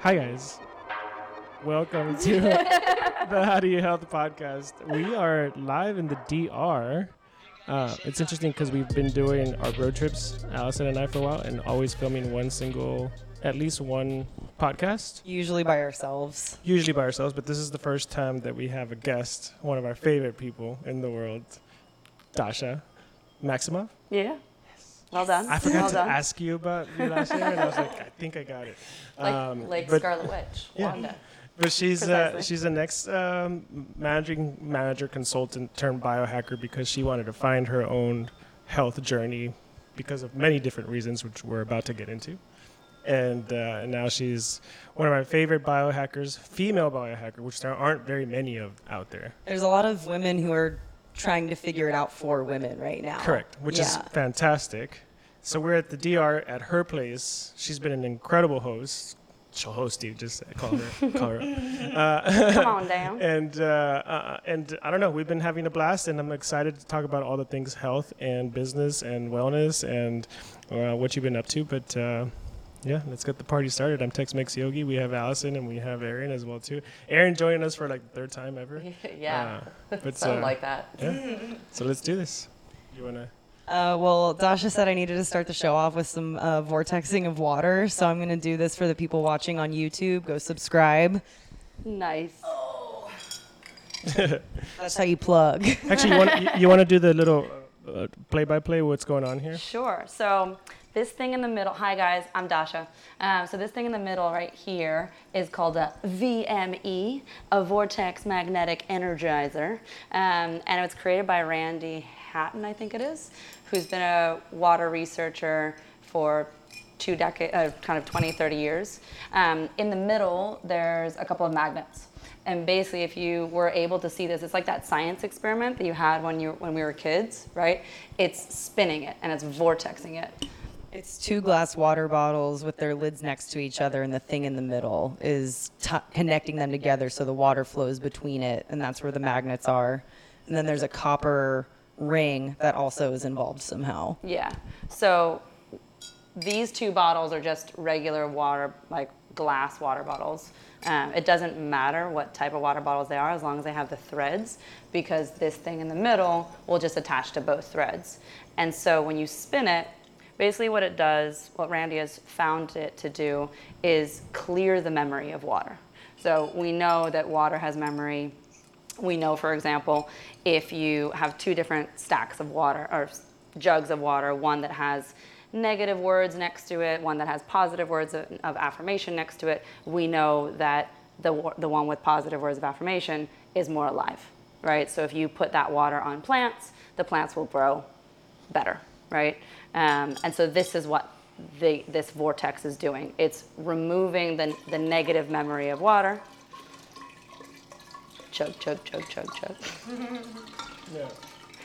Hi, guys. Welcome to the How Do You Health podcast. We are live in the DR. Uh, it's interesting because we've been doing our road trips, Allison and I, for a while, and always filming one single, at least one podcast, Usually by ourselves. usually by ourselves. But this is the first time that we have a guest, one of our favorite people in the world, Dasha Maximov. Yeah. Well done. I forgot well to done. ask you about you last year, and I was like, I think I got it. Like, Um, like but- Scarlet Witch, Yeah. Wanda. But she's uh, she's the next um, managing manager consultant turned biohacker because she wanted to find her own health journey because of many different reasons, which we're about to get into. And uh, now she's one of my favorite biohackers, female biohacker, which there aren't very many of out there. There's a lot of women who are trying to figure it out for women right now. Correct, which is fantastic. So we're at the DR at her place. She's been an incredible host. She'll host you, just call her. call her. Uh, Come on down. and uh, uh, and I don't know. We've been having a blast, and I'm excited to talk about all the things health and business and wellness and uh, what you've been up to. But uh, yeah, let's get the party started. I'm Tex Mex Yogi. We have Allison and we have Erin as well too. Erin joining us for like the third time ever. yeah. Uh, but Something uh, like that. yeah. So let's do this. You wanna? Uh, well, Dasha said I needed to start the show off with some uh, vortexing of water, so I'm going to do this for the people watching on YouTube. Go subscribe. Nice. That's how you plug. Actually, you want you, you want to do the little uh, play-by-play? What's going on here? Sure. So this thing in the middle. Hi guys, I'm Dasha. Um, so this thing in the middle right here is called a VME, a Vortex Magnetic Energizer, um, and it was created by Randy Hatton, I think it is, who's been a water researcher for two decades, uh, kind of 20, 30 years. Um, in the middle, there's a couple of magnets. And basically, if you were able to see this, it's like that science experiment that you had when you when we were kids, right? It's spinning it and it's vortexing it. It's two glass water bottles with their lids next to each other, and the thing in the middle is t- connecting them together so the water flows between it, and that's where the magnets are. And then there's a copper ring that also is involved somehow. Yeah. So these two bottles are just regular water, like glass water bottles. Um, it doesn't matter what type of water bottles they are as long as they have the threads, because this thing in the middle will just attach to both threads. And so when you spin it, basically what it does, what Randy has found it to do, is clear the memory of water. So we know that water has memory we know, for example, if you have two different stacks of water or jugs of water, one that has negative words next to it, one that has positive words of, of affirmation next to it, we know that the, the one with positive words of affirmation is more alive, right? So if you put that water on plants, the plants will grow better, right? Um, and so this is what the, this vortex is doing. It's removing the, the negative memory of water chug, chug, chug, chug, chug. Yeah.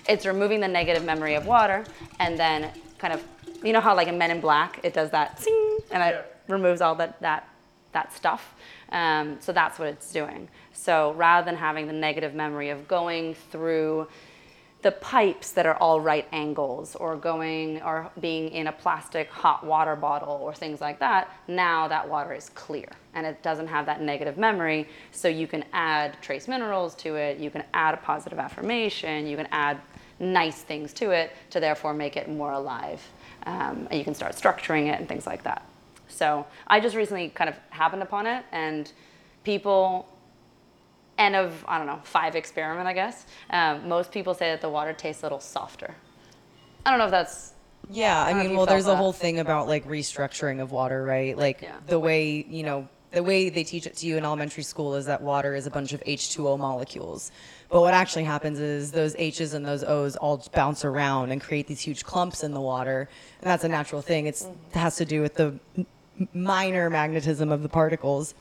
It's removing the negative memory of water and then kind of, you know how like in Men in Black, it does that zing, and it removes all that, that, that stuff. Um, so that's what it's doing. So rather than having the negative memory of going through the pipes that are all right angles or going or being in a plastic hot water bottle or things like that now that water is clear and it doesn't have that negative memory. So you can add trace minerals to it you can add a positive affirmation you can add nice things to it to therefore make it more alive. Um, and you can start structuring it and things like that. So i just recently kind of happened upon it and people end of I don't know five experiment I guess. Um, most people say that the water tastes a little softer. I don't know if that's Yeah, I mean, well, there's a whole thing about like restructuring of water, right? Like Yeah. the way, you know, the way they teach it to you in elementary school is that water is a bunch of H2O molecules. But what actually happens is those H's and those O's all bounce around and create these huge clumps in the water. And that's a natural thing. It's, it has to do with the minor magnetism of the particles.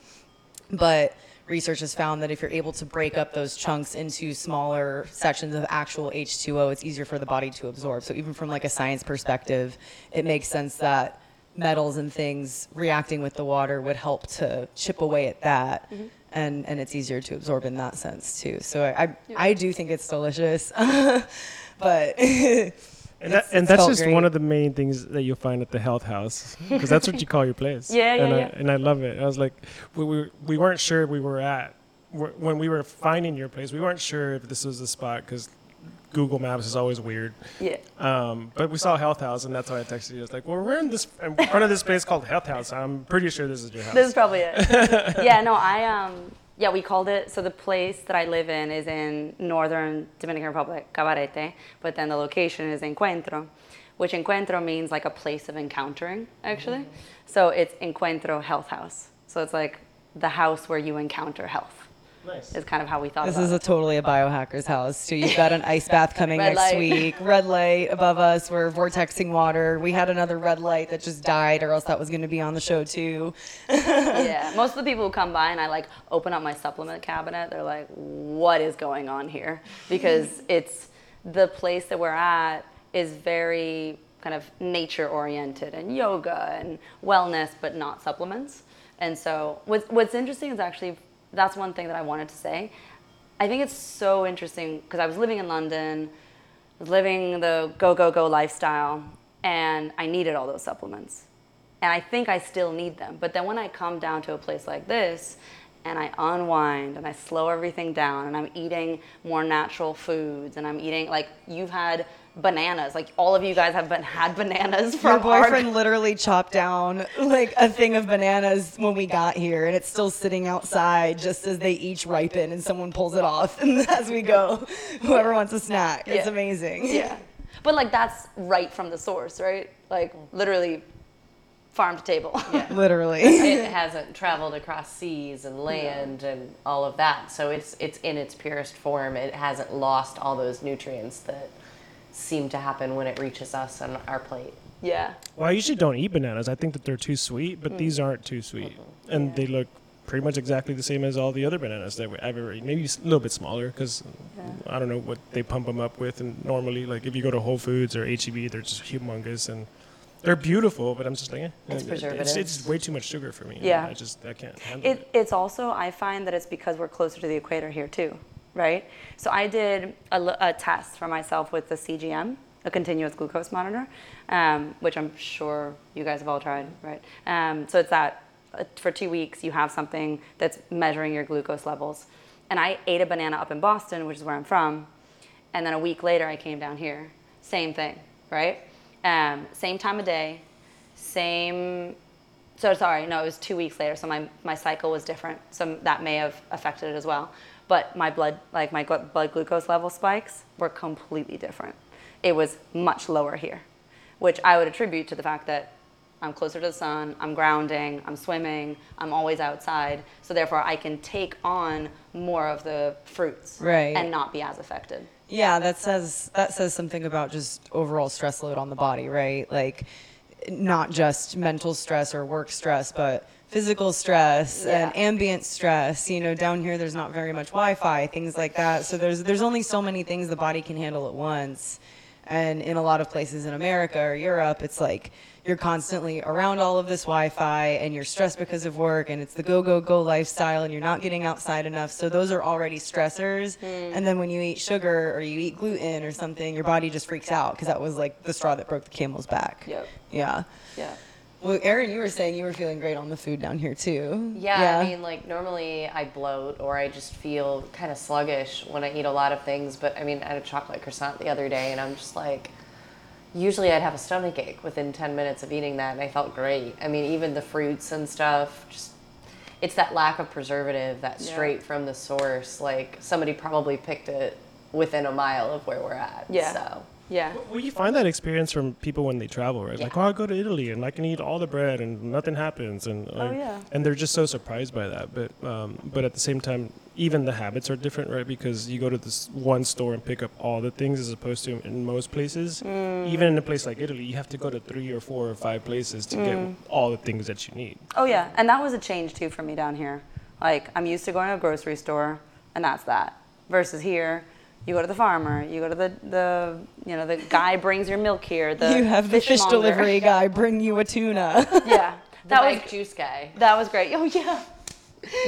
But research has found that if you're able to break up those chunks into smaller sections of actual H2O, it's easier for the body to absorb. So even from like a science perspective, it makes sense that metals and things reacting with the water would help to chip away at that. Mm-hmm. And, and it's easier to absorb in that sense too. So I, I, I do think it's delicious, but And that, and that's just great. one of the main things that you'll find at the health house because that's what you call your place. Yeah, yeah, and I, yeah. And I love it. I was like, we, we, we weren't sure we were at when we were finding your place. We weren't sure if this was the spot because Google Maps is always weird. Yeah. Um, but we saw Health House, and that's why I texted you. I was like, well, we're in this in front of this place called Health House. I'm pretty sure this is your house. This is probably it. yeah, no, I um yeah, we called it so the place that I live in is in northern Dominican Republic, Cabarete, but then the location is Encuentro, which Encuentro means like a place of encountering, actually. Mm-hmm. So it's Encuentro Health House. So it's like the house where you encounter health. Nice. Is kind of how we thought This about is it. a totally a biohacker's house too. You've got an ice bath coming Red next light. week. Red light above us. We're vortexing water. We had another red light that just died, or else that was going to be on the show too. yeah, most of the people who come by and I like open up my supplement cabinet, they're like, "What is going on here?" Because it's the place that we're at is very kind of nature oriented and yoga and wellness, but not supplements. And so, what's what's interesting is actually that's one thing that I wanted to say. I think it's so interesting because I was living in London, living the go go go lifestyle, and I needed all those supplements and I think I still need them. But then when I come down to a place like this and I unwind and I slow everything down and I'm eating more natural foods and I'm eating like you've had bananas, like all of you guys have been, had bananas Your from our- boyfriend literally chopped down like a thing of bananas when we got here, and it's still sitting outside just as they each ripen, and someone pulls it off, and as we go, whoever wants a snack, it's Yeah. amazing. yeah. But like that's right from the source, right? Like literally farm to table. Yeah. literally. it hasn't traveled across seas and land and all of that. So it's it's in its purest form. It hasn't lost all those nutrients that seem to happen when it reaches us on our plate. yeah. Well, I usually don't eat bananas. I think that they're too sweet, Mm. but these aren't too sweet, and they look pretty much exactly the same as all the other bananas that we- I've ever eaten. Maybe a little bit smaller because I don't know what they pump them up with. And normally, like if you go to Whole Foods or HEB, they're just humongous and they're beautiful. But I'm just like, eh, It's It's, it's way too much sugar for me. Yeah. I just I can't handle it. It, it's also, I find that it's because we're closer to the equator here too, right? So I did a test for myself with the CGM, a continuous glucose monitor, um, which I'm sure you guys have all tried, right? Um, so it's that uh, for two weeks you have something that's measuring your glucose levels. And I ate a banana up in Boston, which is where I'm from, and then a week later I came down here. Same thing, right? Um, same time of day, same so sorry, no, it was two weeks later. So my, my cycle was different. So that may have affected it as well. But my blood, like my blood glucose level spikes were completely different. It was much lower here, which I would attribute to the fact that I'm closer to the sun, I'm grounding, I'm swimming, I'm always outside. So therefore I can take on more of the fruits Right. and not be as affected. Yeah, that says that says something about just overall stress load on the body, right? Like not just mental stress or work stress, but physical stress and ambient stress. You know, down here there's not very much Wi-Fi, things like that. So there's there's only so many things the body can handle at once. And in a lot of places in America or Europe, it's like you're constantly around all of this Wi-Fi and you're stressed because of work and it's the go go go lifestyle and you're not getting outside enough. So those are already stressors. Hmm. And then when you eat sugar or you eat gluten or something, your body just freaks out because that was like the straw that broke the camel's back. Yep. Yeah. Yeah. Well, Erin, you were saying you were feeling great on the food down here too. Yeah, I mean, like normally I bloat or I just feel kind of sluggish when I eat a lot of things. But I mean, I had a chocolate croissant the other day, and I'm just like, usually I'd have a stomach ache within 10 minutes of eating that, and I felt great. I mean, even the fruits and stuff, just it's that lack of preservative, that Yeah. straight from the source. Like somebody probably picked it within a mile of where we're at. Yeah. So Yeah. Well, you find that experience from people when they travel, right? Like, oh, Yeah. I go to Italy and I can eat all the bread and nothing happens, and like, Oh, yeah. and they're just so surprised by that. But um, but at the same time, even the habits are different, right? Because you go to this one store and pick up all the things, as opposed to in most places, Mm. even in a place like Italy, you have to go to three or four or five places to Mm. get all the things that you need. Oh yeah, and that was a change too for me down here. Like I'm used to going to a grocery store, and that's that. Versus here, you go to the farmer, you go to the the you know the guy brings your milk here. The you have the fish fishmonger. delivery guy bring you a tuna. Yeah, the that was juice guy, that was great. Oh yeah.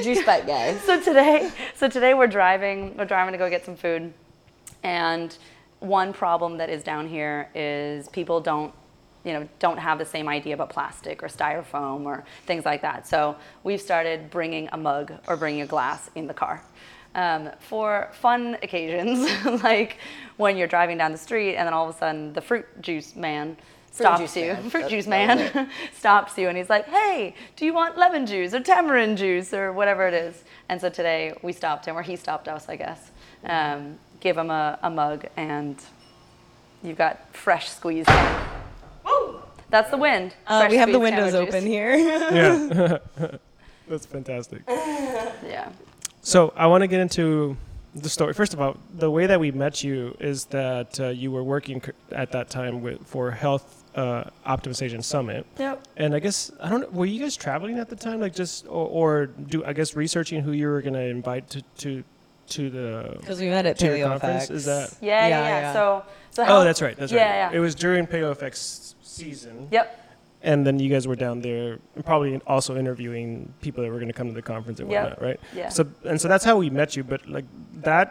juice bike guy. So today, so today we're driving. We're driving to go get some food, and one problem that is down here is people don't you know don't have the same idea about plastic or styrofoam or things like that so we've started bringing a mug or bringing a glass in the car um, for fun occasions like when you're driving down the street and then all of a sudden the fruit juice man stops juice you man. fruit That- juice man stops you and he's like hey do you want lemon juice or tamarind juice or whatever it is and so today we stopped him or he stopped us i guess um, give him a, a mug and you've got fresh squeezed Woo! that's the wind Uh, we have the windows open juice. here. Yeah. That's fantastic. yeah So I want to get into the story. First of all, the way that we met you is that uh, you were working at that time with for Health uh, Optimization Summit, yep and I guess I don't know. Were you guys traveling at the time, like just or, or do I guess researching who you were going to invite to to to the Because we met at to your Paleo conference? Effects. Is that? Yep And then you guys were down there, probably also interviewing people that were going to come to the conference and Yep. whatnot, right? yeah So and so that's how we met you. But like that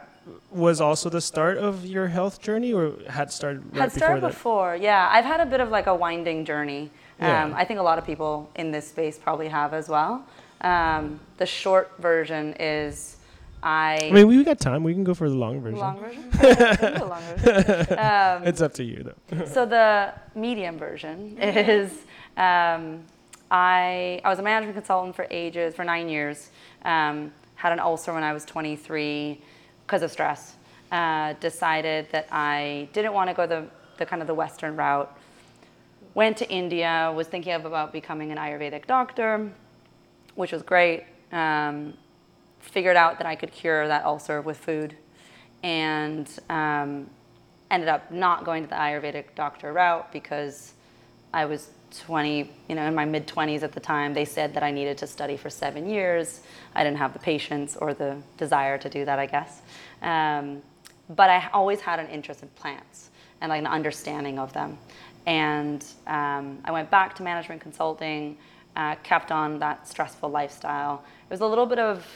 was also the start of your health journey, or had started right had started before before, yeah. I've had a bit of like a winding journey. Um, Yeah. I think a lot of people in this space probably have as well. Um, the short version is I. I mean, we got time. We can go for the long version. long version? Yeah, we can do a long version. Um, It's up to you, though. so the medium version is um, I, I was a management consultant for ages, for nine years. Um, had an ulcer when I was 23 because of stress. Uh, decided that I didn't want to go the, the kind of the Western route. Went to India, was thinking of about becoming an Ayurvedic doctor, which was great. Um, figured out that I could cure that ulcer with food, and um, ended up not going to the Ayurvedic doctor route because I was 20, you know, in my mid 20s at the time. They said that I needed to study for seven years. I didn't have the patience or the desire to do that, I guess. Um, but I always had an interest in plants and like an understanding of them. And um, I went back to management consulting, uh, kept on that stressful lifestyle. It was a little bit of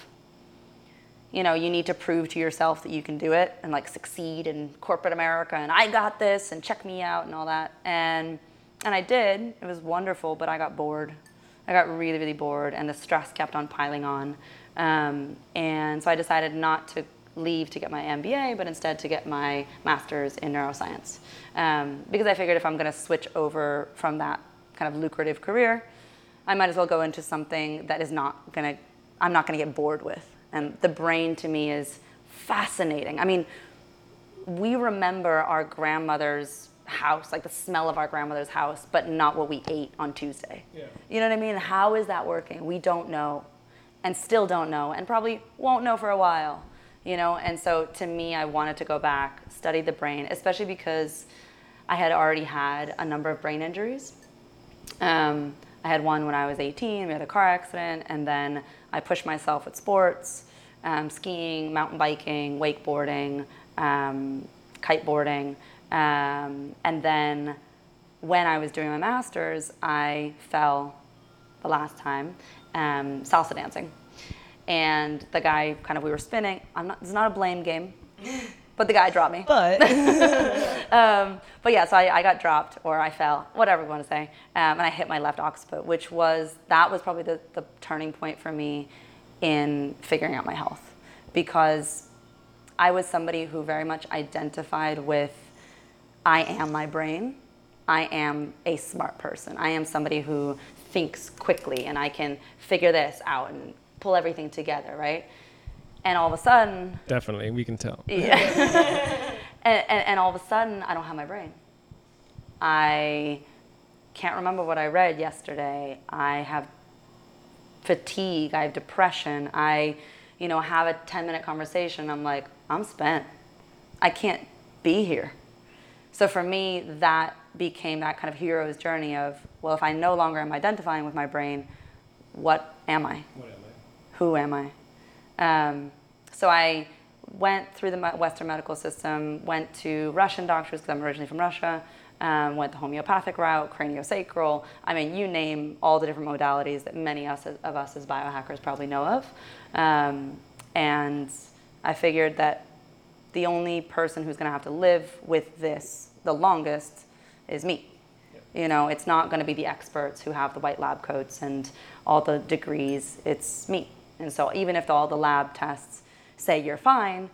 you know, you need to prove to yourself that you can do it and like succeed in corporate America and I got this and check me out and all that. And and I did. It was wonderful, but I got bored. I got really, really bored and the stress kept on piling on. Um, and so I decided not to leave to get my MBA, but instead to get my master's in neuroscience. Um, because I figured if I'm going to switch over from that kind of lucrative career, I might as well go into something that is not going to, I'm not going to get bored with. And the brain to me is fascinating. I mean, we remember our grandmother's house, like the smell of our grandmother's house, but not what we ate on Tuesday. Yeah. You know what I mean? How is that working? We don't know, and still don't know, and probably won't know for a while. You know, and so to me, I wanted to go back, study the brain, especially because I had already had a number of brain injuries. Um, I had one when I was 18. We had a car accident, and then I pushed myself with sports, um, skiing, mountain biking, wakeboarding, um, kiteboarding, um, and then when I was doing my master's, I fell the last time um, salsa dancing, and the guy kind of we were spinning. I'm not. It's not a blame game, but the guy dropped me. But Um, but yeah, so I, I got dropped or I fell, whatever you want to say, um, and I hit my left occiput, which was that was probably the, the turning point for me in figuring out my health because I was somebody who very much identified with I am my brain. I am a smart person. I am somebody who thinks quickly and I can figure this out and pull everything together, right? And all of a sudden, Definitely, we can tell. yeah. and, and, and all of a sudden, I don't have my brain. I can't remember what I read yesterday. I have fatigue. I have depression. I, you know, have a 10 minute conversation. I'm like, I'm spent. I can't be here. So for me, that became that kind of hero's journey of, well, if I no longer am identifying with my brain, what am I? Who am I? Um, so I went through the Western medical system, went to Russian doctors because I'm originally from Russia, um, went the homeopathic route, craniosacral. I mean, you name all the different modalities that many us, of us as biohackers probably know of. Um, and I figured that the only person who's going to have to live with this the longest is me. You know, it's not going to be the experts who have the white lab coats and all the degrees. It's me. And so even if all the lab tests say you're fine,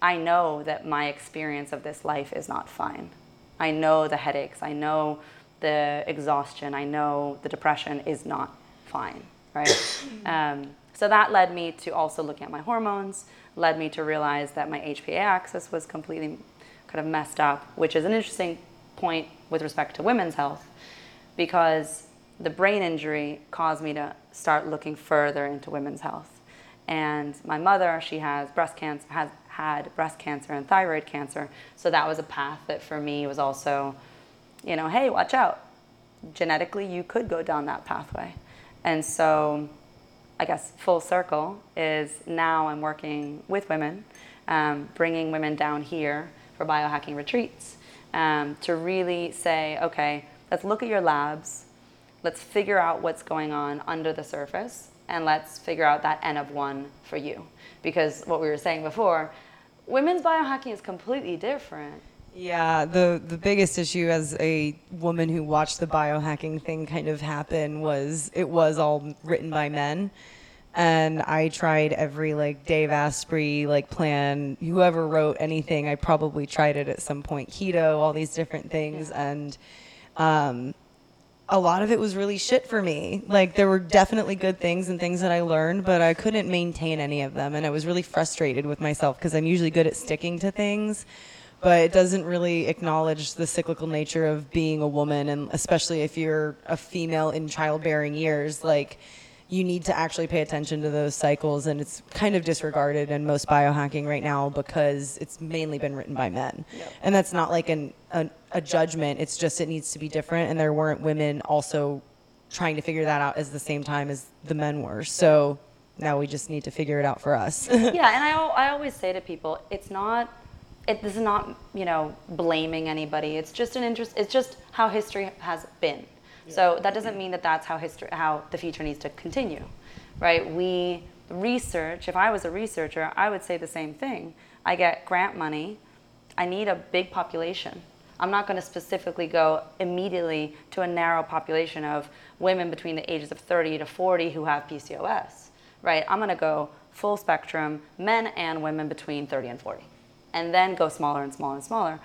I know that my experience of this life is not fine. I know the headaches. I know the exhaustion. I know the depression is not fine, right? um, so that led me to also looking at my hormones, led me to realize that my HPA axis was completely kind of messed up, which is an interesting point with respect to women's health because the brain injury caused me to start looking further into women's health. And my mother, she has breast cancer, has had breast cancer and thyroid cancer. So that was a path that for me was also, you know, hey, watch out. Genetically, you could go down that pathway. And so, I guess full circle is now I'm working with women, um, bringing women down here for biohacking retreats um, to really say, okay, let's look at your labs, let's figure out what's going on under the surface, and let's figure out that N of one for you. Because what we were saying before, women's biohacking is completely different. Yeah, the the biggest issue as a woman who watched the biohacking thing kind of happen was it was all written by men. And I tried every like Dave Asprey like plan, whoever wrote anything, I probably tried it at some point. Keto, all these different things, and um, a lot of it was really shit for me. Like there were definitely good things and things that I learned, but I couldn't maintain any of them, and I was really frustrated with myself because I'm usually good at sticking to things, but it doesn't really acknowledge the cyclical nature of being a woman, and especially if you're a female in childbearing years, like you need to actually pay attention to those cycles and it's kind of disregarded in most biohacking right now because it's mainly been written by men. And that's not like an, an, a judgment it's just it needs to be different and there weren't women also trying to figure that out as the same time as the men were. So now we just need to figure it out for us. Yeah and I, I always say to people it's not it, this is not you know blaming anybody it's just an interest it's just how history has been so that doesn't mean that that's how history, how the future needs to continue, right? We research. If I was a researcher, I would say the same thing. I get grant money. I need a big population. I'm not going to specifically go immediately to a narrow population of women between the ages of 30 to 40 who have PCOS, right? I'm going to go full spectrum, men and women between 30 and 40, and then go smaller and smaller and smaller,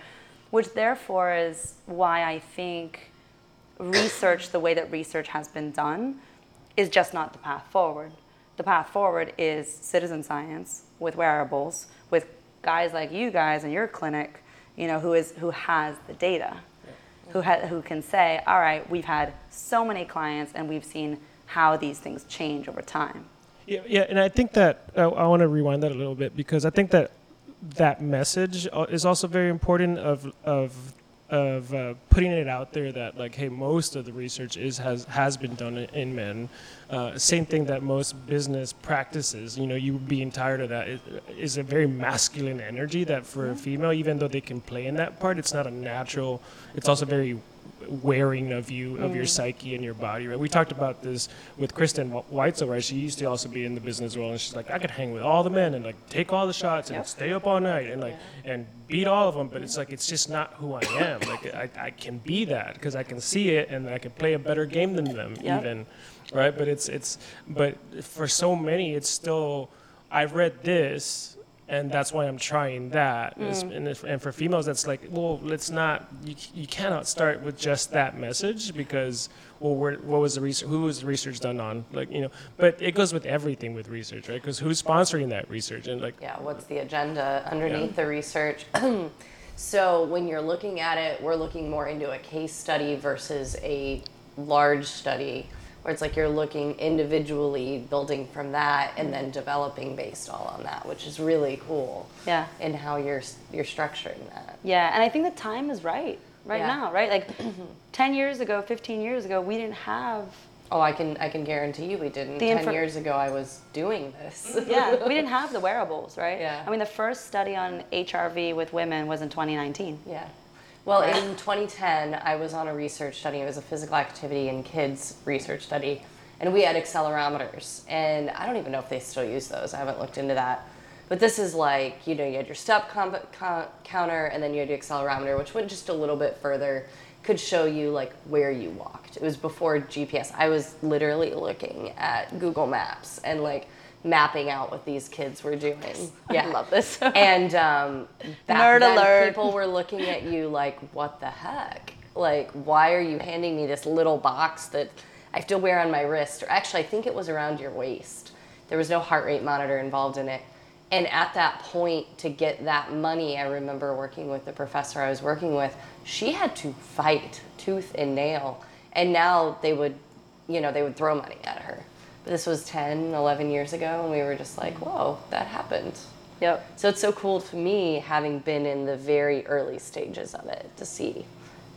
which therefore is why I think research the way that research has been done is just not the path forward. The path forward is citizen science with wearables, with guys like you guys in your clinic, you know, who is who has the data, yeah. who ha- who can say, all right, we've had so many clients and we've seen how these things change over time. Yeah, yeah, and I think that uh, I want to rewind that a little bit because I think that that message uh, is also very important of of of uh, putting it out there that like hey most of the research is has has been done in men. Uh, same thing that most business practices you know you being tired of that. Is, is a very masculine energy that for a female even though they can play in that part it's not a natural it's also very wearing of you of your mm. psyche and your body right we talked about this with kristen weitzel right she used to also be in the business world and she's like i could hang with all the men and like take all the shots and yep. stay up all night and like yeah. and beat all of them but it's like it's just not who i am like i, I can be that because i can see it and i can play a better game than them yep. even right but it's it's but for so many it's still i've read this and that's why I'm trying that. Mm. And, if, and, for females, that's like, well, let's not. You, you cannot start with just that message because, well, what was the research? Who was the research done on? Like, you know, but it goes with everything with research, right? Because who's sponsoring that research? And like, yeah, what's the agenda underneath yeah. the research? so when you're looking at it, we're looking more into a case study versus a large study where it's like you're looking individually, building from that, and then developing based all on that, which is really cool. Yeah. In how you're you're structuring that. Yeah, and I think the time is right right yeah. now, right? Like, ten years ago, fifteen years ago, we didn't have. Oh, I can I can guarantee you we didn't. Ten years ago, I was doing this. yeah, we didn't have the wearables, right? Yeah. I mean, the first study on HRV with women was in 2019. Yeah. Well, in 2010, I was on a research study. It was a physical activity in kids research study, and we had accelerometers. And I don't even know if they still use those. I haven't looked into that. But this is like, you know, you had your step comp- co- counter and then you had your accelerometer, which went just a little bit further, could show you like where you walked. It was before GPS. I was literally looking at Google Maps and like mapping out what these kids were doing. Yeah. I love this. and um, back Nerd then, alert. people were looking at you like, what the heck? Like, why are you handing me this little box that I to wear on my wrist? Or actually, I think it was around your waist. There was no heart rate monitor involved in it. And at that point, to get that money, I remember working with the professor I was working with, she had to fight tooth and nail. And now they would, you know, they would throw money at her. This was 10, 11 years ago, and we were just like, whoa, that happened. Yep. So it's so cool to me having been in the very early stages of it to see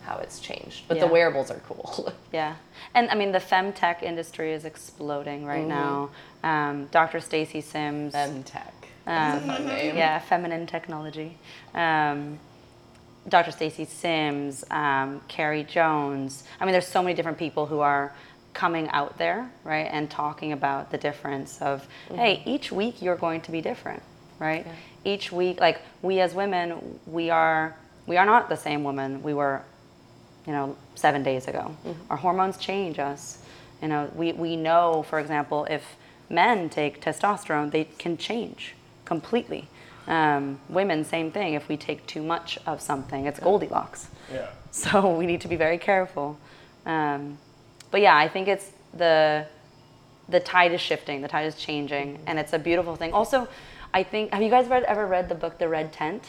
how it's changed. But the wearables are cool. Yeah, and I mean the femtech industry is exploding right now. Um, Dr. Stacy Sims, Femtech. um, name. yeah, feminine technology. Um, Dr. Stacy Sims, um, Carrie Jones. I mean, there's so many different people who are coming out there, right, and talking about the difference of, hey, each week you're going to be different, right? Each week, like we as women, we are we are not the same woman we were you know, seven days ago. Our hormones change us. You know, we, we know, for example, if men take testosterone, they can change completely. Um, women, same thing. If we take too much of something, it's Goldilocks. Yeah. So we need to be very careful. Um, but yeah, I think it's the the tide is shifting, the tide is changing, and it's a beautiful thing. Also, I think have you guys read, ever read the book The Red Tent?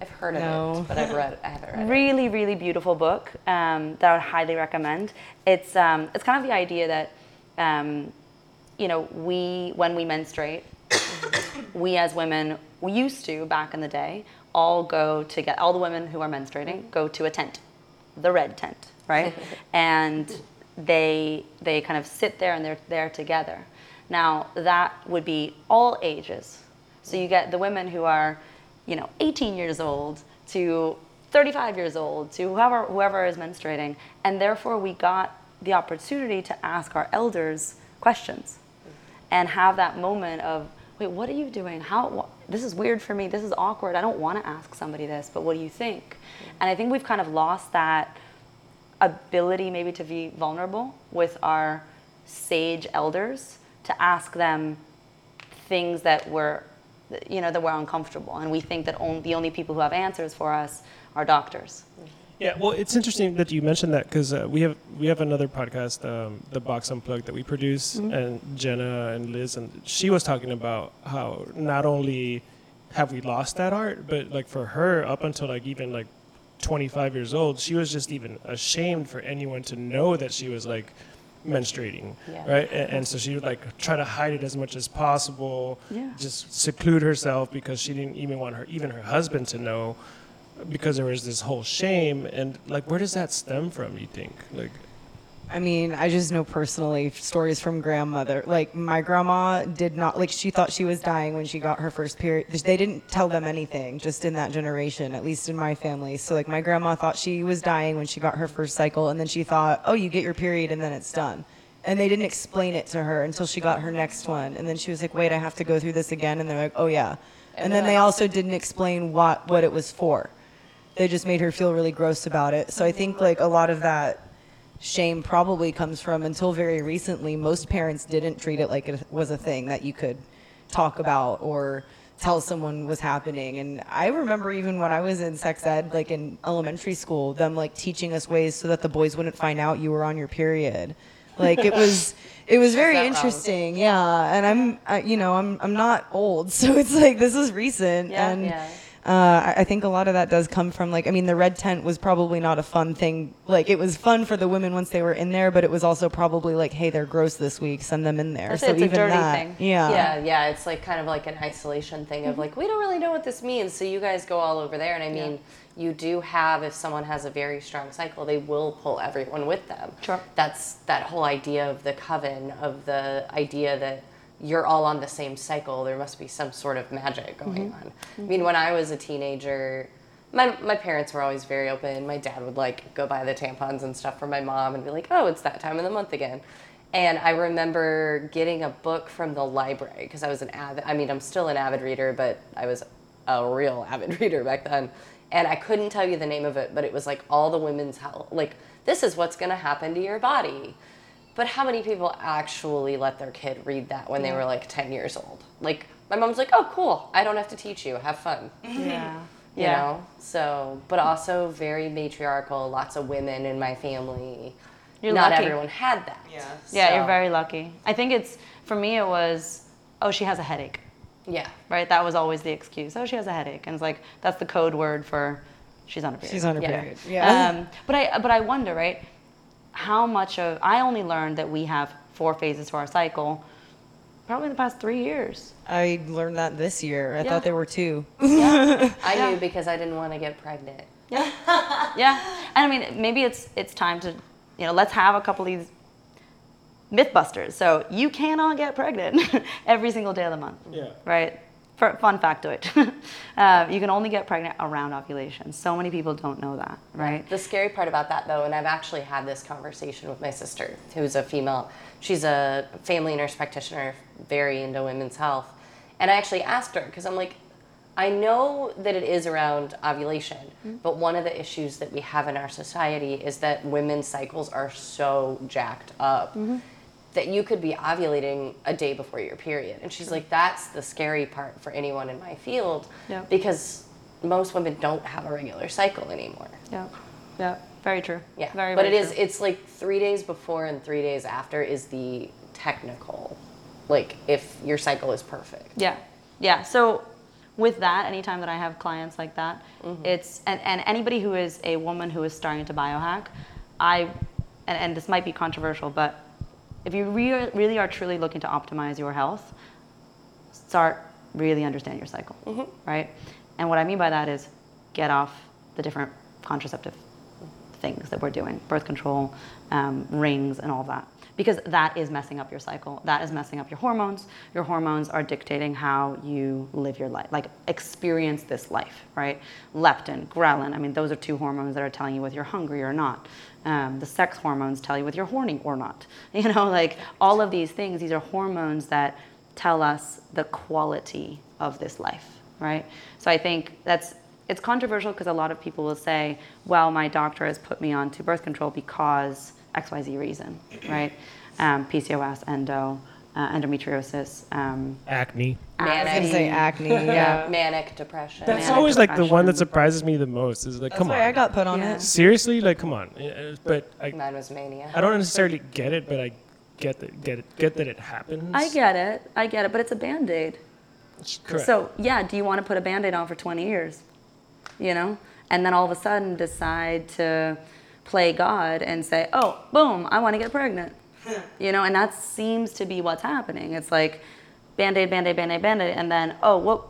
I've heard of No. it, but I've read. I haven't read it. really really beautiful book um, that I would highly recommend. It's um, it's kind of the idea that um, you know we when we menstruate, we as women we used to back in the day all go to get all the women who are menstruating go to a tent, the red tent, right? and they they kind of sit there and they're there together. Now that would be all ages. So you get the women who are, you know, 18 years old to 35 years old to whoever whoever is menstruating, and therefore we got the opportunity to ask our elders questions and have that moment of wait what are you doing? How this is weird for me. This is awkward. I don't want to ask somebody this but what do you think? And i think we've kind of lost that ability maybe to be vulnerable with our sage elders to ask them things that were you know that were uncomfortable. And we think that on, the only people who have answers for us are doctors. Yeah, well, it's interesting that you mentioned that because uh, we have we have another podcast, um, the Box Unplugged, that we produce, and Jenna and Liz, and she was talking about how not only have we lost that art, but like for her, up until like even like 25 years old, she was just even ashamed for anyone to know that she was like menstruating, Yeah. right? And, and so she would like try to hide it as much as possible, Yeah. just seclude herself because she didn't even want her even her husband to know because there was this whole shame and like where does that stem from you think like I mean, I just know personally stories from grandmother. Like my grandma did not like she thought she was dying when she got her first period. They didn't tell them anything just in that generation, at least in my family. So like my grandma thought she was dying when she got her first cycle and then she thought, "Oh, you get your period and then it's done." And they didn't explain it to her until she got her next one. And then she was like, "Wait, I have to go through this again." And they're like, "Oh yeah." And then they also didn't explain what what it was for. They just made her feel really gross about it. So I think like a lot of that shame probably comes from until very recently most parents didn't treat it like it was a thing that you could talk about or tell someone was happening and i remember even when i was in sex ed like in elementary school them like teaching us ways so that the boys wouldn't find out you were on your period like it was it was very that wrong? interesting yeah and i'm I, you know i'm i'm not old so it's like this is recent Yeah, and yeah. Uh, I, think a lot of that does come from like I mean the red tent was probably not a fun thing like it was fun for the women once they were in there but it was also probably like hey they're gross this week send them in there so it, it's a even dirty that thing. yeah Yeah, yeah, it's like kind of like an isolation thing Mm-hmm. of like we don't really know what this means, so you guys go all over there. And I mean, you do have if someone has a very strong cycle, they will pull everyone with them. Sure. That's that whole idea of the coven, of the idea that you're all on the same cycle. There must be some sort of magic going Mm-hmm. on. I mean, when I was a teenager. My, my parents were always very open. My dad would like go buy the tampons and stuff for my mom and be like, oh, it's that time of the month again. And I remember getting a book from the library because I was an avid, I mean, I'm still an avid reader, but I was a real avid reader back then. And I couldn't tell you the name of it, but it was like all the women's health, like, this is what's going to happen to your body. But how many people actually let their kid read that when they were like 10 years old? Like, my mom's like, oh, cool. I don't have to teach you. Have fun. Yeah. You know? So, but also very matriarchal, lots of women in my family. You're Not lucky. everyone had that. Yeah. Yeah, you're very lucky. I think it's for me. It was, oh, she has a headache, Yeah. right? That was always the excuse. Oh, she has a headache, and it's like that's the code word for she's on a period. She's on her Yeah. period. Yeah. Um, but I but I wonder, right? How much of I only learned that we have four phases to our cycle, probably in the past three years. I learned that this year. I Yeah. thought there were two. I knew because I didn't want to get pregnant. Yeah, and I mean maybe it's it's time to, you know, let's have a couple of these mythbusters. So you cannot get pregnant every single day of the month. Yeah. Right. Fun factoid. uh, you can only get pregnant around ovulation. So many people don't know that, right? The scary part about that, though, and I've actually had this conversation with my sister, who's a female. She's a family nurse practitioner, very into women's health. And I actually asked her, because I'm like, I know that it is around ovulation, but one of the issues that we have in our society is that women's cycles are so jacked up that you could be ovulating a day before your period. And she's like, that's the scary part for anyone in my field Yeah. because most women don't have a regular cycle anymore. Yeah. Yeah. Very true. Yeah, Very. but very it is. It's like three days before and three days after is the technical, like if your cycle is perfect. Yeah, yeah. So with that, anytime that I have clients like that, Mm-hmm. it's and, and anybody who is a woman who is starting to biohack, I and, and this might be controversial, but if you re- really are truly looking to optimize your health, start really understand your cycle, Mm-hmm. right? And what I mean by that is get off the different contraceptive things that we're doing, birth control, um, rings, and all that. Because that is messing up your cycle. That is messing up your hormones. Your hormones are dictating how you live your life, like experience this life, right? Leptin, ghrelin, I mean, those are two hormones that are telling you whether you're hungry or not. Um, the sex hormones tell you whether you're horny or not. You know, like all of these things, these are hormones that tell us the quality of this life, right? So I think that's it's controversial because a lot of people will say, "Well, my doctor has put me on to birth control because X, Y, Z reason," right? Um, PCOS, endo, uh, endometriosis. Um, Acne. I was gonna say acne. Yeah. Manic depression. That's Manic always like the one that depression. surprises me the most. Is like, That's come on, why I got put on Yeah. it. seriously, like, come on. Uh, But I, Mine was mania. I don't necessarily get it, but I get that get it get that it happens. I get it, I get it, but it's a band aid. Correct. So yeah, do you want to put a band aid on for 20 years? You know? And then all of a sudden decide to play God and say, oh, boom, I want to get pregnant. you know, and that seems to be what's happening. It's like band aid, band aid, band aid, band aid, and then, oh, what?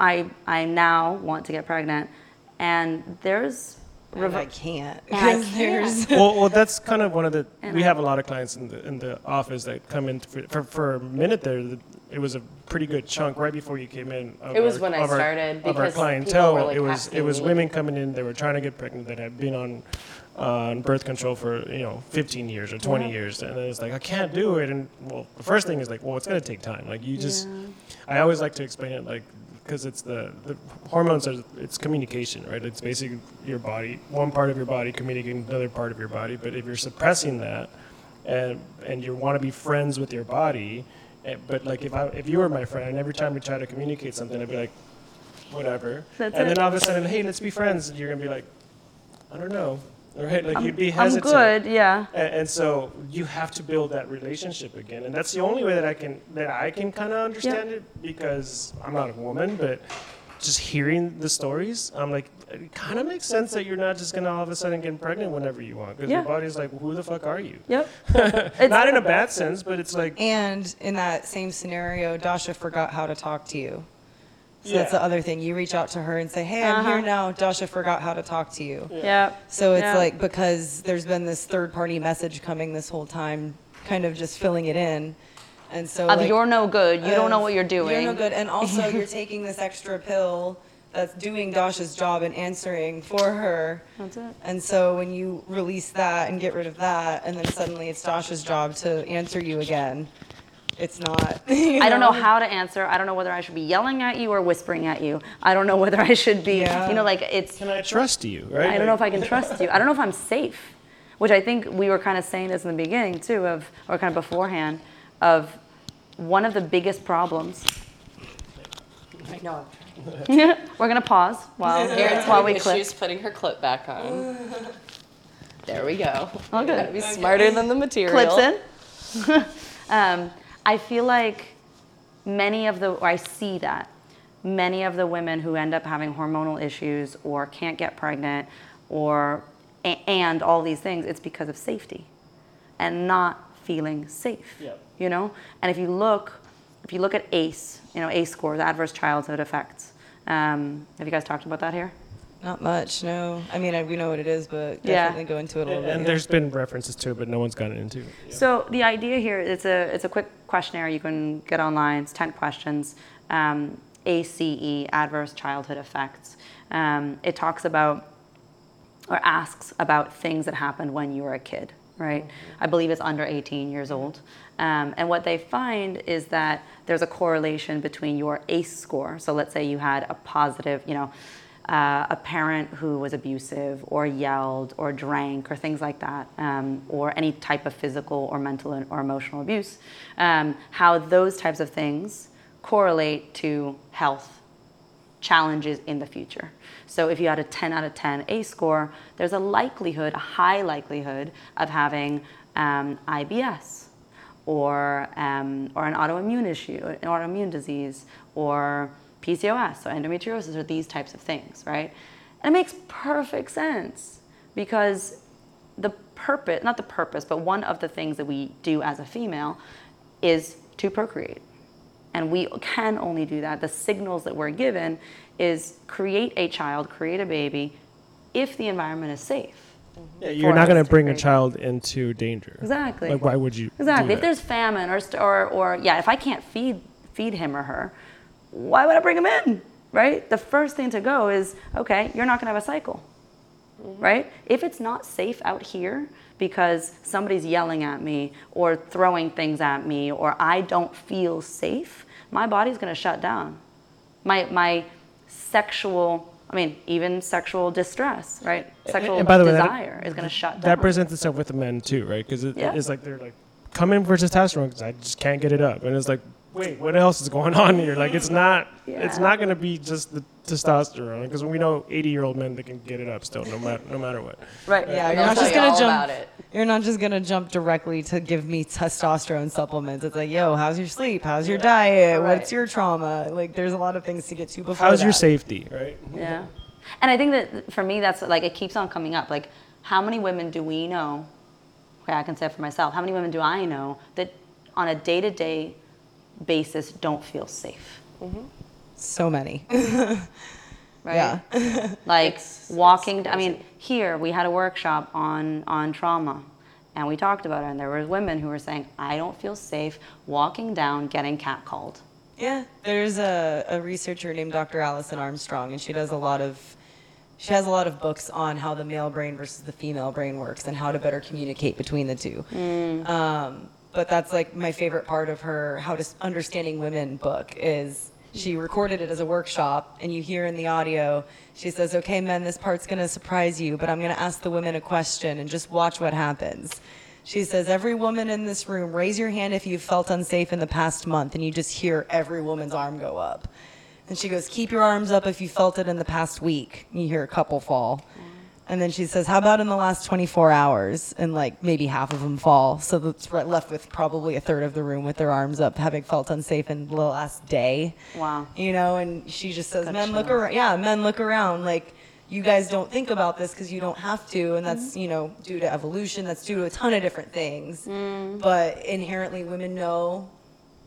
I, I now want to get pregnant. And there's. And I can't And I because there's well, well, that's kind of one of the. And We I- have a lot of clients in the in the office that come in for for, for a minute there. the- It was a pretty good chunk right before you came in. Of It was our- when I of our- started, of our clientele. were, like, it was it was women coming in. They were trying to get pregnant that had been on on birth control for you know 15 years or 20 years, and then it's like I can't do it. And well, the first thing is like, well, it's gonna take time. Like you just. I always like to explain it like because it's the, the hormones are it's communication right it's basically your body one part of your body communicating with another part of your body but if you're suppressing that and and you want to be friends with your body eh, but like if I if you were my friend and every time we try to communicate something I'd be like whatever That's and it. then all of a sudden hey let's be friends and you're gonna be like I don't know right like you'd be I'm hesitant good, yeah. and, and so you have to build that relationship again, and that's the only way that I can that I can kind of understand it because I'm not a woman, but just hearing the stories, I'm like, it kind of makes sense that you're not just gonna all of a sudden get pregnant whenever you want because Yeah. your body's like, who the fuck are you? Yep. not in a bad sense, but it's like, And in that same scenario, Dasha forgot how to talk to you. So that's the other thing. You reach out to her and say, "Hey, I'm here Uh-huh. now." Dasha forgot how to talk to you. Yep. So it's Yeah. like because there's been this third-party message coming this whole time, kind of just filling it in, and so Of like, you're no good, you don't know what you're doing. You're no good, and also you're taking this extra pill that's doing Dasha's job and answering for her. That's it. And so when you release that and get rid of that, and then suddenly it's Dasha's job to answer you again, it's not. I don't know how to answer. I don't know whether I should be yelling at you or whispering at you. I don't know whether I should be, Yeah. you know, like it's. Can I trust you? Right? I don't know if I can trust you. I don't know if I'm safe, which I think we were kind of saying this in the beginning too, of or kind of beforehand, of one of the biggest problems. I know. we're gonna pause while Erin's while we clip. issues putting her clip back on. There we go. Oh, Gotta be smarter than the material. Clips in. um, I feel like many of the, or I see that many of the women who end up having hormonal issues or can't get pregnant or and all these things, it's because of safety and not feeling safe. Yep. You know, and if you look, if you look at ACE, you know, ACE scores, adverse childhood effects. Um, have you guys talked about that here? Not much, no. I mean, I, we know what it is, but Yeah. definitely go into it a little And, bit. and there's been references to it, but no one's gotten into it. Yeah. So the idea here, it's a it's a quick questionnaire you can get online. It's ten questions. Um, ACE, adverse childhood effects. Um, it talks about or asks about things that happened when you were a kid, right? I believe it's under 18 years old. Um, and what they find is that there's a correlation between your ACE score. So let's say you had a positive, you know, uh, a parent who was abusive or yelled or drank or things like that, um, or any type of physical or mental or emotional abuse, um, how those types of things correlate to health challenges in the future. So if you had a 10 out of 10 A score, there's a likelihood, a high likelihood of having um, IBS or, um, or an autoimmune issue, an autoimmune disease, or PCOS, or endometriosis, or these types of things, right? And it makes perfect sense because the purpose, not the purpose, but one of the things that we do as a female is to procreate. And we can only do that. The signals that we're given is create a child, create a baby, if the environment is safe. Yeah, you're not going to bring a child into danger. Exactly. Like, why would you? Exactly. If that? there's famine or, st- or, or yeah, if I can't feed feed him or her, why would I bring them in? Right? The first thing to go is okay, you're not going to have a cycle. Mm-hmm. Right? If it's not safe out here because somebody's yelling at me or throwing things at me or I don't feel safe, my body's going to shut down. My my sexual I mean, even sexual distress, right? Sexual and by the way, that- desire is going to shut down. that presents itself with the men too, right? Because it, Yeah. it's like they're like, come in for testosterone because I just can't get it up, and it's like, wait, what else is going on here? Like, it's not, it's not going to be just the testosterone because we know 80 year old men that can get it up still, no matter no matter what. right. yeah, you're not just gonna jump. it. You're not just gonna jump directly to give me testosterone supplements. It's like, yo, how's your sleep? How's your diet? Right. What's your trauma? Like, there's a lot of things to get to before. How's your safety, right? Yeah. And I think that for me, that's like, it keeps on coming up. Like, how many women do we know? Okay, I can say it for myself. How many women do I know that on a day to day basis don't feel safe? So many. Right? Yeah. Like It's- walking, it's I mean, here we had a workshop on, on trauma. And we talked about it, and there were women who were saying, I don't feel safe walking down getting catcalled. Yeah, there's a, a researcher named Dr. Alison Armstrong, and she does a lot of she has a lot of books on how the male brain versus the female brain works and how to better communicate between the two. Um, but that's like my favorite part of her How to Understanding Women book is she mm-hmm. recorded it as a workshop, and you hear in the audio she says, "Okay, men, this part's gonna surprise you, but I'm gonna ask the women a question and just watch what happens." She says, Every woman in this room, raise your hand if you've felt unsafe in the past month. And you just hear every woman's arm go up. And she goes, Keep your arms up if you felt it in the past week. And you hear a couple fall. And then she says, How about in the last 24 hours? And like maybe half of them fall. So that's right- left with probably a third of the room with their arms up, having felt unsafe in the last day. Wow. You know, and she just says, Men, look around. Yeah, men, look around. Like, you guys don't think about this because you don't have to. And Mm-hmm. that's, you know, due to evolution, that's due to a ton of different things. Mm. But inherently, women know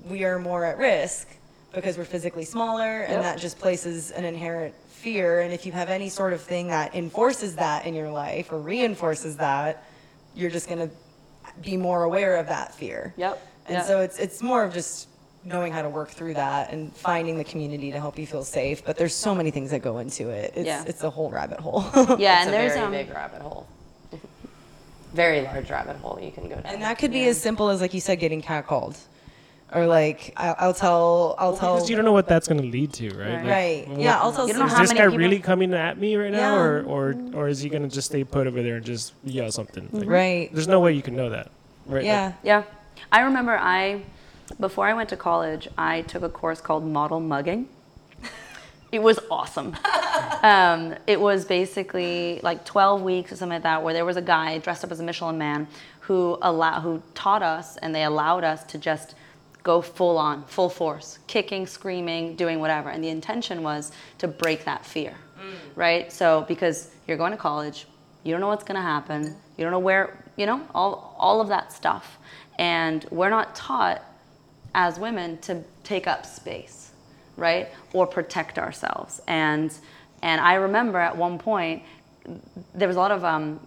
we are more at risk because we're physically smaller, and that just places an inherent fear. And if you have any sort of thing that enforces that in your life or reinforces that, you're just going to be more aware of that fear. Yep. And Yep. so it's it's more of just knowing how to work through that and finding the community to help you feel safe. But there's so many things that go into it. It's, Yeah. it's a whole rabbit hole. Yeah, and a there's very um, big rabbit hole. very large rabbit hole you can go down. And that could be as simple as, like you said, getting catcalled. Or like, I- I'll tell, I'll tell. Because you don't know what that's going to lead to, right? Like, Right. what- Yeah, I'll tell You don't know Is how this guy people- really coming at me right now, Yeah. or, or or is he going to just stay put over there and just yell something? Like, Right. There's no way you can know that, right? Like, Yeah. Yeah. I remember I, before I went to college, I took a course called model mugging. It was awesome. um, it was basically like 12 weeks or something like that, where there was a guy dressed up as a Michelin man who allow, who taught us and they allowed us to just go full on, full force, kicking, screaming, doing whatever. And the intention was to break that fear, right? So because you're going to college, you don't know what's going to happen, you don't know where, you know, all all of that stuff, and we're not taught as women to take up space, right? Or protect ourselves. And and I remember at one point there was a lot of um,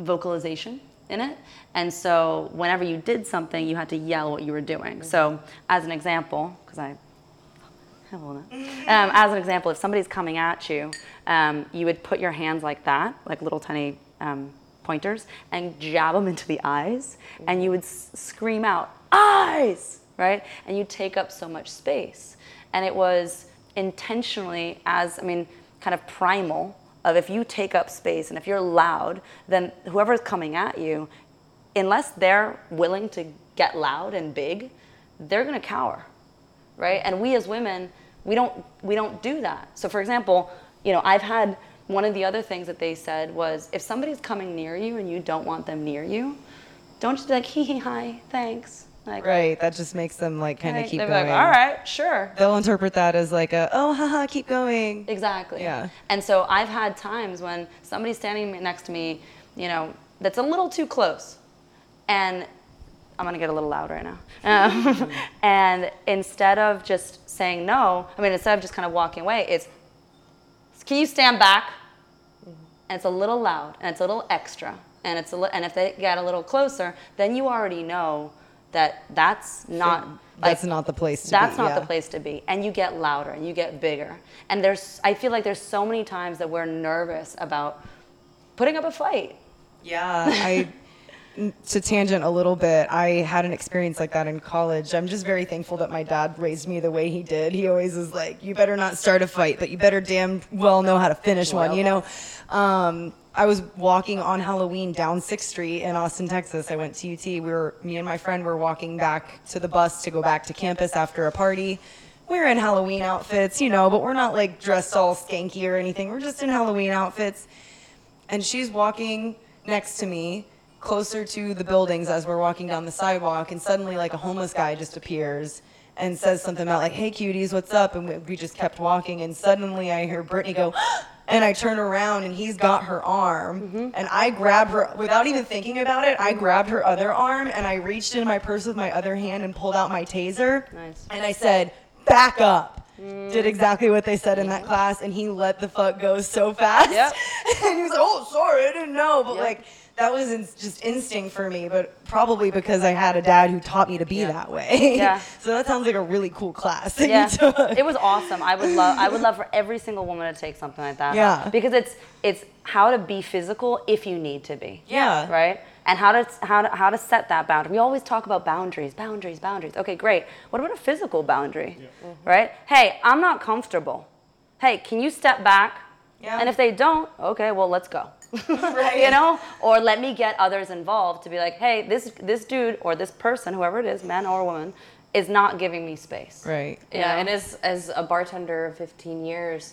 vocalization in it. And so whenever you did something, you had to yell what you were doing. So as an example, because I have one. Um, as an example, if somebody's coming at you, um, you would put your hands like that, like little tiny um, pointers, and jab them into the eyes, and you would s- scream out, eyes, right? And you take up so much space. And it was intentionally, as, I mean, kind of primal, of if you take up space and if you're loud, then whoever's coming at you, unless they're willing to get loud and big, they're gonna cower right? And we as women, we don't we don't do that. So for example, you know, I've had one of the other things that they said was if somebody's coming near you and you don't want them near you, don't just be like hee hee hi, thanks. Like Right. That just makes them like kind of right? keep They'll going. like, all right, sure. They'll interpret that as like a, oh, haha, keep going. Exactly. Yeah. And so I've had times when somebody's standing next to me, you know, that's a little too close, and I'm gonna get a little loud right now. Um, and instead of just saying no, I mean, instead of just kind of walking away, it's, can you stand back? And it's a little loud, and it's a little extra, and it's a li- and if they get a little closer, then you already know that that's not. That's like, not the place to that's be. not yeah. the place to be and you get louder and you get bigger and there's i feel like there's so many times that we're nervous about putting up a fight Yeah, I to tangent a little bit. I had an experience like that in college. I'm just very thankful that my dad raised me the way he did. He always was like, "You better not start a fight, but you better damn well know how to finish one." You know. Um, I was walking on Halloween down Sixth Street in Austin, Texas. I went to UT. We were me and my friend were walking back to the bus to go back to campus after a party. We were in Halloween outfits, you know, but we're not like dressed all skanky or anything. We're just in Halloween outfits and she's walking next to me closer to the buildings as we're walking down the sidewalk and suddenly like a homeless guy just appears and says something about like hey cuties what's up? And we, we just kept walking and suddenly i hear brittany go and i turn around and he's got her arm. Mm-hmm. And i grab her without even thinking about it i grabbed her other arm and i reached into my purse with my other hand and pulled out my taser. Nice. and i said back up. Did mm. exactly what they said in that mm-hmm. class and he let the fuck go so fast. Yep. and he was like, "Oh, sorry, I didn't know." But like that was in, just instinct for me, but probably because I had a dad who taught me to be that way. Yeah. so that sounds like a really cool class. That yeah. You took. it was awesome. I would love i would love for every single woman to take something like that. Yeah. because it's it's how to be physical if you need to be. Yeah. right? And how to how to how to set that boundary. We always talk about boundaries boundaries boundaries. Okay great. What about a physical boundary? Yeah. Mm-hmm. right? Hey i'm not comfortable. Hey can you step back? Yeah. and if they don't okay well let's go Right. you know or let me get others involved to be like hey this this dude or this person whoever it is man or woman is not giving me space right. Yeah, and as as a bartender of 15 years,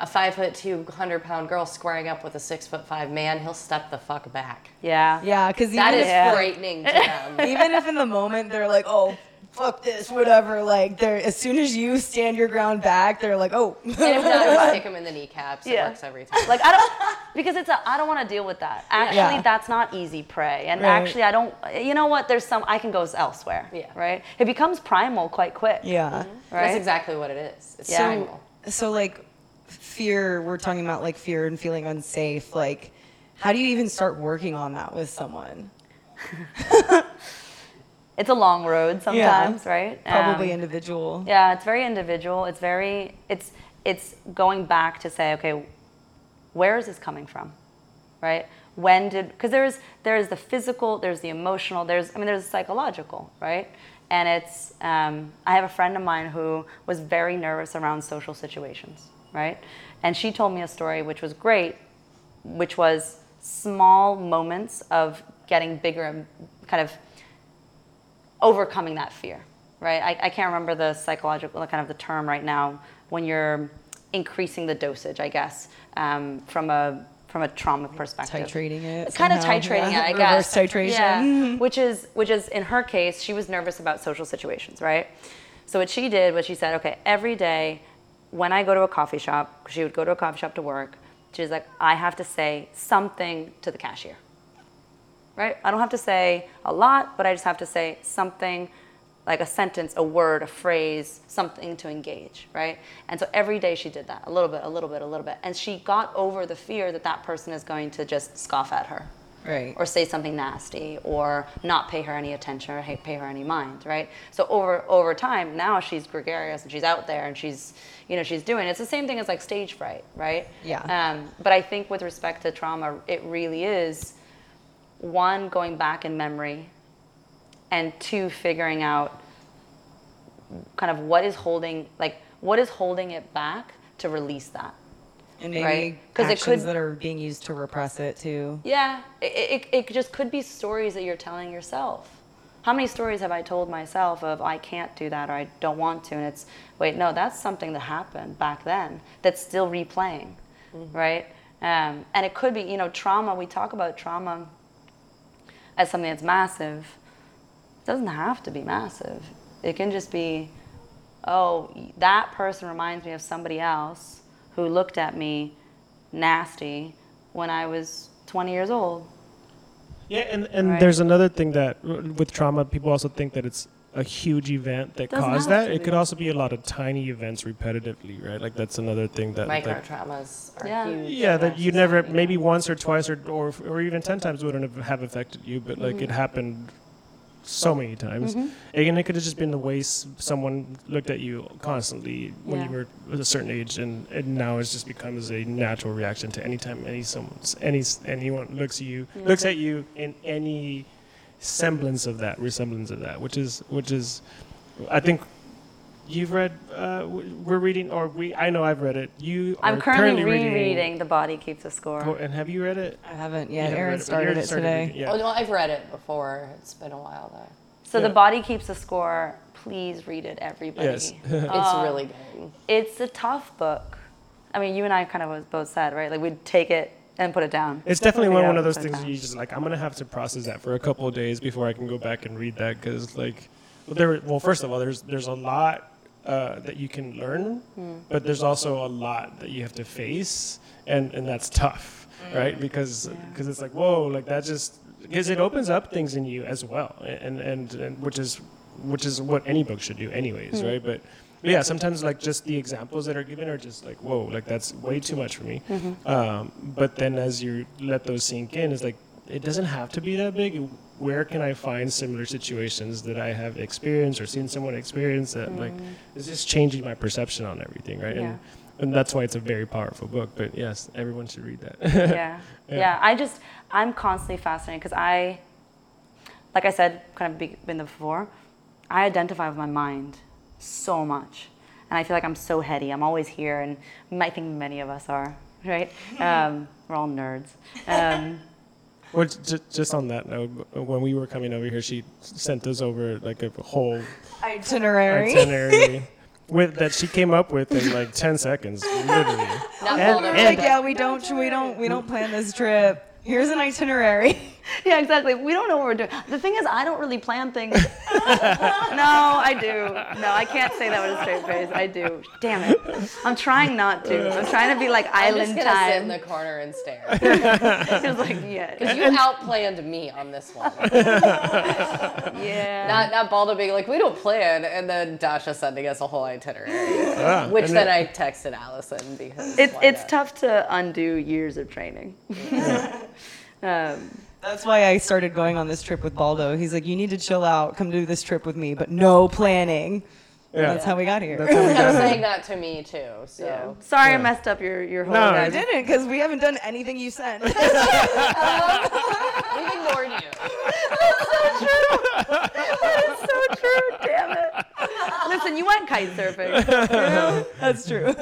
a five foot two hundred pound girl squaring up with a six foot five man, he'll step the fuck back. yeah Yeah, because That even is if Yeah. frightening to them. even if in the moment they're like, "Oh, fuck this," whatever. Like they're as soon as you stand your ground back, they're like, "Oh." and if not, just stick them in the kneecaps. It Yeah. works every time. like I don't because it's a I don't want to deal with that. Actually, Yeah. that's not easy prey. And Right. actually, I don't. You know what? There's some I can go elsewhere. Yeah. Right. It becomes primal quite quick. yeah. Mm-hmm. Right. That's exactly what it is. It's Yeah. primal. So like fear, we're talking about like fear and feeling unsafe. Like, how do you even start working on that with someone? it's a long road sometimes, right? Probably Um, individual. yeah, it's very individual. It's very it's it's going back to say, okay, where is this coming from, right? When did because there's there's the physical, there's the emotional, there's I mean there's the psychological, right? And it's um, I have a friend of mine who was very nervous around social situations, right? And she told me a story which was great, which was small moments of getting bigger and kind of overcoming that fear, right? I, I can't remember the psychological kind of the term right now when you're increasing the dosage, I guess, um, from a from a trauma perspective. Titrating it. Kind of titrating yeah. it, I guess. Reverse titration. Yeah, which is which is in her case, she was nervous about social situations, right? So what she did was she said, okay, every day when I go to a coffee shop, she would go to a coffee shop to work. She's like, I have to say something to the cashier right? I don't have to say a lot, but I just have to say something like a sentence, a word, a phrase, something to engage, right? And so every day she did that, a little bit, a little bit, a little bit. And she got over the fear that that person is going to just scoff at her. Right. Or say something nasty, or not pay her any attention, or pay her any mind, right? So over over time, now she's gregarious and she's out there and she's, you know, she's doing. It's the same thing as like stage fright, right? Yeah. Um, but I think with respect to trauma, it really is one going back in memory and two figuring out kind of what is holding like what is holding it back to release that And maybe Right. 'Cause it actions could- that are being used to repress it too. yeah it, it, it just could be stories that you're telling yourself how many stories have i told myself of i can't do that or i don't want to and it's wait no that's something that happened back then that's still replaying right um, and it could be you know trauma we talk about trauma as something that's massive it doesn't have to be massive it can just be oh that person reminds me of somebody else who looked at me nasty when i was 20 years old Yeah, and, and Right. there's another thing that with trauma, people also think that it's a huge event that Doesn't caused that. It could also be a lot of tiny events repetitively, right? Like that's another thing that Micro like, traumas are Yeah. huge. yeah, that you never maybe once or twice or or, or even ten times wouldn't have, have affected you, but like Mm-hmm. it happened so many times. And it could have just been the way someone looked at you constantly when you were at a certain age, and, and now it's just becomes a natural reaction to anytime any someone's any anyone looks at you looks at you in any semblance of that resemblance of that, which is which is, I think. You've read. Uh, we're reading, or we. I know I've read it. You. i'm are currently, reading. rereading the body keeps a score Oh, and have you read it? I haven't You yet. haven't Erin read it, but started it today. reading- Yeah. Oh, no, I've read it before. It's been a while though. so Yeah. the body keeps a score please read it everybody Yes. It's really good. it's a tough book i mean you and i kind of both said right like we'd take it and put it down It's definitely one, one of those and put it things down. you just like. I'm gonna have to process that for a couple of days before I can go back and read that because like, well, there. Well, first of all, there's there's a lot uh, that you can learn, Hmm. but there's also a lot that you have to face, and and that's tough, right? Because because it's like whoa, like that just because it opens up things in you as well, and and, and which is which is what any book should do, anyways, Hmm. right? But but yeah, sometimes like just the examples that are given are just like whoa, like that's way too much for me. Mm-hmm. Um, but then as you let those sink in, it's like it doesn't have to be that big. Where can I find similar situations that I have experienced or seen someone experience that like is just changing my perception on everything, right? And and that's why it's a very powerful book. But yes, everyone should read that. yeah. yeah. I just, I'm constantly fascinated because I, like I said, kind of be- been there before, I identify with my mind so much. And I feel like I'm so heady. I'm always here, and I think many of us are, right? Um, we're all nerds. Um, well, j- just on that note, when we were coming over here, she sent us over like a whole Itinerary. itinerary with that she came up with in like ten seconds, literally. And- and- like, yeah, we don't, we don't, we don't plan this trip. Here's an itinerary. yeah, exactly. We don't know what we're doing. The thing is, I don't really plan things. no, I do. No, I can't say that with a straight face. I do. Damn it. I'm trying not to. I'm trying to be like I'm island just gonna sit in the corner and stare. It's like, yeah. Because you outplanned me on this one. Yeah. Not not Baldo being like, we don't plan, and then Dasha sending us a whole itinerary. Ah, Which and then then- I texted Allison because it's it's not? tough to undo years of training. um, That's why I started going on this trip with Baldo. He's like, you need to chill out, come do this trip with me, but no planning. And Yeah. That's how we got here. That's how we Kept got saying it. that to me too. So Sorry, I Yeah. messed up your your whole. No, I I didn't, because we haven't done anything you sent. we've ignored you. That's so true. That is so true. Damn it. Listen, you went kite surfing. That's true.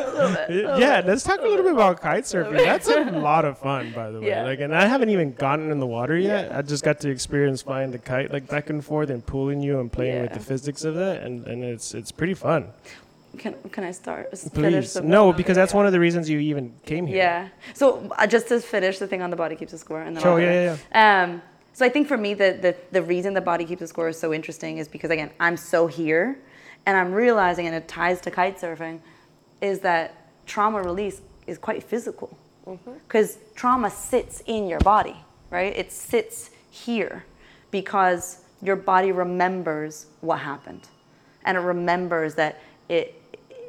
Yeah, let's talk a little bit about kite surfing. That's a lot of fun, by the way. Yeah. Like, and I haven't even gotten in the water yet. I just got to experience flying the kite like back and forth and pulling you and playing with the physics of that, and, and it's it's pretty fun. Can, can I start? Please, no, because that's one of the reasons you even came here. Yeah. So uh, just to finish the thing on the body keeps a score, and then Sure, I'll yeah. Um, so I think for me, the, the the reason the body keeps a score is so interesting is because again, I'm so here, and I'm realizing, and it ties to kite surfing, is that trauma release is quite physical, mm-hmm. because trauma sits in your body, right? It sits here, because your body remembers what happened, and it remembers that it.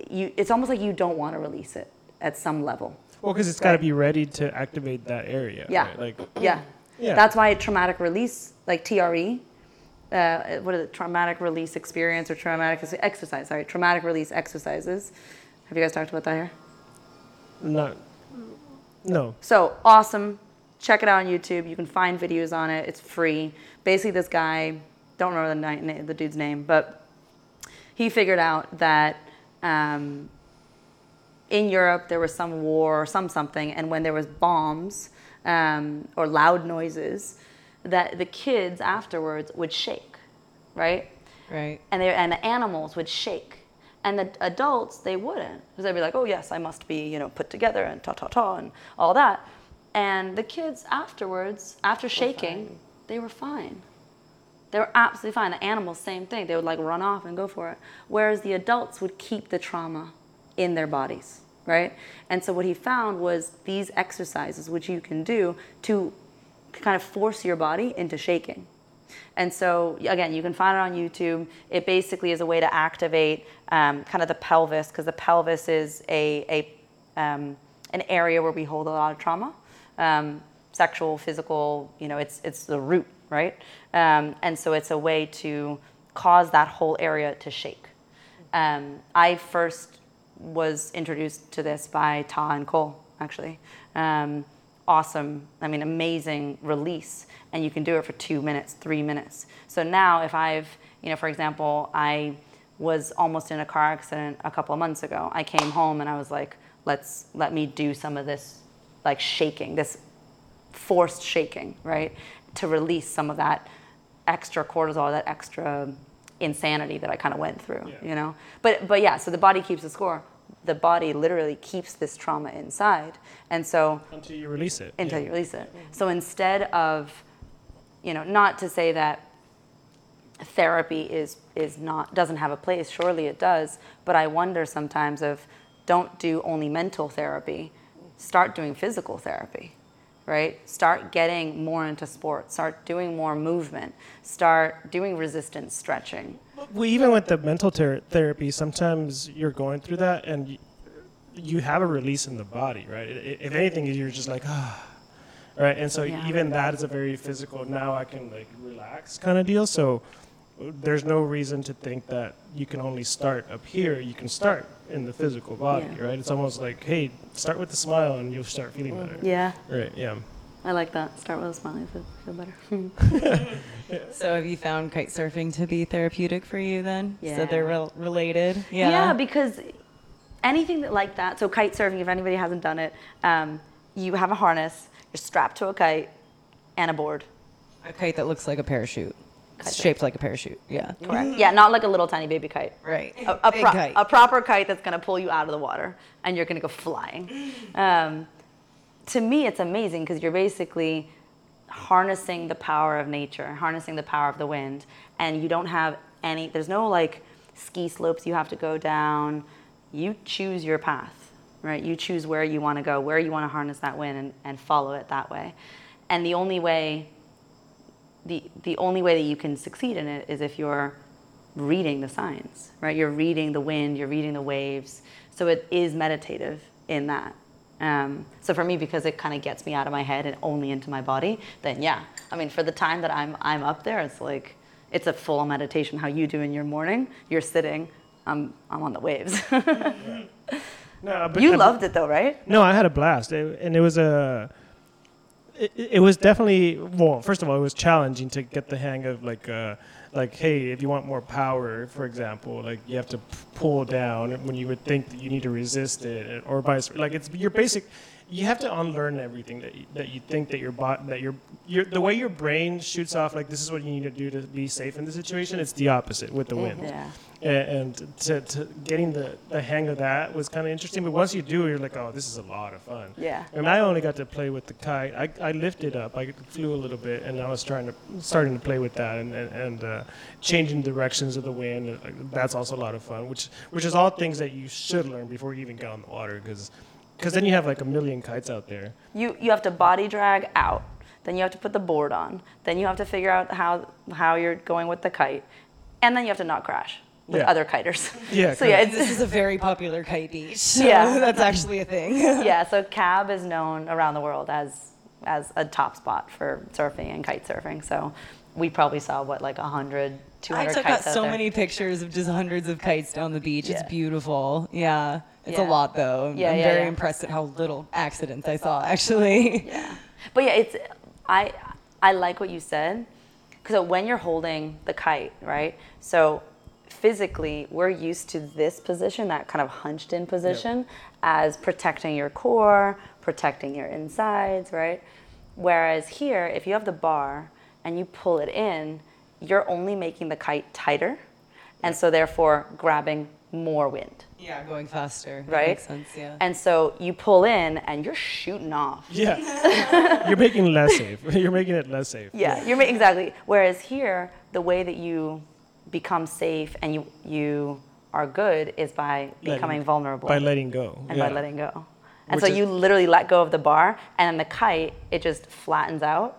You, it's almost like you don't want to release it at some level. Well, because it's got to be ready to activate that area. Yeah. right? Like, Yeah. Yeah. That's why traumatic release, like TRE, uh, what is it? Traumatic release experience or traumatic exercise. Sorry, traumatic release exercises. Have you guys talked about that here? No. No. So awesome. Check it out on YouTube. You can find videos on it. It's free. Basically, this guy, don't remember the, ni- the dude's name, but he figured out that um, in Europe there was some war or some something, and when there was bombs um, or loud noises, that the kids afterwards would shake, right? Right. and they and the animals would shake. And the adults they wouldn't because they'd be like oh yes i must be you know put together and ta ta ta and all that. And the kids afterwards after shaking they were fine. They were absolutely fine. The animals same thing. They would like run off and go for it. Whereas the adults would keep the trauma in their bodies right? And so what he found was these exercises which you can do to kind of force your body into shaking and so, again, you can find it on YouTube. It basically is a way to activate um, kind of the pelvis, because the pelvis is a, a um, an area where we hold a lot of trauma, um, sexual, physical. You know, it's it's the root, right? Um, and so, it's a way to cause that whole area to shake. Um, I first was introduced to this by Ta and Cole, actually. Um, awesome, I mean, amazing release. And you can do it for two minutes, three minutes. So now, if I've, you know, for example, I was almost in a car accident a couple of months ago. I came home and I was like, let's let me do some of this, like shaking, this forced shaking, right? To release some of that extra cortisol, that extra insanity that I kind of went through, Yeah. you know? But, but yeah, so the body keeps the score. The body literally keeps this trauma inside. And so Until you release it. until yeah. you release it. Mm-hmm. So instead of, you know, not to say that therapy is is not doesn't have a place. Surely it does. But I wonder sometimes of don't do only mental therapy. Start doing physical therapy, right? Start getting more into sports. Start doing more movement. Start doing resistance stretching. Well, even with the mental ter- therapy, sometimes you're going through that and you, you have a release in the body, right? If anything, you're just like, ah, right? And so Yeah. even that is a very physical, now I can like relax kind of deal. So there's no reason to think that you can only start up here. You can start in the physical body, Yeah. right? It's almost like, hey, start with a smile and you'll start feeling better. Yeah, Right, yeah. I like that. Start with a smile. You feel, feel better. So have you found kite surfing to be therapeutic for you then? Yeah. So they're rel- related? Yeah. Yeah. because anything that like that. So kite surfing, if anybody hasn't done it, um, you have a harness, you're strapped to a kite, and a board. A kite that looks like a parachute. It's Kite. shaped like a parachute. Yeah. Correct. Yeah, not like a little tiny baby kite. Right. A, a, pro- kite. a proper kite that's going to pull you out of the water, and you're going to go flying. Um, to me, it's amazing because you're basically harnessing the power of nature, harnessing the power of the wind, and you don't have any. There's no like ski slopes you have to go down. You choose your path, right? You choose where you want to go, where you want to harness that wind, and, and follow it that way. And the only way the, the only way that you can succeed in it is if you're reading the signs, right? You're reading the wind, you're reading the waves. So it is meditative in that. Um, so for me, because it kind of gets me out of my head and only into my body, then yeah. I mean, for the time that I'm I'm up there, it's like it's a full meditation. How you do in your morning, you're sitting, I'm I'm on the waves. No, but you I- loved it though, right? No, I had a blast, It- and it was a. It, it was definitely well. First of all, it was challenging to get the hang of like, uh, like, hey, if you want more power, for example, like you have to pull down when you would think that you need to resist it, or vice. Like it's your basic. You have to unlearn everything that you, that you think that your bot that your your the way your brain shoots off like this is what you need to do to be safe in the situation. It's the opposite with the wind Yeah. And, and to, to getting the, the hang of that was kind of interesting. But once you do, you're like, oh, this is a lot of fun. Yeah. And I only got to play with the kite. I, I lifted up. I flew a little bit, and I was trying to starting to play with that and and, and uh, changing directions of the wind. That's also a lot of fun. Which which is all things that you should learn before you even get on the water, because because then you have like a million kites out there. You you have to body drag out. Then you have to put the board on. Then you have to figure out how how you're going with the kite, and then you have to not crash with Yeah. other kiters. Yeah, so yeah, correct. it's, This is a very popular kite beach. So Yeah. that's actually a thing. yeah. So Cab is known around the world as as a top spot for surfing and kite surfing. So we probably saw what like 100, 200 I took out kites out so there. many pictures of just hundreds of kites down the beach. It's beautiful. Yeah. It's Yeah. a lot though. Yeah, I'm yeah, very yeah. impressed at how little accidents I saw actually. Yeah. But yeah, it's I I like what you said because when you're holding the kite, right? So physically, we're used to this position, that kind of hunched in position, as protecting your core, protecting your insides, right? Whereas here, if you have the bar and you pull it in, you're only making the kite tighter, and so therefore grabbing more wind. Yeah, going faster. Right? makes sense, yeah. And so you pull in and you're shooting off. Yeah, you're making it less safe. You're making it less safe. Yeah, you're ma- exactly. Whereas here, the way that you become safe and you you are good is by Letting- becoming vulnerable By letting go. and yeah. by letting go. And Which so is- you literally let go of the bar, and then the kite it just flattens out,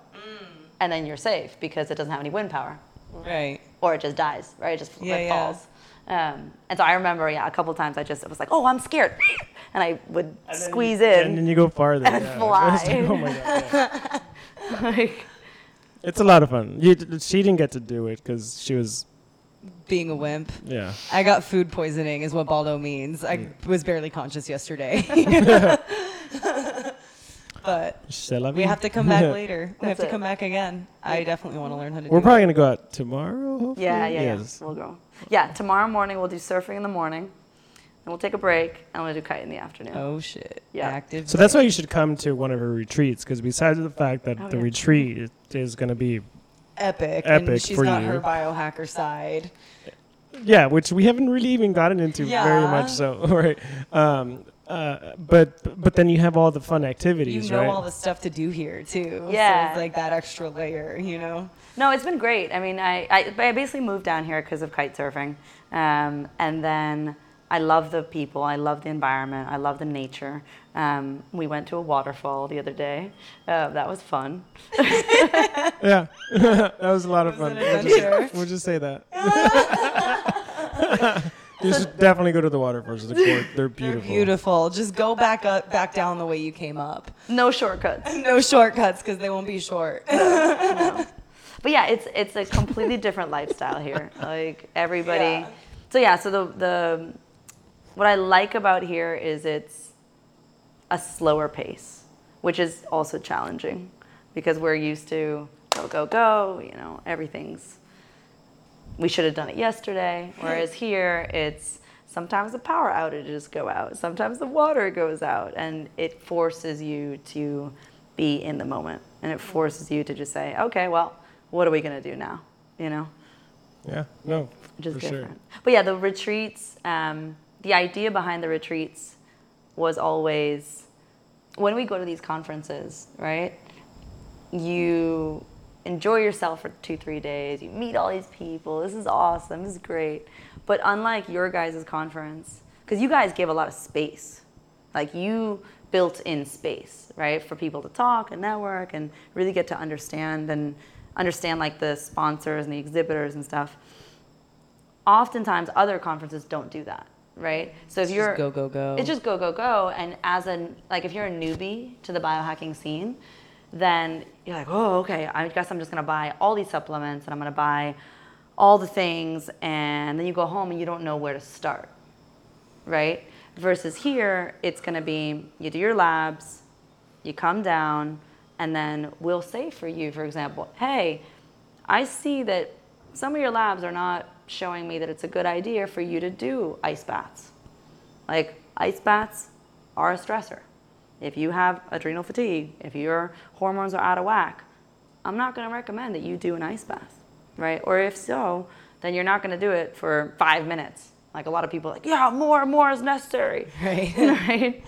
and then you're safe because it doesn't have any wind power, right. or it just dies, right? It just Yeah, it yeah. falls. Um, and so I remember, yeah, a couple times I just was like, oh, I'm scared, and I would And squeeze you, in. And then you go farther. and yeah. fly. Like, oh my god. like, It's a lot of fun. You, she didn't get to do it because she was, Being a wimp. yeah. I got food poisoning is what Baldo means. I Mm. was barely conscious yesterday. but we have to come back later. We have That's to come back again. I definitely want to learn how to We're do probably gonna go out tomorrow. Hopefully? Yeah, yeah, yes. yeah. We'll go. Yeah, tomorrow morning we'll do surfing in the morning, and we'll take a break, and we'll do kite in the afternoon. Oh shit. Yeah. Active. So that's why you should come to one of her retreats because besides the fact that Oh, the yeah. retreat is gonna be, epic. and Epic she's for got you. her biohacker side. yeah, which we haven't really even gotten into very much. So right, um, uh, but but then you have all the fun activities. You know right? all the stuff to do here too. Yeah. So it's like that extra layer, you know? No, it's been great. I mean, I, I, I basically moved down here because of kite surfing, um, and then I love the people. I love the environment. I love the nature. Um, we went to a waterfall the other day. Uh, that was fun. yeah, that was a lot of fun. We'll just, we'll just say that. you should definitely go to the waterfalls. They're, gor- they're They're beautiful. beautiful. Just go back up, back down the way you came up. No shortcuts. No shortcuts because they won't be short. But yeah, it's it's a completely different lifestyle here. Like everybody. Yeah. So yeah, so the the what I like about here is it's a slower pace, which is also challenging because we're used to go go go. You know, everything's. We should have done it yesterday. Whereas here, it's sometimes the power outages go out, sometimes the water goes out, and it forces you to be in the moment, and it forces you to just say, okay, well, what are we gonna do now? You know Yeah, no, which is for different. sure. But yeah, the retreats, um, the idea behind the retreats was always when we go to these conferences, right? You enjoy yourself for two, three days, you meet all these people, this is awesome, this is great. But unlike your guys' conference, because you guys gave a lot of space, like you built in space, right, for people to talk and network and really get to understand and understand like the sponsors and the exhibitors and stuff oftentimes other conferences don't do that right? So if It's you're just go, go, go. it's just go go go. And as a like, if you're a newbie to the biohacking scene, then you're like, oh, okay. I guess I'm just gonna buy all these supplements and I'm gonna buy all the things, and then you go home and you don't know where to start, right? Versus here, it's gonna be you do your labs, you come down, and then we'll say for you, for example, hey, I see that some of your labs are not showing me that it's a good idea for you to do ice baths. Like ice baths are a stressor. If you have adrenal fatigue, if your hormones are out of whack, I'm not going to recommend that you do an ice bath, right? Or if so, then you're not going to do it for five minutes. Like a lot of people, are like yeah, more, more is necessary, Right. right?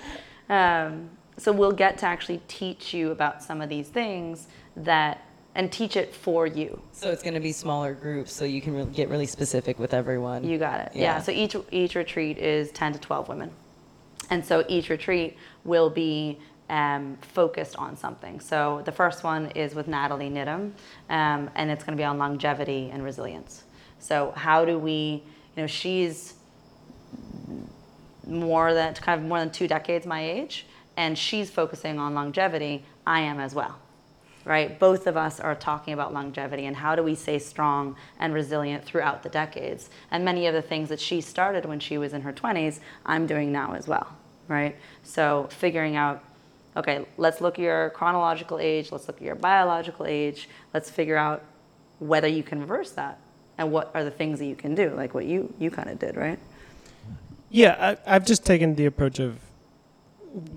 Um, so we'll get to actually teach you about some of these things that, and teach it for you. So it's going to be smaller groups, so you can re- get really specific with everyone. You got it. Yeah. Yeah. So each each retreat is ten to twelve women, and so each retreat will be um, focused on something. So the first one is with Natalie Niddam, um, and it's going to be on longevity and resilience. So how do we, you know, she's more than kind of more than two decades my age, and she's focusing on longevity. I am as well right? Both of us are talking about longevity and how do we stay strong and resilient throughout the decades. And many of the things that she started when she was in her 20s, I'm doing now as well, right? So figuring out, okay, let's look at your chronological age, let's look at your biological age, let's figure out whether you can reverse that and what are the things that you can do, like what you, you kind of did, right? Yeah, I, I've just taken the approach of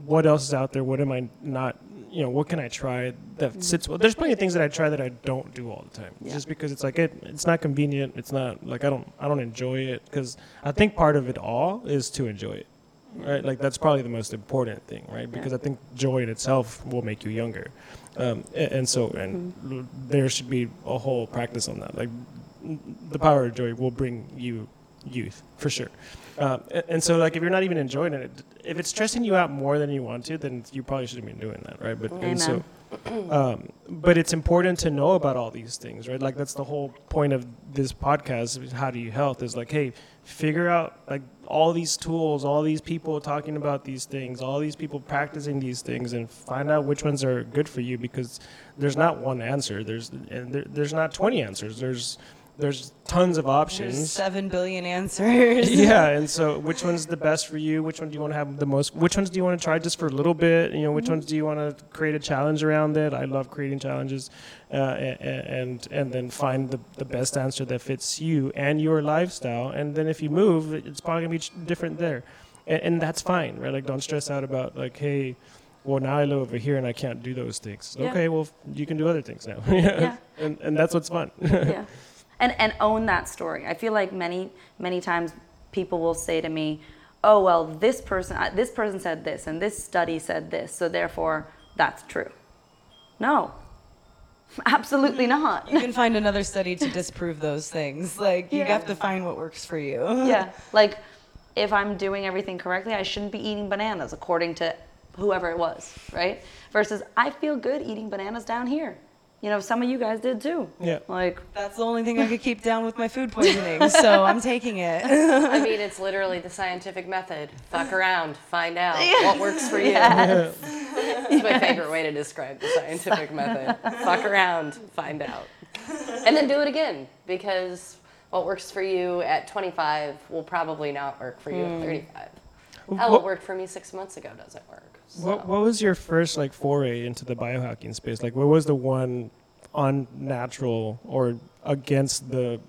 what else is out there. What am I not? You know, what can I try that sits well? There's plenty of things that I try that I don't do all the time, Yeah. just because it's like it. It's not convenient. It's not like I don't. I don't enjoy it because I think part of it all is to enjoy it, right? Like that's probably the most important thing, right? Because I think joy in itself will make you younger, um, and, so and l- there should be a whole practice on that. Like the power of joy will bring you youth for sure. Um, a- and, so, like, if you're not even enjoying it, if it's stressing you out more than you want to, then you probably shouldn't be doing that, right? But and so, um, but it's important to know about all these things, right? Like that's the whole point of this podcast. How do you health? Is like, hey, figure out like all these tools, all these people talking about these things, all these people practicing these things, and find out which ones are good for you because there's not one answer. There's and there, there's not 20 answers. There's there's tons of There's options. seven billion answers. yeah, and so which one's the best for you? Which one do you want to have the most? Which ones do you want to try just for a little bit? You know, which ones do you want to create a challenge around it? I love creating challenges, uh, and and then find the, the best answer that fits you and your lifestyle. And then if you move, it's probably gonna be different there, and, and that's fine, right? Like don't stress out about like, hey. Well, now I live over here and I can't do those things. Yeah. Okay, well, you can do other things now. Yeah. and, and that's what's fun. yeah. And and own that story. I feel like many many times people will say to me, "Oh well, this person this person said this and this study said this, so therefore that's true." No. Absolutely not. You can find another study to disprove those things. Like you Yeah. have to find what works for you. yeah. Like if I'm doing everything correctly, I shouldn't be eating bananas according to whoever it was, right? Versus I feel good eating bananas down here. You know, some of you guys did too. Yeah. Like That's the only thing I could keep down with my food poisoning, so I'm taking it. I mean, it's literally the scientific method. Fuck around, find out what works for you. Yes. It's my favorite way to describe the scientific method. Fuck around, find out. And then do it again because what works for you at 25 will probably not work for you at hmm. 35. How What- what worked for me six months ago doesn't work. So. What, what was your first like foray into the biohacking space? Like, what was the one unnatural or against the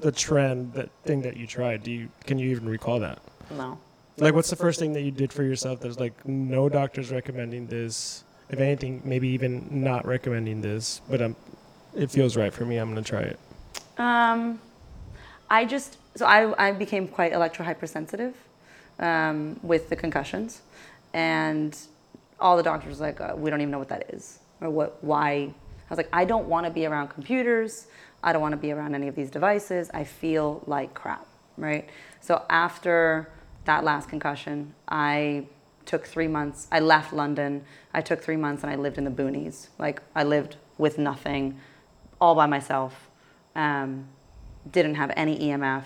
the trend that thing that you tried? Do you can you even recall that? no. Like, what's the first thing that you did for yourself? There's like no doctors recommending this. If anything, maybe even not recommending this, but um, it feels right for me. I'm gonna try it. Um, I just so I, I became quite electrohypersensitive um, with the concussions, and all the doctors were like, uh, we don't even know what that is or what why. I was like, I don't want to be around computers. I don't want to be around any of these devices. I feel like crap, right? So after that last concussion, I took three months. I left London. I took three months and I lived in the boonies. Like I lived with nothing, all by myself. Um, didn't have any EMF,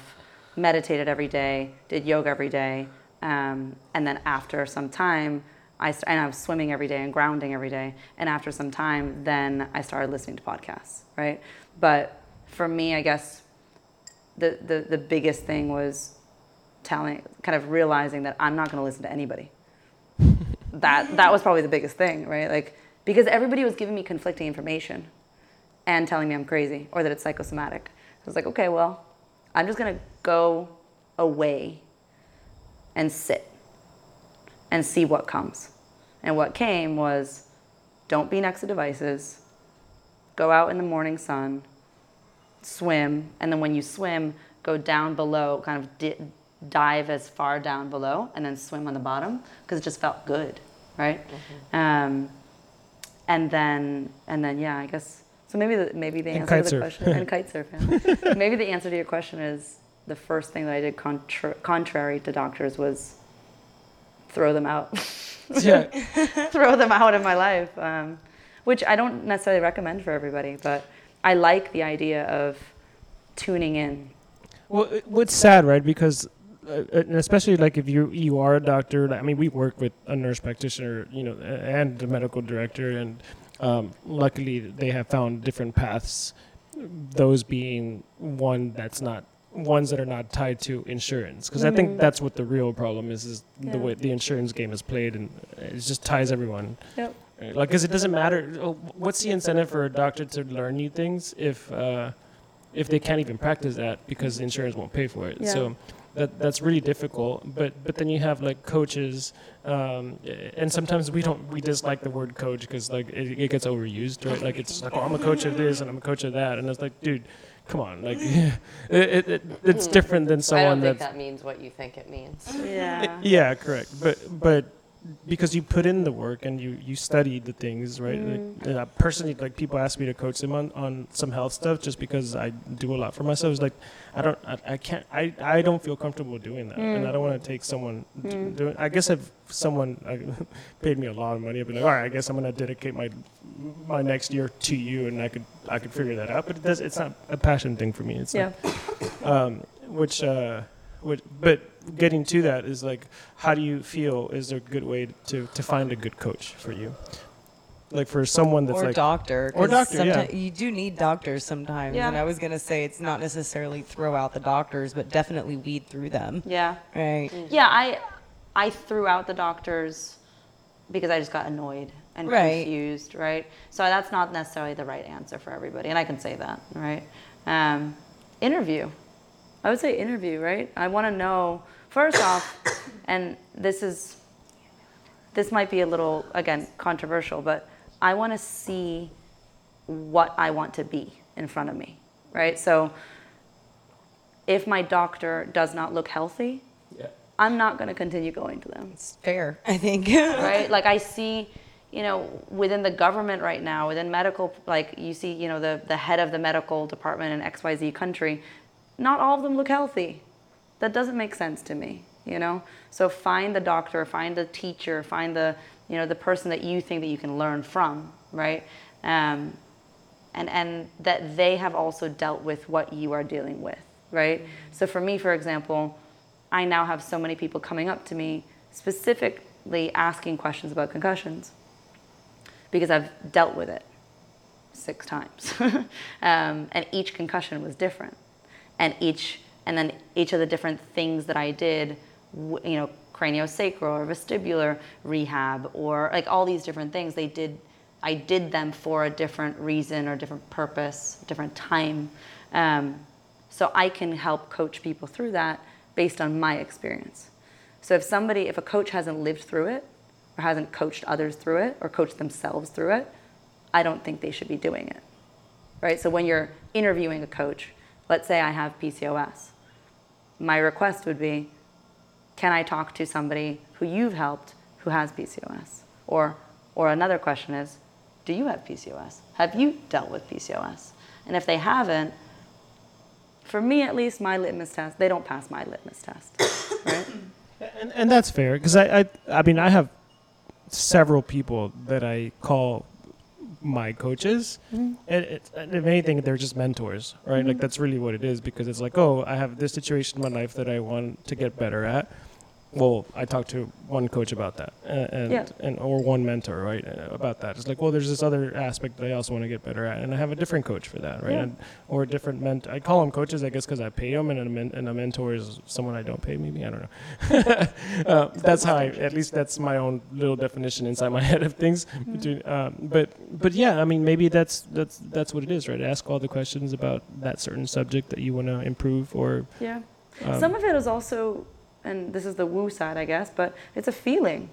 meditated every day, did yoga every day, um, and then after some time, I st- and I was swimming every day and grounding every day. And after some time, then I started listening to podcasts, right? But for me, I guess the the, the biggest thing was telling, kind of realizing that I'm not going to listen to anybody. that that was probably the biggest thing, right? Like because everybody was giving me conflicting information and telling me I'm crazy or that it's psychosomatic. I was like, okay, well, I'm just gonna go away and sit and see what comes. And what came was don't be next to devices, go out in the morning sun, swim, and then when you swim, go down below, kind of di- dive as far down below, and then swim on the bottom because it just felt good, right? Um, and then, and then, yeah, I guess. So maybe the, maybe the And answer to the kitesurf. question and kite surfing. maybe the answer to your question is the first thing that I did contra- contrary to doctors was throw them out. yeah. throw them out of my life, um, which I don't necessarily recommend for everybody, but I like the idea of tuning in. Well, it- what's sad, right? Because, uh, and especially like if you you are a doctor. I mean, we work with a nurse practitioner, you know, a- and the medical director, and um, luckily they have found different paths. Those being one that's not ones that are not tied to insurance, because I think that's what the real problem is: is Yeah. the way the insurance game is played, and it just ties everyone. Yep. Like, because it doesn't matter. oh, What's the incentive for a doctor to learn new things if uh, if they can't even practice that because insurance won't pay for it? Yeah. So that that's really difficult. But but then you have like coaches, um, and sometimes we don't we dislike the word coach because like it, it gets overused, right? Like it's like oh I'm a coach of this and I'm a coach of that, and it's like dude. Come on, like it, it, it, it's hmm. different than someone I someone don't think that's that means what you think it means. Yeah. yeah, correct. But but because you put in the work and you you study the things, right? Like, uh, personally, like people ask me to coach them on on some health stuff just because I do a lot for myself. It's like I don't, I, I can't, I I don't feel comfortable doing that, and I don't want to take someone d- doing. I guess if someone uh, paid me a lot of money, I'd be like, all right, I guess I'm gonna dedicate my my next year to you, and I could I could figure that out. But it does, it's not a passion thing for me. It's Yeah. like, um, which uh, which, but getting to that is like, how do you feel? Is there a good way to to find a good coach for you? Like for someone that's or like, doctor. or doctor, yeah. You do need doctors sometimes. Yeah. And I was going to say it's not necessarily throw out the doctors, but definitely weed through them. Yeah. Right. Yeah, I I threw out the doctors because I just got annoyed and Right. confused, right? So that's not necessarily the right answer for everybody, and I can say that, right? Um, interview. I would say interview, right? I want to know first off, and this is this might be a little again controversial, but I want to see what I want to be in front of me, right? So if my doctor does not look healthy, I'm not going to continue going to them, It's fair, I think. right? like I see, you know, within the government right now, within medical, like you see, you know, the, the head of the medical department in XYZ country, not all of them look healthy. That doesn't make sense to me, you know? So find the doctor, find the teacher, find the, you know, the person that you think that you can learn from, right? Um, and and that they have also dealt with what you are dealing with, right? So for me, for example, I now have so many people coming up to me specifically asking questions about concussions because I've dealt with it six times, um, and each concussion was different, and each and then each of the different things that I did, you know, craniosacral or vestibular rehab or like all these different things, they did. I did them for a different reason or different purpose, different time. Um, so I can help coach people through that based on my experience. So if somebody, if a coach hasn't lived through it, or hasn't coached others through it, or coached themselves through it, I don't think they should be doing it. Right? So when you're interviewing a coach, let's say I have PCOS, my request would be, can I talk to somebody who you've helped who has PCOS? Or, or another question is, do you have PCOS? Have you dealt with PCOS? And if they haven't, for me at least, my litmus test, they don't pass my litmus test, right? and, and that's fair because I, I I mean I have several people that I call my coaches. Mm-hmm. And, it's, and if anything, they're just mentors, right? Like that's really what it is because it's like, oh, I have this situation in my life that I want to get better at. Well, I talked to one coach about that, and Yeah. and or one mentor, right, uh, about that. It's like, well, there's this other aspect that I also want to get better at, and I have a different coach for that, right? Yeah. And, or a different ment. I call them coaches, I guess, because I pay them, and a, men- and a mentor is someone I don't pay. Maybe I don't know. uh, that's how I. At least that's my own little definition inside my head of things. Between, um, but but yeah, I mean, maybe that's that's that's what it is, right? Ask all the questions about that certain subject that you want to improve, or Yeah. um, Some of it is also, and this is the woo side, I guess, but it's a feeling,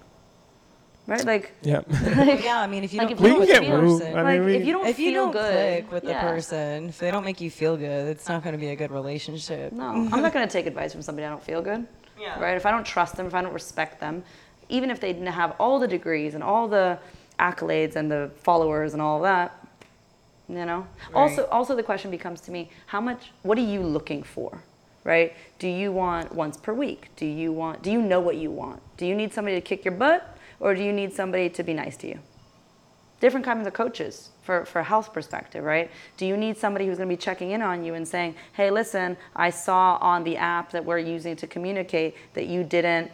right? Like, yeah. yeah, I mean, if you Like, don't if you click don't with get the feel- woo. person, I like we- if you don't if you feel don't good click with yeah. the person, if they don't make you feel good, it's not going to be a good relationship. No, I'm not going to take advice from somebody I don't feel good. Yeah. Right? If I don't trust them, if I don't respect them, even if they didn't have all the degrees and all the accolades and the followers and all of that, you know. Also, also the question becomes to me: How much? What are you looking for? Right? Do you want once per week? Do you want? Do you know what you want? Do you need somebody to kick your butt, or do you need somebody to be nice to you? different kinds of coaches for, for a health perspective, right? Do you need somebody who's going to be checking in on you and saying, hey, listen, I saw on the app that we're using to communicate that you didn't,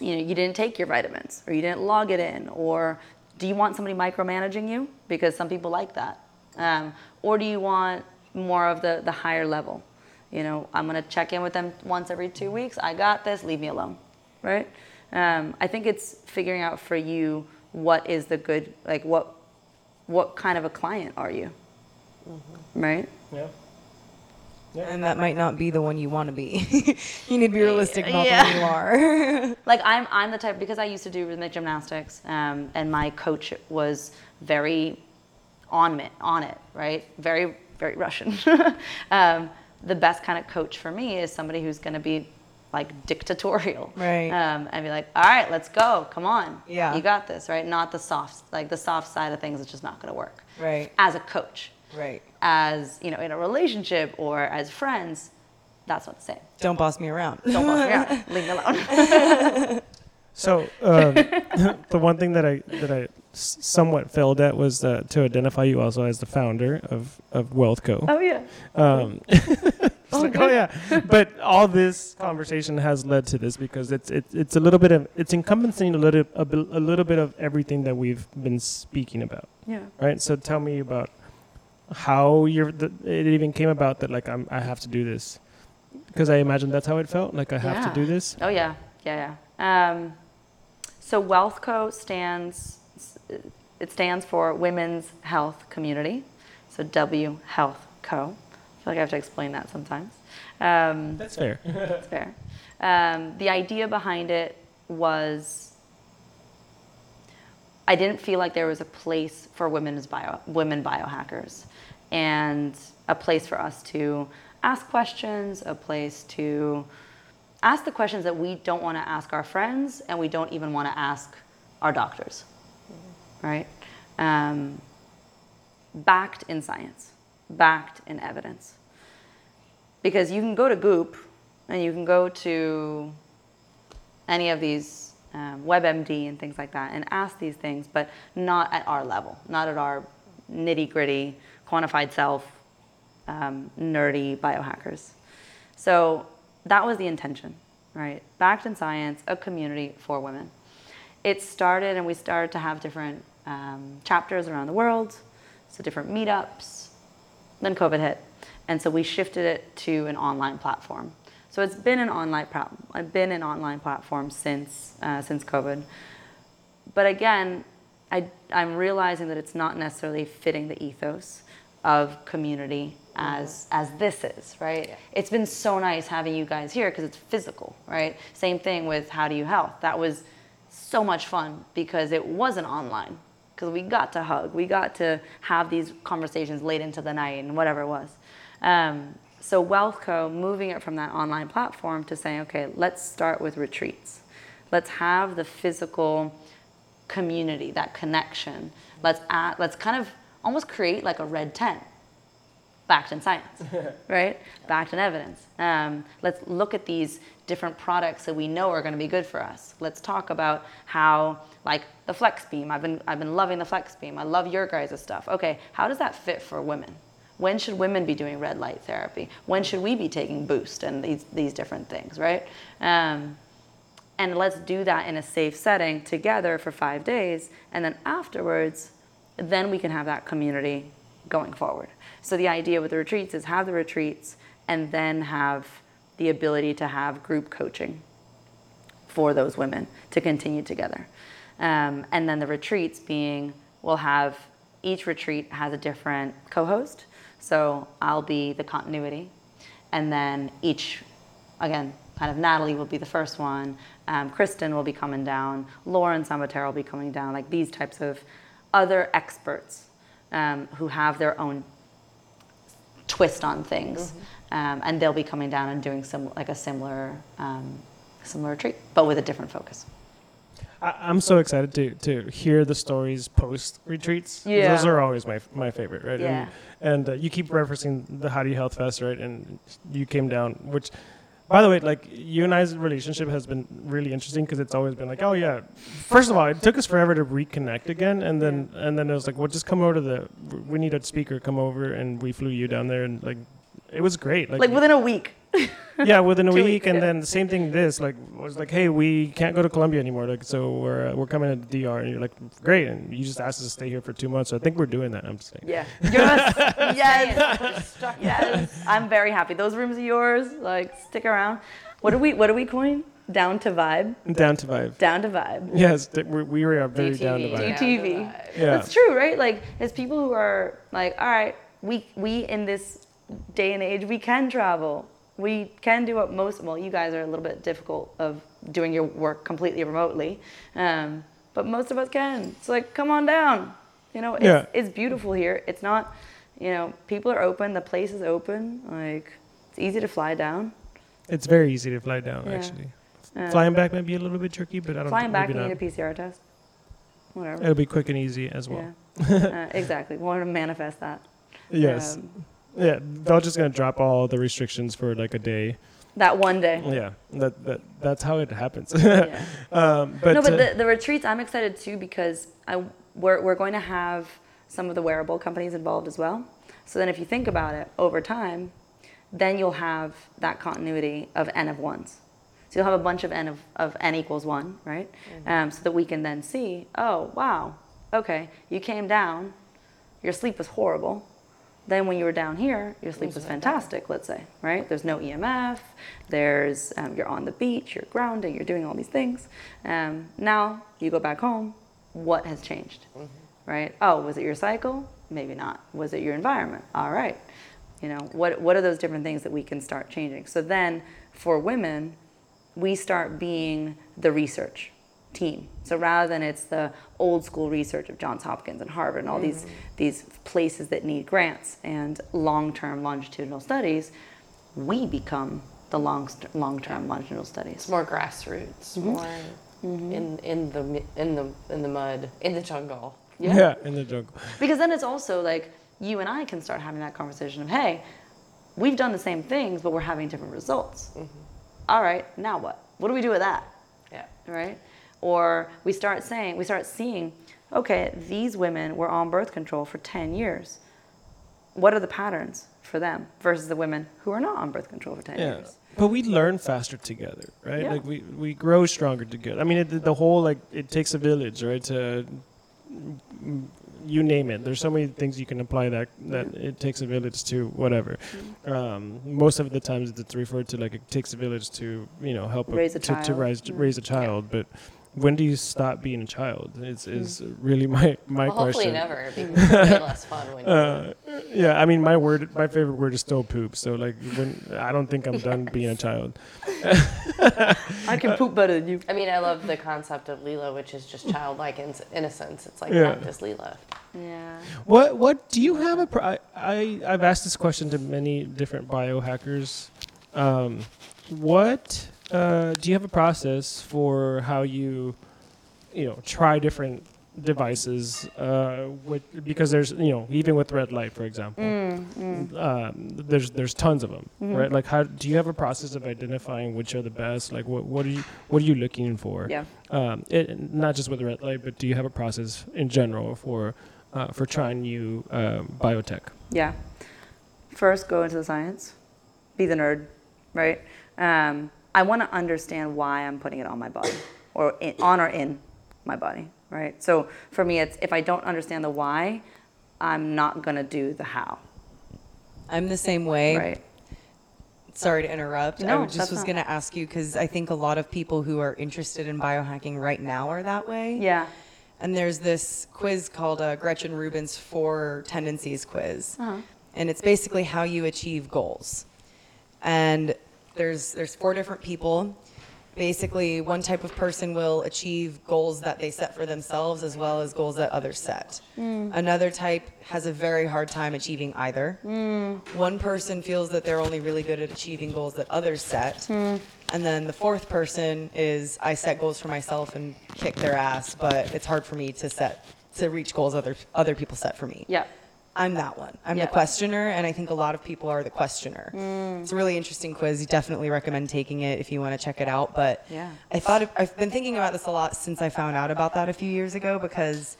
you know, you didn't take your vitamins or you didn't log it in, or do you want somebody micromanaging you? Because some people like that. Um, or do you want more of the, the higher level? You know, I'm going to check in with them once every two weeks. I got this, leave me alone, right? Um, I think it's figuring out for you what is the good, like what, what kind of a client are you, right? Yeah. Yeah. And that might not be the one you want to be. you need to be realistic about the Yeah. one you are. like I'm, I'm the type because I used to do rhythmic gymnastics, um, and my coach was very on it, on it, right? Very, very Russian. um, the best kind of coach for me is somebody who's going to be like dictatorial, Right. Um, and be like, all right, let's go, come on, Yeah. you got this, right? Not the soft, like the soft side of things is just not going to work, Right. As a coach, right. as you know, in a relationship or as friends, that's not the same. Don't boss me around. Don't boss me around, leave me alone. So um, the one thing that I that I s- somewhat failed at was uh, to identify you also as the founder of of WealthCo. oh yeah. Um, it's like, oh yeah, but all this conversation has led to this because it's it's it's a little bit of it's encompassing a little a, bit- a little bit of everything that we've been speaking about, Yeah. right? So tell me about how you're the, it even came about that like I'm I have to do this because I imagine that's how it felt like I have Yeah. to do this. Oh yeah, yeah, yeah. Um, so WealthCo stands. It stands for Women's Health Community. So W Health Co. I feel like I have to explain that sometimes. Um, That's fair. that's fair. Um, the idea behind it was I didn't feel like there was a place for women as bio, women biohackers and a place for us to ask questions, a place to ask the questions that we don't want to ask our friends and we don't even want to ask our doctors, right? Um, backed in science, backed in evidence. Because you can go to Goop and you can go to any of these um, WebMD and things like that and ask these things, but not at our level, not at our nitty gritty, quantified self, um, nerdy biohackers. So that was the intention, right? Backed in science, a community for women. It started, and we started to have different um, chapters around the world, so different meetups. Then COVID hit, and so we shifted it to an online platform. So it's been an online I've been an online platform since uh, since COVID. But again, I, I'm realizing that it's not necessarily fitting the ethos of community as as this is, right? It's been so nice having you guys here because it's physical, right? Same thing with Howdy Health. That was so much fun because it wasn't online because we got to hug, we got to have these conversations late into the night and whatever it was. Um, so WealthCo, moving it from that online platform to saying, okay, let's start with retreats. Let's have the physical community, that connection. Let's add, let's kind of almost create like a red tent. backed in science, right? Backed in evidence. Um, let's look at these different products that we know are going to be good for us. Let's talk about how, like the FlexBeam. I've been I've been loving the FlexBeam. I love your guys' stuff. Okay, how does that fit for women? When should women be doing red light therapy? When should we be taking boost and these these different things, right? Um, and let's do that in a safe setting together for five days and then afterwards then we can have that community going forward so the idea with the retreats is have the retreats and then have the ability to have group coaching for those women to continue together. Um, and then the retreats being we'll have each retreat has a different co-host so i'll be the continuity. And then each again kind of Natalie will be the first one, um, Kristen will be coming down, Lauren Sambataro will be coming down, like these types of other experts um, who have their own twist on things, um, and they'll be coming down and doing some like a similar um, similar retreat, but with a different focus. I, I'm so excited to to hear the stories post retreats. Yeah. those are always my my favorite, right? Yeah. And, and uh, you keep referencing the Howdy Health Fest, right? And you came down, which, by the way, like you and I's relationship has been really interesting because it's always been like, oh yeah. First of all, it took us forever to reconnect again, and then and then it was like, well, just come over to the. We need a speaker. Come over, and we flew you down there, and like, it was great. Like within a week. yeah, within a Two week, and yeah. then the same thing. This like was like, hey, we can't go to Colombia anymore. Like, so we're uh, we're coming to the DR, and you're like, great, and you just asked us to stay here for two months. So I think we're doing that. I'm just saying. Yeah. Yes. yes. yes. I'm very happy. Those rooms are yours. Like, stick around. What do we What do we coin? Down to vibe. Down to vibe. Down to vibe. Yes, th- we we are very down to vibe. DTV. Yeah. That's true, right? Like, it's people who are like, all right, we we in this day and age, we can travel. We can do what most. Well, you guys are a little bit difficult of doing your work completely remotely, um, but most of us can. It's like, come on down. You know, it's, Yeah. it's beautiful here. It's not, you know, people are open. The place is open. Like, it's easy to fly down. It's very easy to fly down. Yeah. Actually, Uh, flying back might be a little bit tricky, but I don't. flying back, you need a PCR test. Whatever. It'll be quick and easy as well. Yeah. uh, exactly. We want to manifest that. Yes. Um, yeah, they're just gonna drop all the restrictions for like a day. that one day. Yeah, that that that's how it happens. Yeah. um, but no, but uh, the, the retreats, I'm excited too because I, we're, we're going to have some of the wearable companies involved as well. So then if you think about it over time, then you'll have that continuity of n of ones. So you'll have a bunch of n of, of n equals one, right? Um, so that we can then see, oh, wow, okay, you came down, your sleep was horrible. Then when you were down here, your sleep was fantastic, let's say, right? There's no EMF, there's, um, you're on the beach, you're grounding, you're doing all these things. Um, now you go back home, what has changed, right? Oh, was it your cycle? Maybe not. Was it your environment? All right. You know, what, what are those different things that we can start changing? So then for women, we start being the research team. So rather than it's the old school research of Johns Hopkins and Harvard and all these mm. these places that need grants and long-term longitudinal studies, we become the long long-term longitudinal studies. It's studies. more grassroots, mm-hmm. more mm-hmm. in in the in the in the mud, in the jungle. yeah. in the jungle. Because then it's also like you and I can start having that conversation of, hey, we've done the same things, but we're having different results. Mm-hmm. All right, now what? What do we do with that? Yeah. right? Or we start saying, we start seeing, okay, these women were on birth control for 10 years. What are the patterns for them versus the women who are not on birth control for 10 Yeah. years? But we learn faster together, right? Yeah. Like we, we grow stronger together. I mean, it, the whole like it takes a village, right? To you name it. There's so many things you can apply that that it takes a village to whatever. Mm-hmm. Um, most of the times it's referred to like it takes a village to you know help Raise a to, to child. raise Mm. raise a child, but. When do you stop being a child? Is is really my my Well, hopefully question. never. Because it's way less fun when you Uh, yeah, I mean, my word, my favorite word is still poop. So like, when I don't think I'm done being a child. I can poop better than you. I mean, I love the concept of Leela, which is just childlike in- innocence. It's like Yeah. Countess Leela. Yeah. What what do you have a? Pro- I, I I've asked this question to many different biohackers. Um, what uh, do you have a process for how you, you know, try different devices, uh, with, because there's you know even with red light, for example, Um, there's there's tons of them, right? Like, how do you have a process of identifying which are the best? Like, what what are you what are you looking for? Yeah. Um, it, not just with red light, but do you have a process in general for uh, for trying new um, biotech? Yeah. First, go into the science. Be the nerd, right? Um, I want to understand why I'm putting it on my body, or in, on or in my body, right? So for me, it's if I don't understand the why, I'm not gonna do the how, I'm the same way. right? Sorry to interrupt. I No, would- just was going to ask you because I think a lot of people who are interested in biohacking right now are that way. Yeah. And there's this quiz called uh, Gretchen Rubin's Four Tendencies Quiz, Uh-huh. and it's basically how you achieve goals. And there's there's four different people. Basically, one type of person will achieve goals that they set for themselves as well as goals that others set. Mm. Another type has a very hard time achieving either. Mm. One person feels that they're only really good at achieving goals that others set. Mm. And then the fourth person is I set goals for myself and kick their ass, but it's hard for me to set to reach goals other other people set for me. Yeah. I'm that one. I'm Yeah. the questioner, and I think a lot of people are the questioner. Mm. It's a really interesting quiz. You definitely recommend taking it if you want to check it out. But Yeah. I thought I've been thinking about this a lot since I found out about that a few years ago because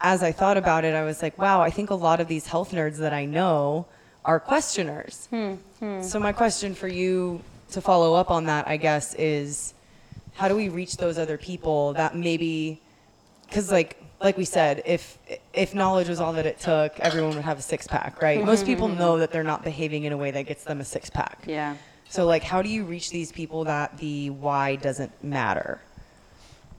as I thought about it, I was like, wow, I think a lot of these health nerds that I know are questioners. Hmm, hmm. So my question for you to follow up on that, I guess, is how do we reach those other people that maybe because like like we said, if if knowledge was all that it took, everyone would have a six pack, right? Mm-hmm. Most people know that they're not behaving in a way that gets them a six pack. Yeah. So like, how do you reach these people that the why doesn't matter?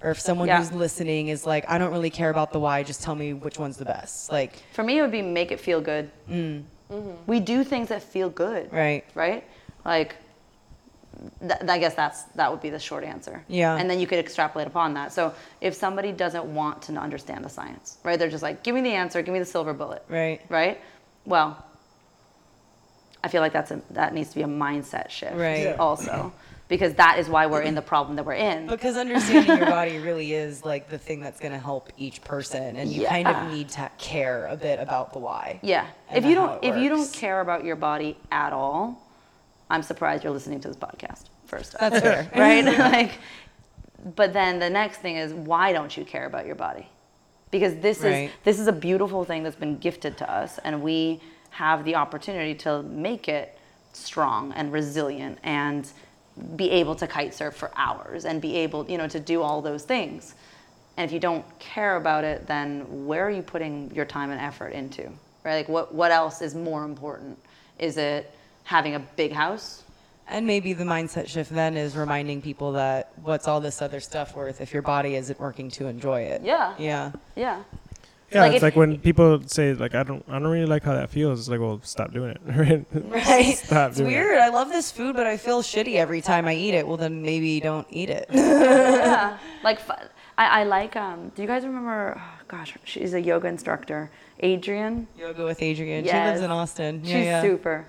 Or if someone Yeah. who's listening is like, I don't really care about the why, just tell me which one's the best. Like, For me, it would be make it feel good. Mm. Mm-hmm. We do things that feel good. right? right? Like, th- I guess that's that would be the short answer. Yeah. And then you could extrapolate upon that. So if somebody doesn't want to understand the science, right? They're just like, give me the answer, give me the silver bullet, Right. right? Well, I feel like that's a that needs to be a mindset shift, Right. Yeah. Also, because that is why we're in the problem that we're in. Because understanding your body really is like the thing that's going to help each person, and you kind of need to care a bit about the why. Yeah. If you don't it if you don't care about your body at all, I'm surprised you're listening to this podcast. First, That's fair. right? like, but then the next thing is why don't you care about your body? Because this Right. is this is a beautiful thing that's been gifted to us, and we have the opportunity to make it strong and resilient and be able to kite surf for hours and be able, you know, to do all those things. And if you don't care about it, then where are you putting your time and effort into? Right? Like what what else is more important? Is it having a big house? And maybe the mindset shift then is reminding people that what's all this other stuff worth if your body isn't working to enjoy it. Yeah. Yeah. Yeah. Yeah, Like it's if- like when people say like I don't I don't really like how that feels. It's like well stop doing it. Right? Right. Stop It's doing it. weird. I love this food, but I feel shitty every time I eat it. Well, then maybe don't eat it. yeah. Like I, I like um do you guys remember oh, gosh, she's a yoga instructor. Adriene. Yoga with Adriene. Yes. She lives in Austin. Yeah, She's yeah. super.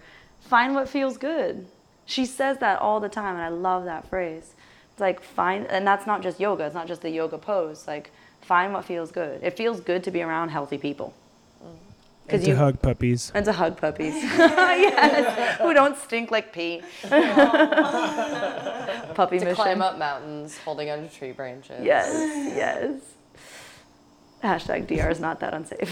Find what feels good. She says that all the time, and I love that phrase. It's like find, and that's not just yoga. It's not just the yoga pose. Like find what feels good. It feels good to be around healthy people. Mm. And Because to you hug puppies. and to hug puppies. yes, who don't stink like pee. Puppy To mission. climb up mountains holding onto tree branches. Yes, yes. Hashtag DR is not that unsafe.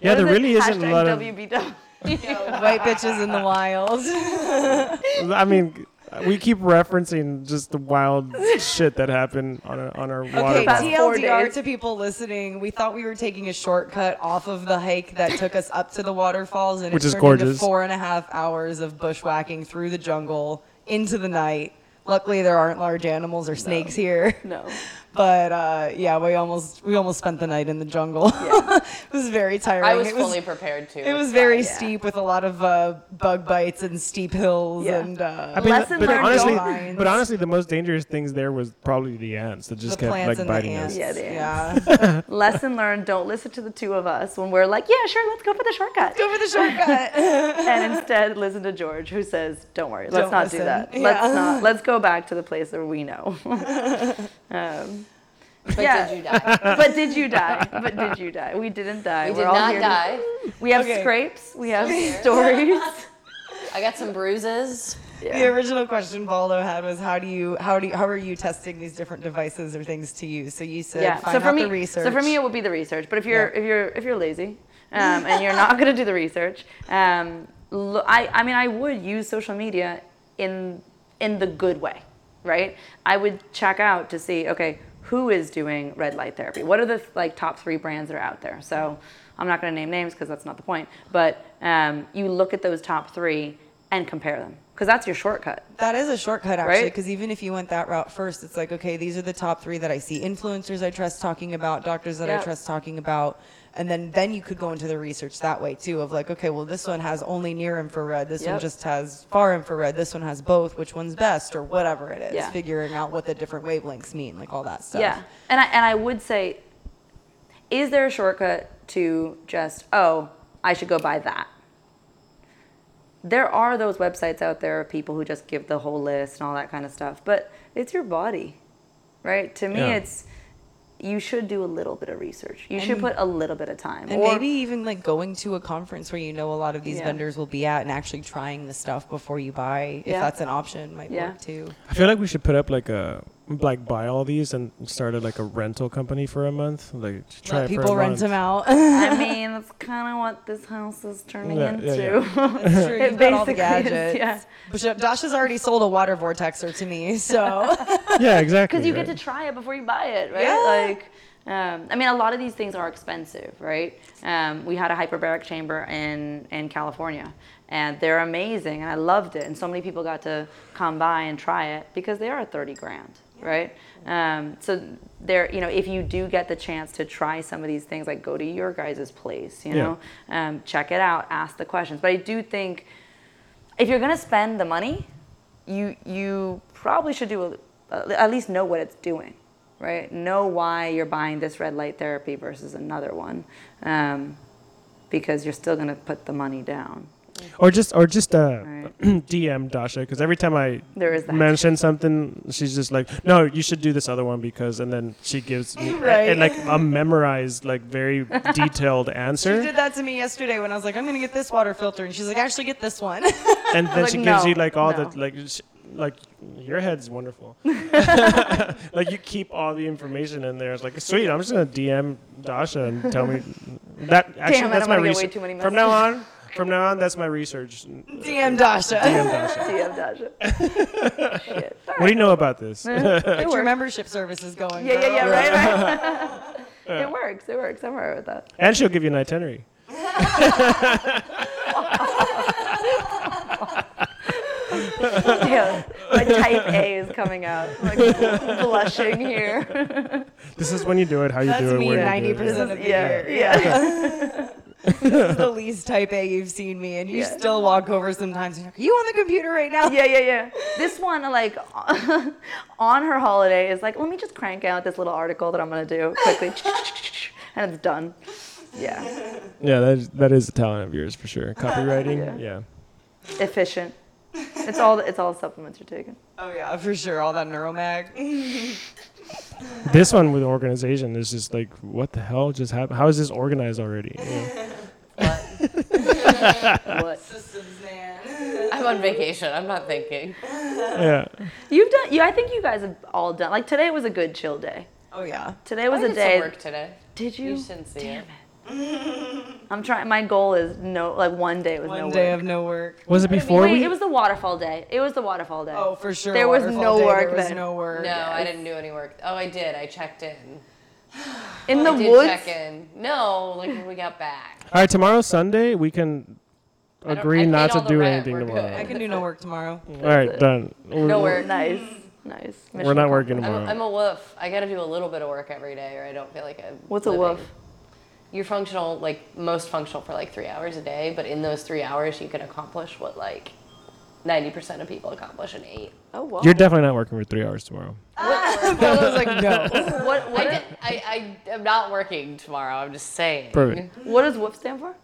Yeah, What there is it? really isn't a Hashtag lot of. WBW. White bitches in the wild. I mean, we keep referencing just the wild shit that happened on our, on our water. Okay, Past bottle. four TLDR to people listening. We thought we were taking a shortcut off of the hike that took us up to the waterfalls, and Which it is turned into four and a half hours of bushwhacking through the jungle into the night. Luckily, there aren't large animals or snakes here. No. But uh, yeah, we almost we almost spent the night in the jungle. it was very tiring. I was it fully prepared to. It was It's very fine. steep with a lot of uh, bug bites and steep hills Yeah. and uh, I mean, Lesson but learned, honestly, don't- but honestly, the most dangerous things there was probably the ants that just the kept like and biting the us. Yeah, the yeah. Lesson learned, don't listen to the two of us when we're like, yeah, sure, let's go for the shortcut. Go for the shortcut. and instead listen to George who says, don't worry, let's Don't not listen. do that. Yeah. Let's not, let's go back to the place where we know. um, But Yeah. did you die? but did you die? But did you die? We didn't die. We We're did all not here to- die. we have Okay. scrapes. We have stories. I got some bruises. The original question Baldo had was how do you how do you, how are you testing these different devices or things to use? So you said yeah. find So for out me, the research. so for me, it would be the research. But if you're Yeah. if you're if you're lazy um, and you're not going to do the research, um, lo- I I mean I would use social media in in the good way, right? I would check out to see okay who is doing red light therapy. What are the like top three brands that are out there? So I'm not going to name names because that's not the point. But um, you look at those top three and compare them because that's your shortcut. That is a shortcut, actually, Right? because even if you went that route first, it's like, okay, these are the top three that I see influencers I trust talking about, doctors that I trust talking about, and then then you could go into the research that way too, of like, okay, well, this one has only near infrared, this one just has far infrared, this one has both, which one's best, or whatever it is, Yeah. figuring out what the different wavelengths mean, like all that stuff. Yeah, and I and I would say, is there a shortcut to just oh I should go buy that? There are those websites out there of people who just give the whole list and all that kind of stuff, but it's your body, right? To me, Yeah. it's you should do a little bit of research. You should put a little bit of time. And Or- maybe even like going to a conference where you know a lot of these Yeah. vendors will be at and actually trying the stuff before you buy, if Yeah. that's an option, might Yeah. work too. I feel like we should put up like a like buy all these and started like a rental company for a month. Like try Let it for people a rent month. them out. I mean, that's kind of what this house is turning Yeah, yeah, into. That's true. It You've got all the basically is, yeah. But Sh- Josh has already sold a water vortexer to me, so Yeah, exactly. because you right. get to try it before you buy it, right? Yeah. Like, um, I mean, a lot of these things are expensive, right? Um, we had a hyperbaric chamber in in California, and they're amazing, and I loved it. And so many people got to come by and try it because they are thirty grand, right? Um, so there, you know, if you do get the chance to try some of these things, like go to your guys' place, you Yeah. know, um, check it out, ask the questions. But I do think if you're gonna spend the money, you you probably should do a, at least know what it's doing, right? Know why you're buying this red light therapy versus another one, um, because you're still gonna put the money down. Or just or just uh, Right. DM Dasha because every time I There is mention something, she's just like, "No, you should do this other one because," and then she gives me Right. and like a memorized, like very detailed answer. she did that to me yesterday when I was like, I'm gonna get this water filter, and she's like, actually get this one. and then like, she gives "No, you like all no." the like. sh- like your head's wonderful. like you keep all the information in there. It's like sweet. I'm just gonna DM Dasha and tell me that. Actually, Damn that's my gonna way research. too many From now on, from now on, that's my research. DM Dasha. DM Dasha. DM Dasha. Shit. What do you know about this? It Get your membership service is going. Yeah, yeah, yeah, right, right. it works. It works. I'm alright with that. and she'll give you an itinerary. Yeah, my type A is coming out, like blushing here. This is when you do it, how you That's do it, me where you ninety do it. percent of the yeah, year. yeah. This is the least type A you've seen me, and you Yeah. still walk over sometimes. And you're like, Are you on the computer right now? yeah, yeah, yeah. This one, like, on her holiday, is like, let me just crank out this little article that I'm gonna do quickly, and it's done. Yeah, Yeah, that is, that is a talent of yours for sure. Copywriting, yeah. efficient. It's all it's all supplements you're taking. Oh yeah, for sure. All that neuromag. This one with organization is just like, what the hell just happened? How is this organized already? Yeah. What? Systems man. I'm on vacation. I'm not thinking. yeah. You've done. Yeah, I think you guys have all done. Like today was a good chill day. Oh yeah. Today was I a did day. some work today. Did you? You shouldn't see it. I'm trying. My goal is no, like one day with One no work. One day work. of no work. Was it before Wait, we? it was the waterfall day. It was the waterfall day. Oh, for sure. There was no day, work There was then. no work. No, I didn't do any work. Oh, I did. I checked in. in the I woods. check in. No, like when we got back. All right, tomorrow Sunday we can agree not to do rent. anything We're tomorrow. good. I can do no work tomorrow. All right, done. No work. Nice, nice. We're not working accomplished. tomorrow. I'm, I'm a woof. I got to do a little bit of work every day, or I don't feel like I'm. What's a living. woof? You're functional, like most functional for like three hours a day, but in those three hours, you can accomplish what like 90% of people accomplish in eight. Oh wow. You're definitely not working for three hours tomorrow. I was like, no. what what, I, did, I, I am not working tomorrow. I'm just saying. Perfect. what does WOOF stand for?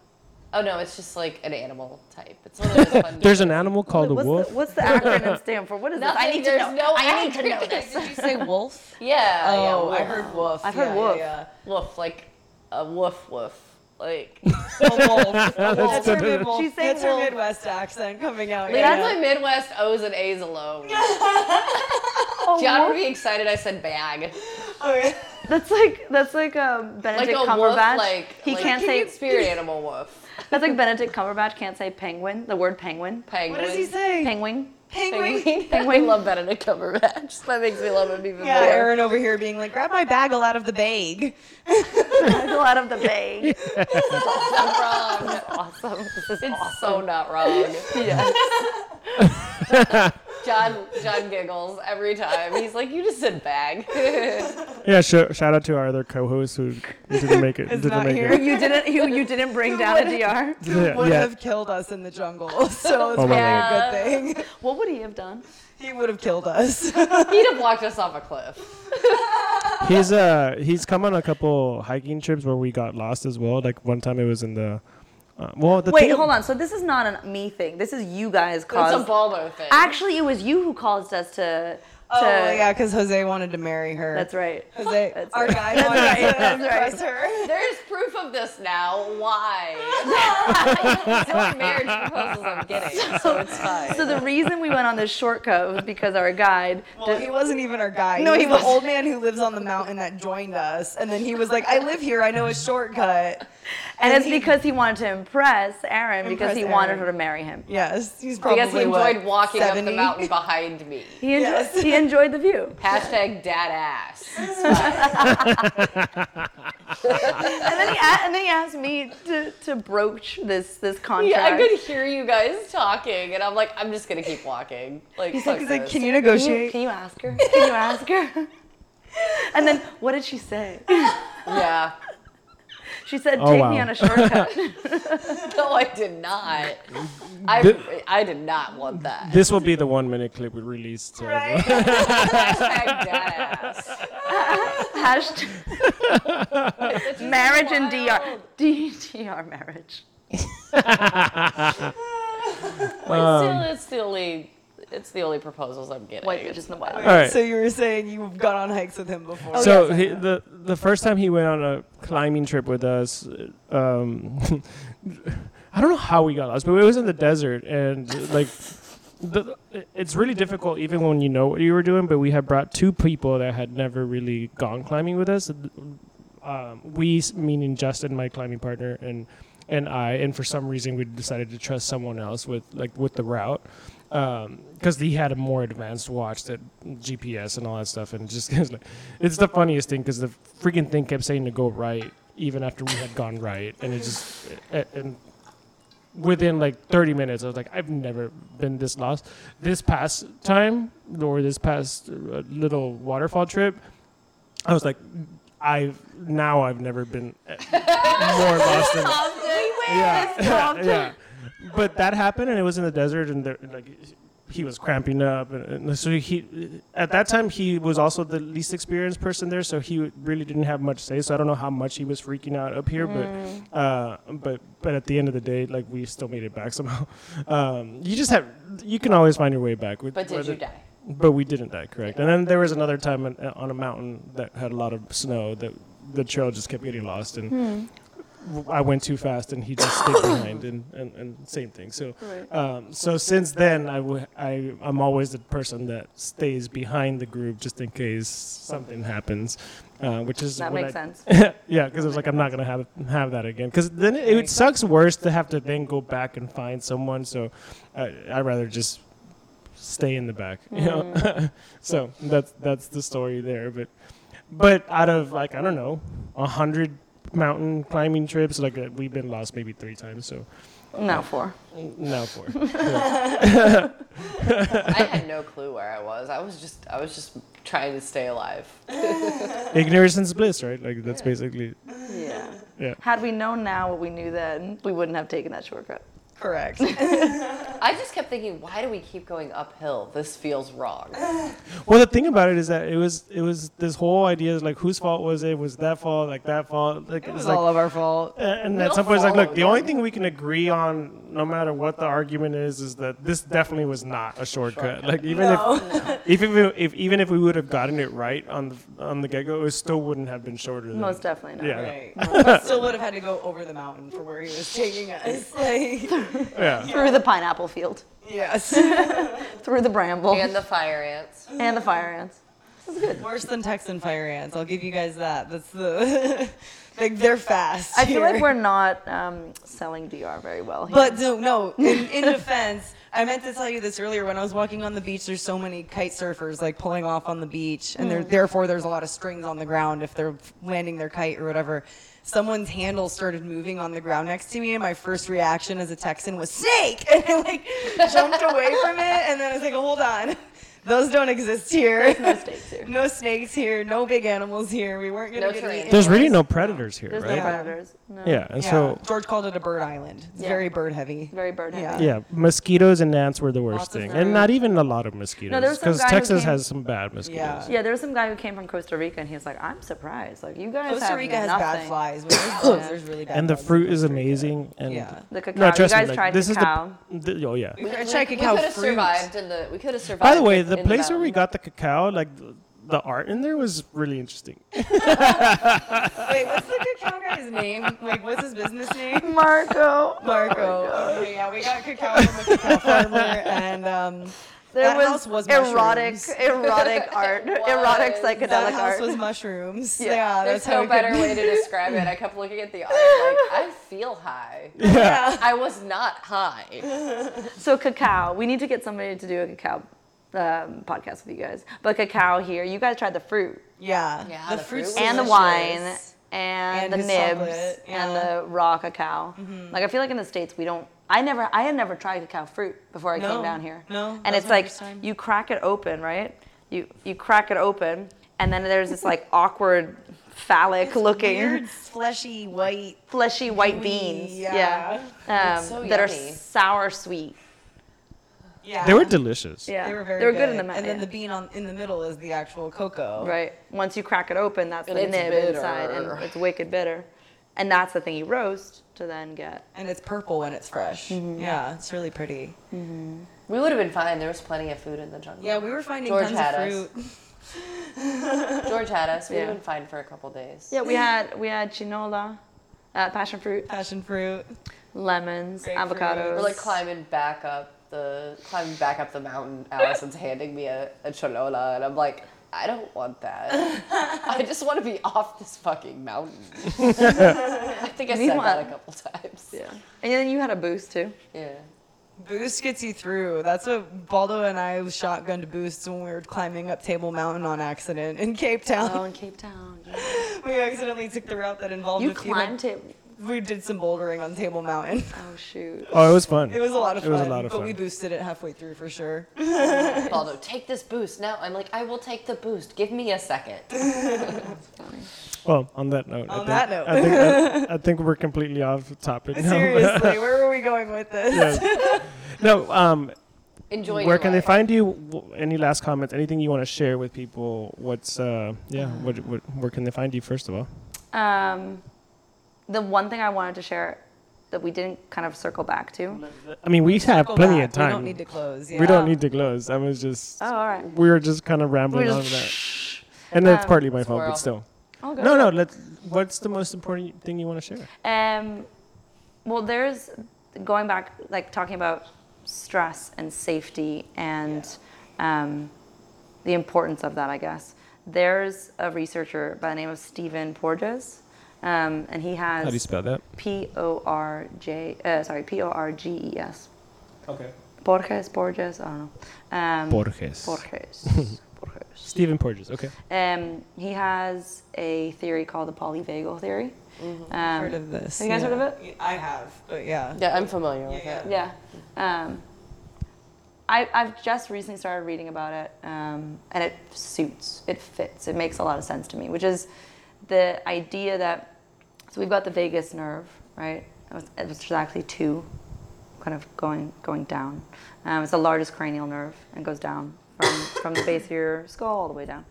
Oh no, it's just like an animal type. It's one of those fun. There's an animal called a wolf. The, what's the acronym stand for? What is this? I need to know. no I need to know acronym. this. Did you say wolf? Yeah. yeah, Oh, I heard wolf. I've heard Yeah, wolf. Yeah, Woof, like a woof woof. Like yeah. A wolf. That's her, the- mid- She's saying that's her wolf. Midwest accent coming out. that's yeah. my Midwest O's and A's alone. John would be excited I said bag. Okay. That's like that's like um, Like Benedict a wolf, Cumberbatch. like he like can't say spirit animal woof. that's like Benedict Cumberbatch can't say penguin. The word penguin. Penguin. What does he say? Penguin. Penguin. Penguin. I love Benedict Cumberbatch. That makes me love him even Yeah, more. Erin over here being like, grab my bagel out of the bag. Go out of the bag. wrong. awesome. This is It's awesome. so not wrong. Yes. John John giggles every time. He's like, "You just said bag." Yeah, sh- shout out to our other co-host who didn't make it. Is didn't not make here. it. you didn't you, you didn't bring down a DR. Yeah, Would yeah. have killed us in the jungle, so it's Oh probably God. a good thing. What would he have done? He would have killed us. He'd have walked us off a cliff. He's uh he's come on a couple hiking trips where we got lost as well. Like one time it was in the uh, well the Wait, thing, hold on. So this is not a me thing. This is you guys It's a caused. Baldo thing. Actually, it was you who caused us to. Oh, to oh yeah, because Jose wanted to marry her. That's right. Jose, That's our right. guy That's wanted right. to That's right. impress her. There's proof of this now. Why? it's marriage proposals I'm getting, so it's fine. So the reason we went on this shortcut was because our guide. Well, he wasn't even our guy. No, he he was the wasn't. old man who lives on the mountain that joined us, and then he was like, "I live here. I know a shortcut." and it's he- because he wanted to impress Erin because Impress he wanted Erin. her to marry him. Yes, he's probably because he enjoyed what, walking up the mountain behind me. He enjoyed, Yes. he enjoyed the view. Hashtag dad ass. And then he a- and then he asked me to, to broach this this contract. Yeah, I could hear you guys talking, and I'm like, I'm just gonna keep walking. Like, He's like, he's like, "Can you Can you, negotiate?" can you ask her? Can you ask her? And then what did she say? Yeah. She said, Oh, "Take wow. me on a shortcut." No, I did not. I, Thi- I did not want that. this will be the one minute clip we released. To everyone. Hashtag dad. Hashtag marriage and DR. D- DR marriage. But still, it's the only, it's the only proposals I'm getting. White bitches in the wild. All right. So you were saying you've gone on hikes with him before? Oh, so yes, he, the the first time he went on a climbing trip with us, um, I don't know how we got lost, but it was in the desert, and like, the, it's really difficult even when you know what you were doing. But we had brought two people that had never really gone climbing with us. Um, we, meaning Justin, my climbing partner, and and I, and for some reason we decided to trust someone else with like with the route because he had a more advanced watch that GPS and all that stuff, and just it's the funniest thing because the freaking thing kept saying to go right even after we had gone right, and it just and within like 30 minutes, I was like, I've never been this lost. This past time or this past uh, little waterfall trip, I was like, I've now I've never been uh, more lost than yeah, yeah. But that happened, and it was in the desert, and there, like he was cramping up, and, so he at that time he was also the least experienced person there, so he really didn't have much to say. So I don't know how much he was freaking out up here, Mm. but uh, but but at the end of the day, like we still made it back somehow. Um, you just have you can always find your way back. With, But did you die? But we didn't die, correct. And then there was another time on, on a mountain that had a lot of snow that the trail just kept getting lost, and w- I went too fast, and he just stayed behind, and, and, and same thing. So, um, so since then, I, w- I I'm always the person that stays behind the group just in case something happens, uh, which is That makes I- sense. yeah, because I was like, I'm not gonna have have that again. Because then it, it sucks worse to have to then go back and find someone. So I I'd rather just stay in the back, you know. so that's that's the story there. But but out of like I don't know, a hundred mountain climbing trips, like uh, we've been lost maybe three times. So No, four. now four. I had no clue where I was. I was just, I was just trying to stay alive. Ignorance is bliss, right? Like that's basically Yeah. yeah. Had we known now what we knew then, we wouldn't have taken that shortcut. Correct. I just kept thinking, why do we keep going uphill? This feels wrong. Well, the thing about it is that it was it was this whole idea is like whose fault was it? Was that fault? Like that fault? Like It was it's like all of our fault. And We at don't some point, it's like, look, the only thing we can agree on, no matter what the argument is, is that this definitely was not a shortcut. Like even if, if, if, if even if we would have gotten it right on the on the get go, it still wouldn't have been shorter. Than, Most definitely not. Yeah. Right. Still would have had to go over the mountain for where he was taking us. Like, Yeah. Through the pineapple field, yes. through the bramble, And the fire ants. and the fire ants. That's good. Worse than Texan fire ants. I'll give you guys that. That's the. like they're fast. I feel like we're not um, selling DR very well. Here. But no, no. In, in defense, I meant to tell you this earlier. When I was walking on the beach, there's so many kite surfers like pulling off on the beach, and there, therefore there's a lot of strings on the ground if they're landing their kite or whatever. Someone's handle started moving on the ground next to me, and my first reaction as a Texan was snake, and I like jumped away from it, and then I was like, hold on. Those don't exist here. no snakes here. No snakes here. No big animals here. We weren't gonna No get terrain. There's really no predators here, There's right? no predators. No. Yeah, and Yeah. so George called it a bird island. It's Yeah. very bird heavy. Very bird heavy. Yeah. yeah, mosquitoes and ants were the worst Lots of thing, fruit. and not even a lot of mosquitoes, there was some because guy who Texas came- has some bad mosquitoes. Yeah. Yeah, there was some guy who came from Costa Rica, and he was like, "I'm surprised. Like you guys Costa have Rica has nothing. bad flies. When there's bugs, there's really bad And the bugs in fruit is Costa Rica. amazing, and Yeah. The cacao. no, trust you guys me, like, tried this cacao. is the, the oh yeah. We We, tried cacao could have fruit. survived in the. We could have survived. By the way, in- the in place where we got the cacao, like the, the art in there was really interesting. Wait, what's the cacao guy's name? Like, what's his business name? Marco. Marco. Okay, yeah, we got cacao from a cacao farmer, and um, There that was, house was erotic, mushrooms. erotic art, erotic was. psychedelic that house art. was mushrooms. Yeah. Yeah, There's that's how no we better could- way to describe it. I kept looking at the art, like I feel high. Yeah. I was not high. So cacao, we need to get somebody to do a cacao um, podcast with you guys. But cacao here, you guys tried the fruit Yeah. Yeah, the the fruit's fruit and the wine and, And the nibs chocolate, and the raw cacao. Like I feel like in the states we don't. I never, I had never tried cacao fruit before I No, came down here. no, and it's like you crack it open, right? You you crack it open, and then there's this like awkward, phallic looking, Weird, fleshy, white. fleshy white gooey, beans. yeah. Yeah, um, so that are sour sweet. Yeah. They were delicious. Yeah, They were very they were good. good in the ma- And then yeah. the bean on in the middle is the actual cocoa. Right. Once you crack it open, that's And the it's nib bitter. inside, and it's wicked bitter. And that's the thing you roast to then get. And it's purple when it's fresh. Mm-hmm. Yeah, it's really pretty. We would have been fine. There was plenty of food in the jungle. Yeah, we were finding George tons had of us. fruit. George had us. We would Yeah. have been fine for a couple days. Yeah, we had we had chinola, uh, passion fruit, Passion fruit. lemons, Grapefruit. avocados. We're like climbing back up the climbing back up the mountain. Allison's handing me a, a cholola, and I'm like, I don't want that. I just want to be off this fucking mountain. I think I said Meanwhile- that a couple times. Yeah. And then you had a boost too. Yeah. Boost gets you through. That's what Baldo and I shotgunned boosts when we were climbing up Table Mountain on accident in Cape oh, Town. Oh, in Cape Town. Yeah. We accidentally took the route that involved You a few climbed it. We did some bouldering on Table Mountain. Oh shoot. Oh, it was fun. It was a lot of fun. It fun. was a lot of fun. but we boosted it halfway through for sure. Baldo, take this boost. Now I'm like, I will take the boost. Give me a second. Well, on that note, I On think, that note. I think, I, I think we're completely off topic now. Seriously, where were we going with this? Yes. No, um, Enjoy where your can they find you? Any last comments? Anything you want to share with people? What's uh, yeah? What, what, where can they find you first of all? Um, the one thing I wanted to share that we didn't kind of circle back to. I mean, we have Circle plenty back. of time. We don't need to close. Yeah. We don't need to close. I was just. Oh, all right. We were just kind of rambling We're on just- that, and that's partly my fault, but still. Oh, good. No, no. Let's. What's the most important thing you want to share? Um, well, there's going back, like talking about stress and safety and um, the importance of that, I guess. There's a researcher by the name of Stephen Porges, um, and he How do you has spell that? P O R J, uh, sorry, P O R G E S. Okay. Porges, Porges, I don't know. Um, Borges. Porges. Porges. Stephen Porges. Okay. Um, he has a theory called the polyvagal theory. Um, Heard of this? Have you guys heard of yeah. I have, but yeah. Yeah, I'm familiar with Yeah, it. Yeah. Um, I, I've just recently started reading about it, um, and it suits, it fits, it makes a lot of sense to me, which is the idea that, so we've got the vagus nerve, right? Which is actually two kind of going going down. Um, it's the largest cranial nerve and goes down from from the base of your skull all the way down,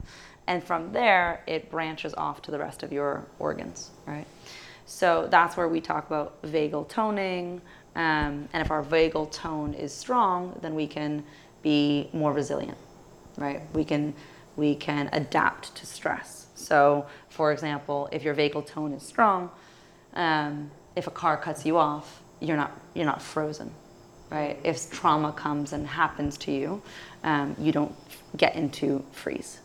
and from there it branches off to the rest of your organs, right? So that's where we talk about vagal toning, um, and if our vagal tone is strong, then we can be more resilient, right? We can we can adapt to stress. So, for example, if your vagal tone is strong, um, if a car cuts you off, you're not you're not frozen, right? If trauma comes and happens to you, um, you don't get into freeze,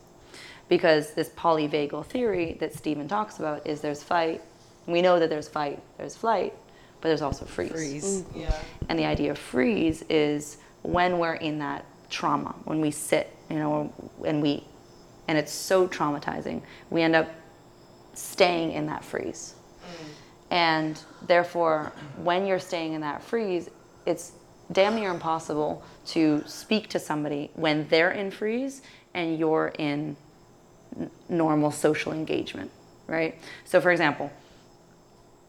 because this polyvagal theory that Stephen talks about is there's fight. We know that there's fight, there's flight, but there's also freeze. Freeze. Yeah. And the idea of freeze is when we're in that trauma, when we sit, you know, and we, and it's so traumatizing, we end up staying in that freeze. Mm. And therefore, when you're staying in that freeze, it's damn near impossible to speak to somebody when they're in freeze and you're in n- normal social engagement, right? So, for example,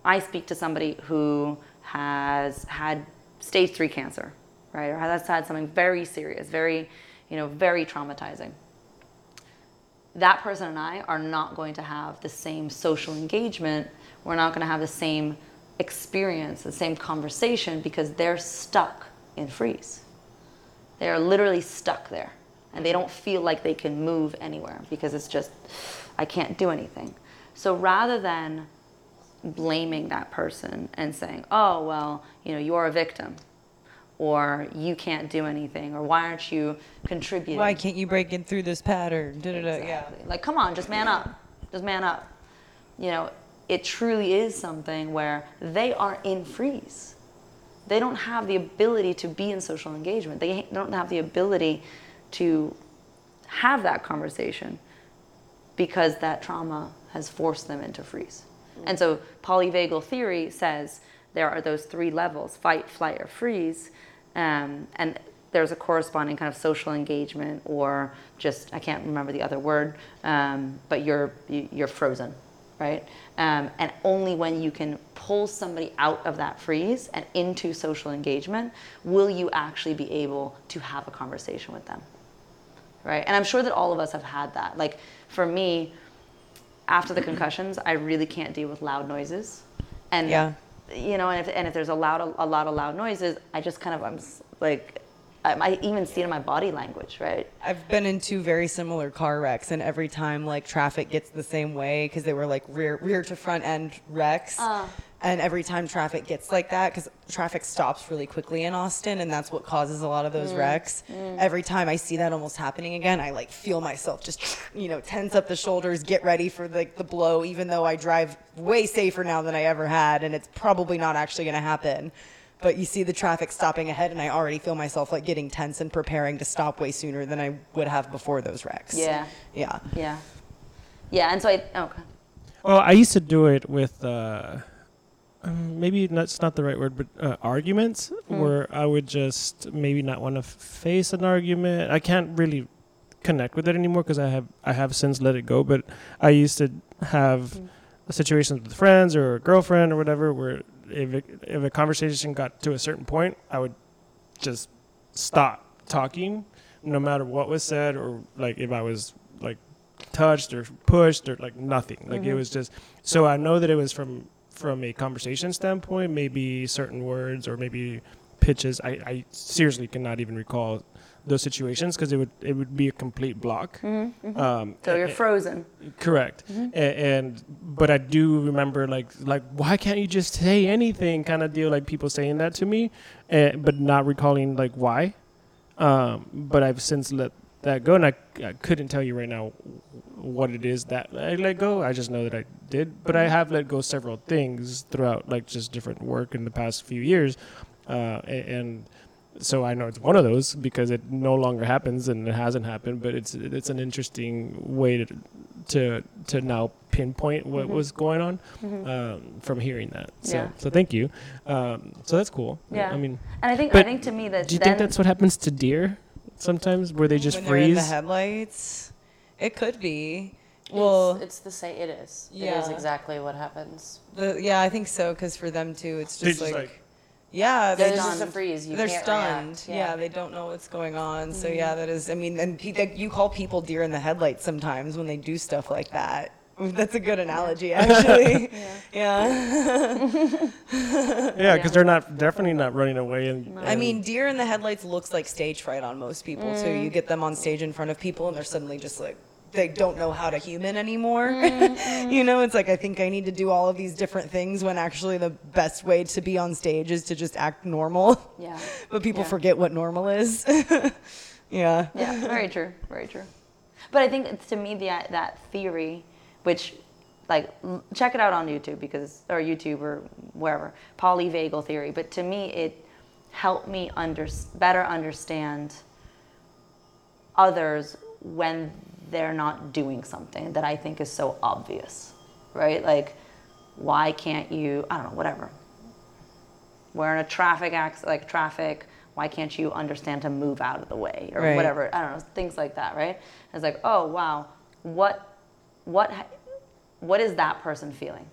I speak to somebody who has had stage three cancer, right, or has had something very serious, very, you know, very traumatizing. That person and I are not going to have the same social engagement. We're not going to have the same experience, the same conversation because they're stuck in freeze. They are literally stuck there and they don't feel like they can move anywhere because it's just, I can't do anything. So rather than blaming that person and saying, oh, well, you know, you're a victim, or you can't do anything, or why aren't you contributing? Why can't you break in through this pattern? Da-da-da, Yeah. Exactly. Like, come on, just man up. Just man up. You know, it truly is something where they are in freeze. They don't have the ability to be in social engagement. They don't have the ability to have that conversation because that trauma has forced them into freeze. And so polyvagal theory says there are those three levels fight, flight, or freeze. Um, and there's a corresponding kind of social engagement or just, I can't remember the other word, um, but you're, you- you're frozen, right? Um, and only when you can pull somebody out of that freeze and into social engagement will you actually be able to have a conversation with them right? And I'm sure that all of us have had that. Like for me, after the concussions, I really can't deal with loud noises, and Yeah. You know, and if and if there's a loud a lot of loud noises, I just kind of I'm like, I, I even see it in my body language, right? I've been in two very similar car wrecks, and every time like traffic gets the same way because they were like rear rear to front end wrecks, uh. And every time traffic gets like that because traffic stops really quickly in Austin, and that's what causes a lot of those wrecks. Every time I see that almost happening again, I like feel myself just you know tense up the shoulders, get ready for like the blow, even though I drive way safer now than I ever had, and it's probably not actually going to happen. But you see the traffic stopping ahead, and I already feel myself like getting tense and preparing to stop way sooner than I would have before those wrecks. Yeah. Yeah. Yeah, yeah. And so I oh, okay. Well, I used to do it with uh, um, maybe that's not the right word, but uh, arguments where I would just maybe not want to f- face an argument. I can't really connect with it anymore because I have I have since let it go. But I used to have situations with friends or a girlfriend or whatever where if it, if a conversation got to a certain point, I would just stop talking, no matter what was said or like if I was like touched or pushed or like nothing. Like it was just so I know that it was from from a conversation standpoint, maybe certain words or maybe pitches. I, I seriously cannot even recall those situations because it would it would be a complete block. Um, So you're frozen. Correct. A- and but I do remember like like why can't you just say anything kind of deal like people saying that to me, uh, but not recalling like why. Um, but I've since let that go, and I, I couldn't tell you right now what it is that I let go. I just know that I did, but I have let go several things throughout like just different work in the past few years, uh, and so I know it's one of those because it no longer happens and it hasn't happened. But it's it's an interesting way to to to now pinpoint what was going on um, from hearing that. So Yeah. so thank you. Um, so that's cool. Yeah. I mean, And I think I think to me that do you think that's what happens to deer sometimes, where they just when they're in the headlights, it could be. Well, Well, it's, it's the same. It is. It is Yeah. exactly what happens. the, yeah, I think so. Because for them too, it's They just, just, like, like- Yeah, There's they just a stunned. freeze. You They're can't stunned. react. Yeah. they don't know what's going on. So mm-hmm. yeah, that is. I mean, and pe- that- you call people deer in the headlights sometimes when they do stuff like that. That's a good analogy, actually. yeah. Yeah, because they're not definitely not running away. And, I mean, deer in the headlights looks like stage fright on most people too. You mm. get them on stage in front of people, and they're suddenly just like they don't know how to human anymore. Mm, mm. you know, it's like I think I need to do all of these different things when actually the best way to be on stage is to just act normal. Yeah. But people Yeah. forget what normal is. yeah. Yeah, very true, very true. But I think it's- to me the, that theory, which like check it out on YouTube because or YouTube or wherever polyvagal theory. But to me, it helped me under, better understand others when they're not doing something that I think is so obvious, right? Like, why can't you? I don't know, whatever. We're in a traffic accident, like traffic. Why can't you understand to move out of the way or Right. whatever? I don't know, things like that, right? It's like, oh wow, what, what, ha- what is that person feeling?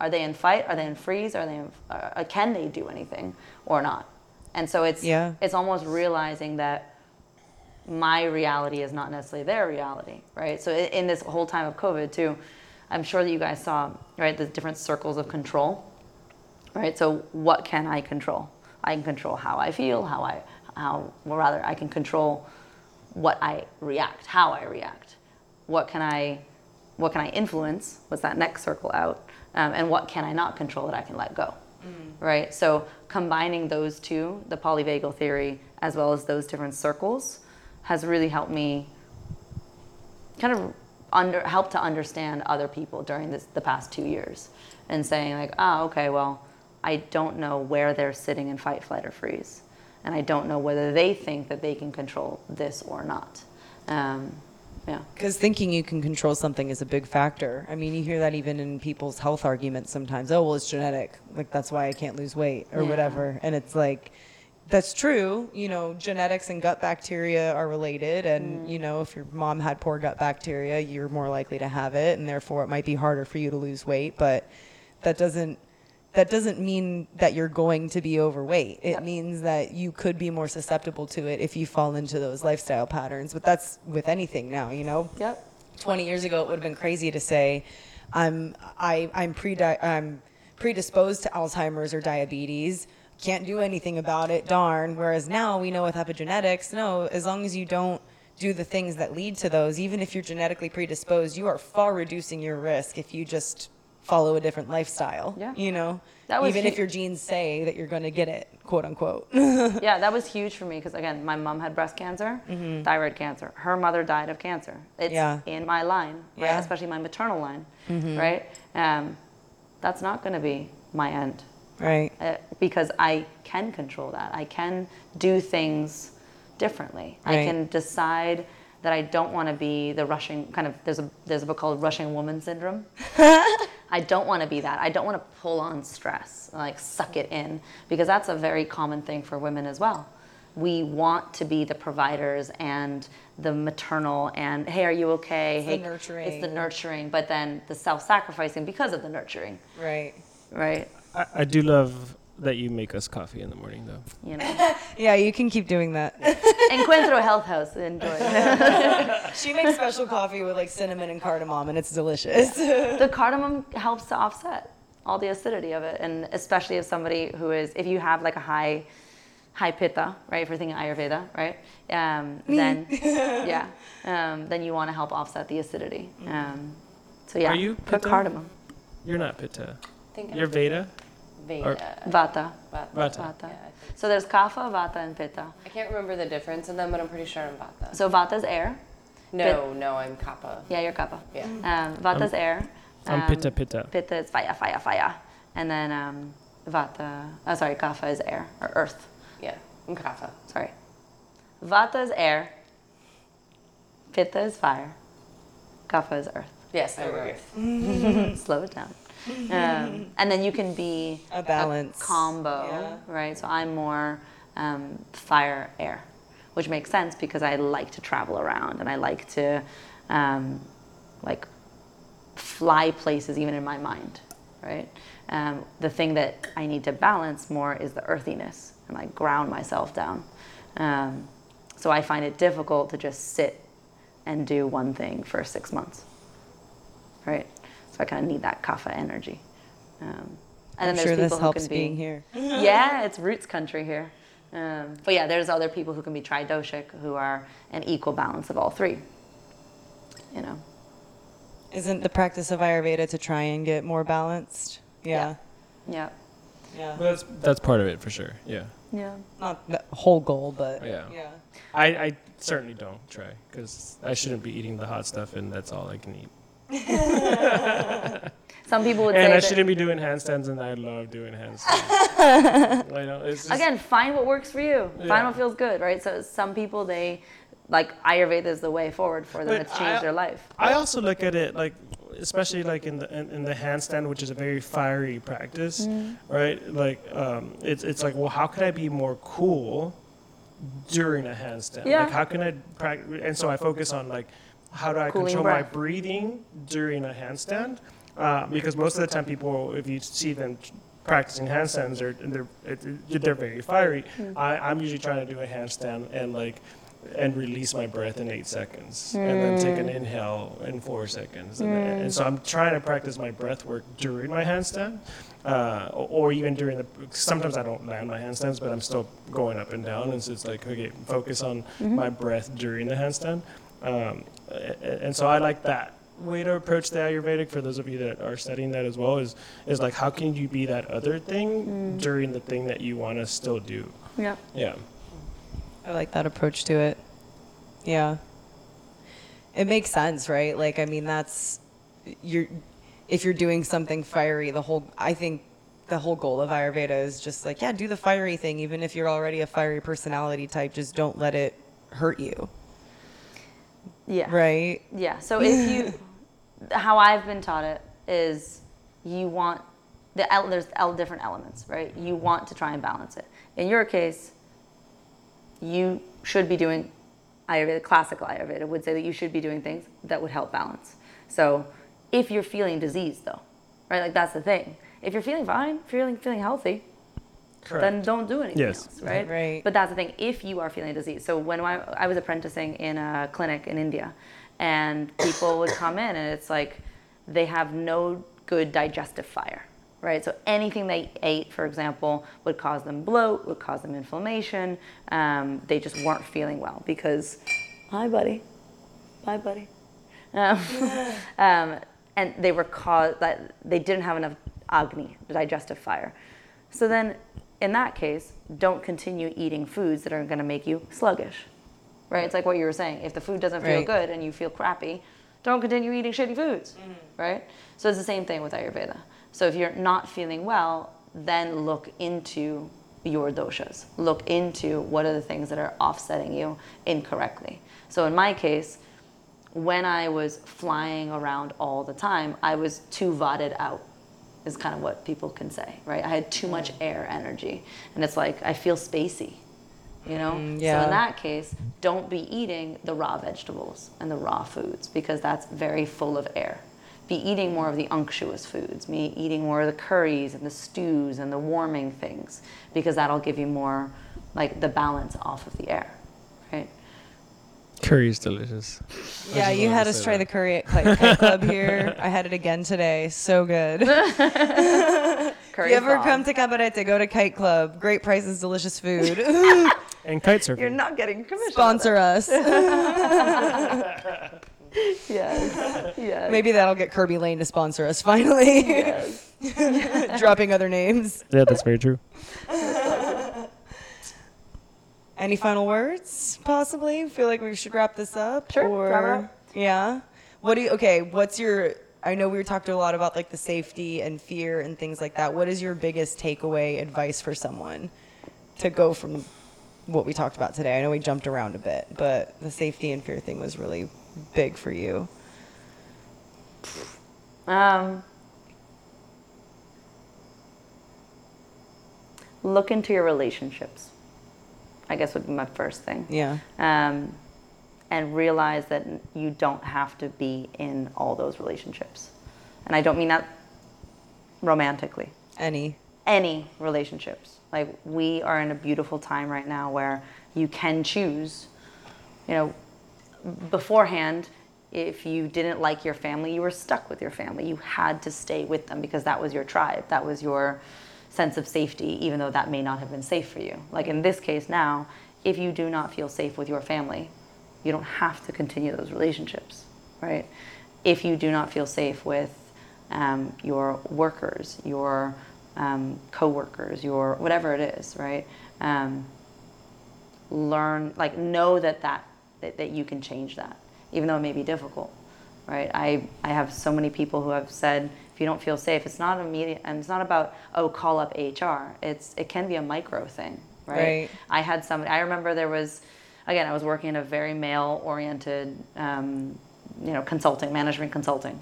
Are they in fight? Are they in freeze? Are they in, uh, can they do anything or not? And so it's Yeah. it's almost realizing that my reality is not necessarily their reality, right? So in this whole time of COVID too, I'm sure that you guys saw, right, the different circles of control, right? So what can I control? I can control how I feel, how I, how, well rather, I can control what I react, how I react. What can I, what can I influence? What's that next circle out? Um, and what can I not control that I can let go? Right. So combining those two, the polyvagal theory, as well as those different circles, has really helped me kind of under help to understand other people during this the past two years, and saying like, ah, okay, well, I don't know where they're sitting in fight, flight, or freeze, and I don't know whether they think that they can control this or not. Um, yeah. Because thinking you can control something is a big factor. I mean, you hear that even in people's health arguments sometimes. Oh, well, it's genetic. Like, that's why I can't lose weight or Yeah. whatever. And it's like, that's true. You know, genetics and gut bacteria are related. And, mm. you know, if your mom had poor gut bacteria, you're more likely to have it. And therefore, it might be harder for you to lose weight. But that doesn't. That doesn't mean that you're going to be overweight. It means that you could be more susceptible to it if you fall into those lifestyle patterns. But that's with anything now, you know? Yep. 20 years ago, it would have been crazy to say, I'm, I, I'm, pre- I'm predisposed to Alzheimer's or diabetes. Can't do anything about it, darn. Whereas now we know with epigenetics, no, as long as you don't do the things that lead to those, even if you're genetically predisposed, you are far reducing your risk if you just follow a different lifestyle. Yeah. You know? That was even if your genes say that you're going to get it, quote unquote. yeah, that was huge for me because again, my mom had breast cancer, thyroid cancer. Her mother died of cancer. It's Yeah. in my line, right? Yeah. Especially my maternal line, right? Um, that's not going to be my end right. uh, because I can control that. I can do things differently. I can decide that I don't want to be the rushing kind of. There's a there's a book called Rushing Woman Syndrome. I don't want to be that. I don't want to pull on stress, like suck it in, because that's a very common thing for women as well. We want to be the providers and the maternal and hey, are you okay? the hey, It's the nurturing. nurturing, but then the self-sacrificing because of the nurturing, Right. right? I, I do love that you make us coffee in the morning, though. You know. Yeah, you can keep doing that. Encuentro Health House. Enjoy. She makes special coffee with like cinnamon and cardamom, and it's delicious. the cardamom helps to offset all the acidity of it, and especially if somebody who is, if you have like a high, high pitta, right? If you're thinking Ayurveda, right? Um, then, yeah, um, then you want to help offset the acidity. Um, so yeah, Are you put Pitta? cardamom, You're not Pitta. think You're Veda? Veda. vata, Vata. Vata. vata. Yeah, So there's kapha, vata, and pitta. I can't remember the difference in them, but I'm pretty sure I'm Vata. So vata's air. no, no, I'm Kapha. Yeah, you're kapha. Yeah. Um, vata's air. I'm Um, Pitta Pitta. Pitta is fire, fire, fire. And then um, Vata, oh, sorry, Kapha is air, or earth. Yeah, I'm Kapha. Sorry. Vata is air. Pitta is fire. Kapha is earth. Yes, I'm Earth. Slow it down. Um, and then you can be A balance. combo, Yeah. right? So I'm more um, fire, air, which makes sense because I like to travel around and I like to um, like fly places even in my mind, right? Um, the thing that I need to balance more is the earthiness and like ground myself down. Um, so I find it difficult to just sit and do one thing for six months, right? So I kind of need that kapha energy. Um, and I'm then sure there's this people who helps can be, being here. yeah, it's roots country here. Um, but yeah, there's other people who can be tridoshic who are an equal balance of all three. You know. Isn't the practice of Ayurveda to try and get more balanced? Yeah. Yeah. Yeah. But that's that's part of it for sure. Yeah. Yeah. Not the whole goal, but Yeah. yeah. I, I certainly don't try because I shouldn't be eating the hot stuff and that's all I can eat. Some people would And say I shouldn't be doing handstands and I love doing handstands. I know, it's just, again, find what works for you. Yeah. Find what feels good, right? So some people they like Ayurveda is the way forward for them. But it's changed I- their life. I also look at it like, especially like in the in, in the handstand, which is a very fiery practice, Mm-hmm. right? Like, um, it's it's like, well, how can I be more cool during a handstand? Yeah. Like, how can I practice? And so I focus on like, how do I control my breathing during a handstand? Uh, because most of the time, people, if you see them practicing handstands, they're they're they're very fiery. Mm. I, I'm usually trying to do a handstand and like and release my breath in eight seconds, and then take an inhale in four seconds, and, then, and so I'm trying to practice my breath work during my handstand, uh, or, even during the. Sometimes I don't land my handstands, but I'm still going up and down, and so it's like okay, focus on my breath during the handstand, um, and so I like that way to approach the Ayurvedic for those of you that are studying that as well is is like how can you be that other thing mm. during the thing that you want to still do Yeah. yeah I like that approach to it. Yeah. It makes sense, right? Like, I mean, that's you're if you're doing something fiery, the whole I think the whole goal of Ayurveda is just like, yeah, do the fiery thing, even if you're already a fiery personality type. Just don't let it hurt you, Yeah. right? Yeah. So if you, how I've been taught it is, you want the there's different elements, right? You want to try and balance it. In your case, you should be doing Ayurveda. Classical Ayurveda would say that you should be doing things that would help balance. So if you're feeling diseased, though, right? Like that's the thing. If you're feeling fine, feeling feeling healthy, then don't do anything Yes. else, right? Right. But that's the thing. If you are feeling a disease, so when I, I was apprenticing in a clinic in India, and people would come in, and it's like they have no good digestive fire, right? So anything they ate, for example, would cause them bloat, would cause them inflammation. Um, they just weren't feeling well because, hi, buddy, bye, buddy. Um, um, and they were caused that they didn't have enough agni, the digestive fire. So then, in that case, don't continue eating foods that are going to make you sluggish. Right? It's like what you were saying. If the food doesn't feel Right. good and you feel crappy, don't continue eating shitty foods. Mm-hmm. Right? So it's the same thing with Ayurveda. So if you're not feeling well, then look into your doshas. Look into what are the things that are offsetting you incorrectly. So in my case, when I was flying around all the time, I was too vatted out, is kind of what people can say, right? I had too much air energy. And it's like, I feel spacey, you know? Mm, so yeah. in that case, don't be eating the raw vegetables and the raw foods because that's very full of air. Be eating more of the unctuous foods, be eating more of the curries and the stews and the warming things because that'll give you more, like, the balance off of the air? Curry is delicious Yeah, you had us try that. the curry at Kite, Kite Club here. I had it again today. So good. Curry If you ever bomb. come to Cabarete, go to Kite Club. Great prices, delicious food. and kite surfing You're not getting commission. Sponsor us. Yes. Yes. Maybe that'll get Kerbey Lane to sponsor us finally. Dropping other names. yeah that's very true Any final words, possibly? Feel like we should wrap this up? Sure, Or, up. Yeah. What do you, okay, what's your, I know we were talking a lot about like the safety and fear and things like that. What is your biggest takeaway advice for someone to go from what we talked about today? I know we jumped around a bit, but the safety and fear thing was really big for you. Um, look into your relationships. I guess would be my first thing. Yeah. Um, and realize that you don't have to be in all those relationships. And I don't mean that romantically Any. any relationships. Like we are in a beautiful time right now where you can choose. You know, beforehand, if you didn't like your family, you were stuck with your family. You had to stay with them because that was your tribe. That was your sense of safety, even though that may not have been safe for you. Like in this case now, if you do not feel safe with your family, you don't have to continue those relationships, right? If you do not feel safe with um, your workers, your um, co-workers, your whatever it is, right? Um, learn, like, know that, that that that you can change that, even though it may be difficult, right? I I have so many people who have said, if you don't feel safe, it's not immediate, and it's not about oh call up HR. It's it can be a micro thing, right? Right. I had somebody. I remember there was, again, I was working in a very male-oriented, um, you know, consulting, management consulting,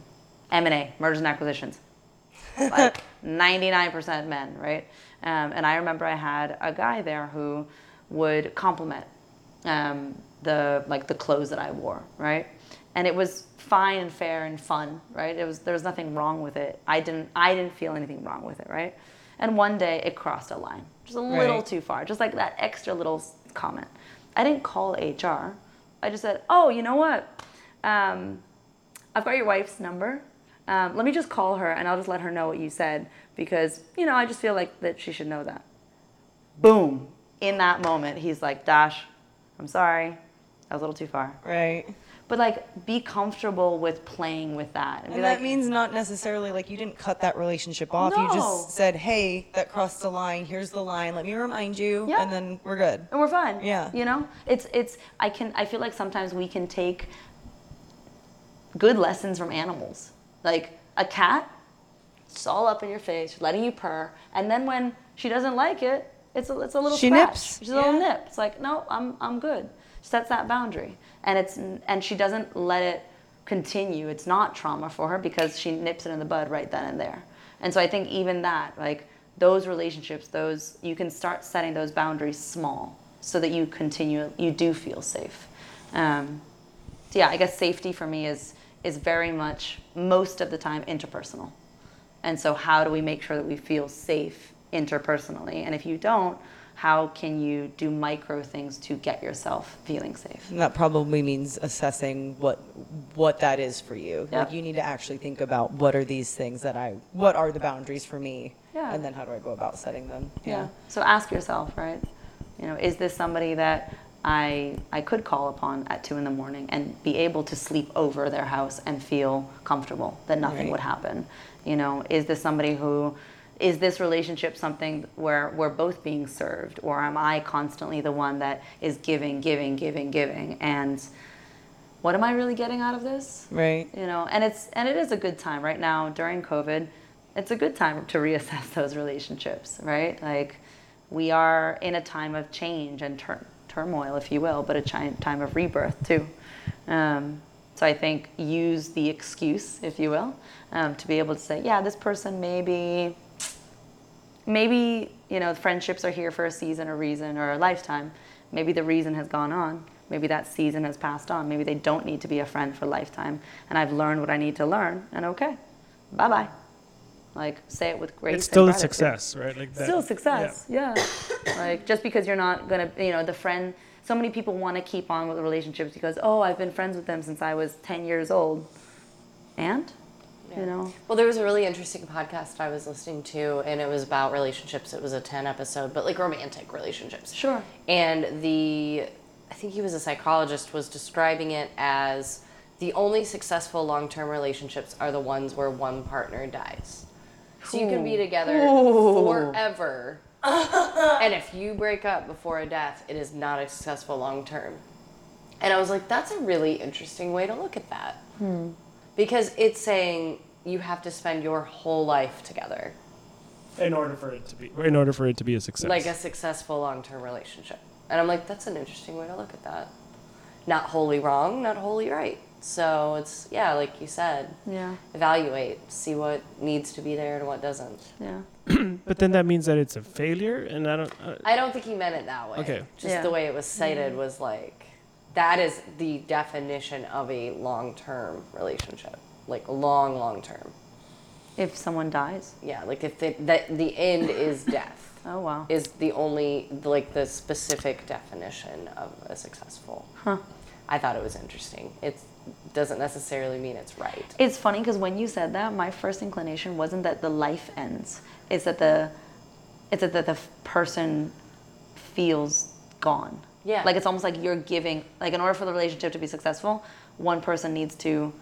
M and A, mergers and acquisitions, like 99% men, right? Um, and I remember I had a guy there who would compliment um, the like the clothes that I wore, right? And it was fine and fair and fun, right? It was there was nothing wrong with it. I didn't I didn't feel anything wrong with it, right? And one day it crossed a line, just a little too far, just like that extra little comment. I didn't call HR. I just said, "Oh, you know what? Um, I've got your wife's number. Um, let me just call her and I'll just let her know what you said because you know I just feel like that she should know that." Boom! In that moment, he's like, "Dash, I'm sorry, that was a little too far." Right. But like, be comfortable with playing with that and, And like, that means not necessarily like you didn't cut that relationship off. You just said, "Hey, that crossed the line. Here's the line. Let me remind you." Yeah. And then we're good. and we're fine. Yeah. You know, it's it's. I can. I feel like sometimes we can take good lessons from animals, like a cat. It's all up in your face, letting you purr, and then when she doesn't like it, it's a it's a little She scratch. nips. She's a little Yeah. nip. It's like no, I'm I'm good. Sets that boundary, and it's and she doesn't let it continue. It's not trauma for her because she nips it in the bud right then and there. And so I think even that, like those relationships, those you can start setting those boundaries small so that you continue, you do feel safe. Um, so yeah, I guess safety for me is is very much most of the time interpersonal. And so how do we make sure that we feel safe interpersonally? And if you don't, how can you do micro things to get yourself feeling safe? And that probably means assessing what what that is for you. Yeah. Like you need to actually think about what are these things that I what are the boundaries for me? Yeah. And then how do I go about setting them? Yeah. So ask yourself, right? You know, is this somebody that I I could call upon at two in the morning and be able to sleep over their house and feel comfortable that nothing Right. would happen? You know, is this somebody who is this relationship something where we're both being served or am I constantly the one that is giving, giving, giving, giving and what am I really getting out of this? Right. you know and it's and it is a good time right now during covid it's a good time to reassess those relationships right like we are in a time of change and tur- turmoil if you will but a chi- time of rebirth too um, so i think use the excuse if you will um, to be able to say yeah this person maybe maybe you know friendships are here for a season a reason or a lifetime. Maybe the reason has gone on. Maybe that season has passed on. Maybe they don't need to be a friend for a lifetime and i've learned what i need to learn and okay. Bye bye like say it with grace It's still a success, right? Like that, still success yeah, like just because you're not gonna you know the friend so many people want to keep on with the relationships because oh i've been friends with them since i was 10 years old. And you know Well, there was a really interesting podcast I was listening to, and it was about relationships. It was a 10 episode, but like romantic relationships. Sure. And the, I think he was a psychologist, was describing it as the only successful long term relationships are the ones where one partner dies. So you can be together forever. and if you break up before a death, it is not a successful long term. And I was like, that's a really interesting way to look at that. Hmm. Because it's saying you have to spend your whole life together, in order for it to be in order for it to be a success. like a successful long term relationship. And I'm like, that's an interesting way to look at that. Not wholly wrong, not wholly right. So it's, yeah, like you said, yeah evaluate, see what needs to be there and what doesn't. yeah but then that means that it's a failure, and I don't. Uh, I don't think he meant it that way. Okay. Just Yeah. the way it was cited was like, that is the definition of a long term relationship. Like long, long term. If someone dies. Yeah, like if the, that the end is death. Oh wow. is the only like the specific definition of a successful. Huh. I thought it was interesting. It doesn't necessarily mean it's right. It's funny because when you said that, my first inclination wasn't that the life ends. It's that the, it's that the, the person feels gone. Yeah. Like it's almost like you're giving. Like in order for the relationship to be successful, one person needs to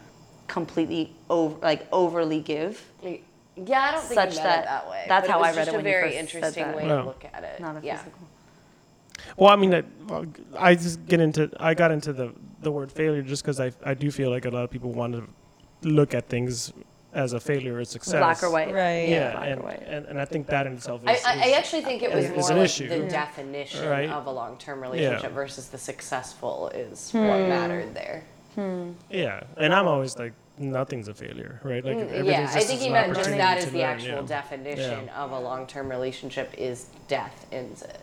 completely over, like overly give. Yeah, I don't think Such you that- it that way. that's how I read it when a you very first said interesting that. way Yeah. to look at it. Not a yeah. physical. Well, I mean, I, I just get into I got into the the word failure just because I I do feel like a lot of people want to look at things as a failure or success. Black or white. Right. Yeah, black and, or white. and and I think that in itself I, is. I, I is- actually think it was is- more is an like issue. the Yeah. definition Right. of a long-term relationship Yeah. versus the successful is Hmm. what mattered there. Hmm. Yeah, and I'm always like, nothing's a failure, right? Like, Mm, everything's yeah, I think an he meant just opportunity that to is the learn, actual yeah. definition Yeah. of a long-term relationship is death ends it.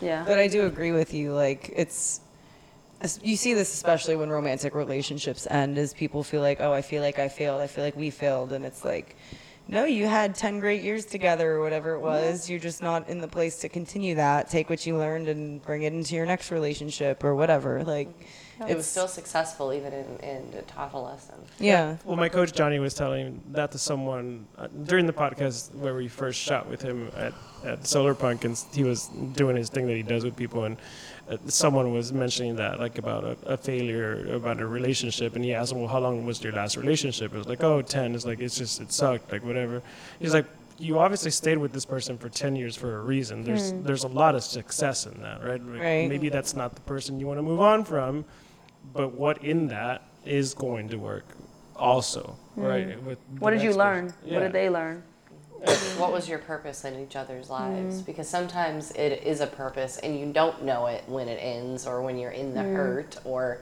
Yeah. But I do agree with you. Like it's, you see this especially when romantic relationships end, is people feel like, oh, I feel like I failed. I feel like we failed, and it's like, no, you had ten great years together or whatever it mm-hmm. was. You're just not in the place to continue that. Take what you learned and bring it into your next relationship or whatever. Like, mm-hmm. It was still successful even in, in it taught lesson. yeah. Well, my coach Johnny was telling that to someone uh, during the podcast where we first shot with him at, at Solar Punk, and he was doing his thing that he does with people, and uh, someone was mentioning that like about a, a failure about a relationship, and he asked him, "Well, how long was your last relationship?" It was like, "Oh, 10. It's like it's just it sucked, like whatever." He's like. You obviously stayed with this person for ten years for a reason. There's there's a lot of success in that, right? Like, Right. Maybe that's not the person you want to move on from, but what in that is going to work also, right? With What did you learn? person. What did they learn? what was your purpose in each other's lives? Mm-hmm. Because sometimes it is a purpose and you don't know it when it ends or when you're in the Mm. hurt or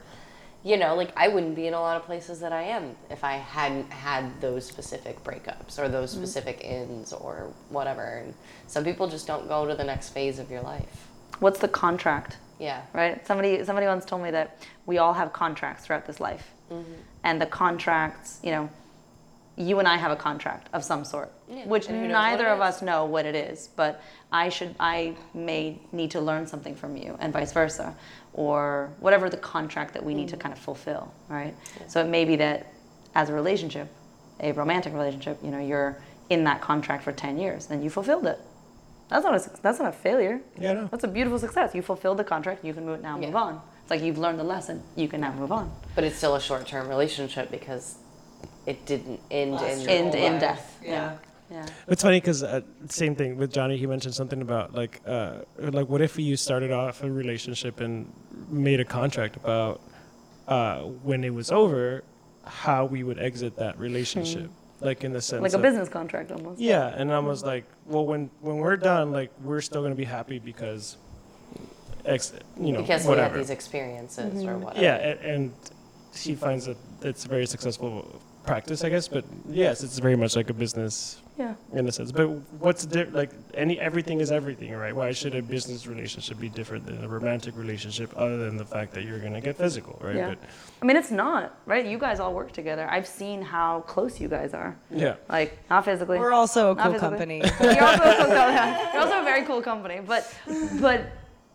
you know, like I wouldn't be in a lot of places that I am if I hadn't had those specific breakups or those Mm-hmm. specific ends or whatever. And some people just don't go to the next phase of your life. What's the contract? Yeah. right? Somebody somebody once told me that we all have contracts throughout this life, Mm-hmm. and the contracts, you know, you and I have a contract of some sort, Yeah, which and who knows neither of us know what it is. But I should I may need to learn something from you, and vice versa, or whatever the contract that we need to Mm-hmm. kind of fulfill, right? So it may be that as a relationship, a romantic relationship, you know, you're in that contract for ten years, and you fulfilled it. That's not a that's not a failure. Yeah, no. That's a beautiful success. You fulfilled the contract. You can move now. Move Yeah. on. It's like you've learned the lesson. You can now move on. But it's still a short term relationship because it didn't end in End in life. death. Yeah. Yeah. It's funny because uh, same thing with Johnny. He mentioned something about like, uh, like what if you started off a relationship and made a contract about uh, when it was over, how we would exit that relationship, like in the sense Hmm. Like a of- business contract almost. Yeah, and I was like, well, when when we're done, like we're still gonna be happy because, ex, you know, Because whatever. we had these experiences Mm-hmm. or whatever. Yeah, and, and she finds that it's a very successful practice, I guess. But yes, it's very much like a business Yeah. in a sense. But what's di- like any everything is everything, right? Why should a business relationship be different than a romantic relationship, other than the fact that you're gonna get physical, right? Yeah. I mean, it's not right. You guys all work together. I've seen how close you guys are. Yeah, Like not physically. We're also a cool physically. company. You're also a cool company. You're also a very cool company. But but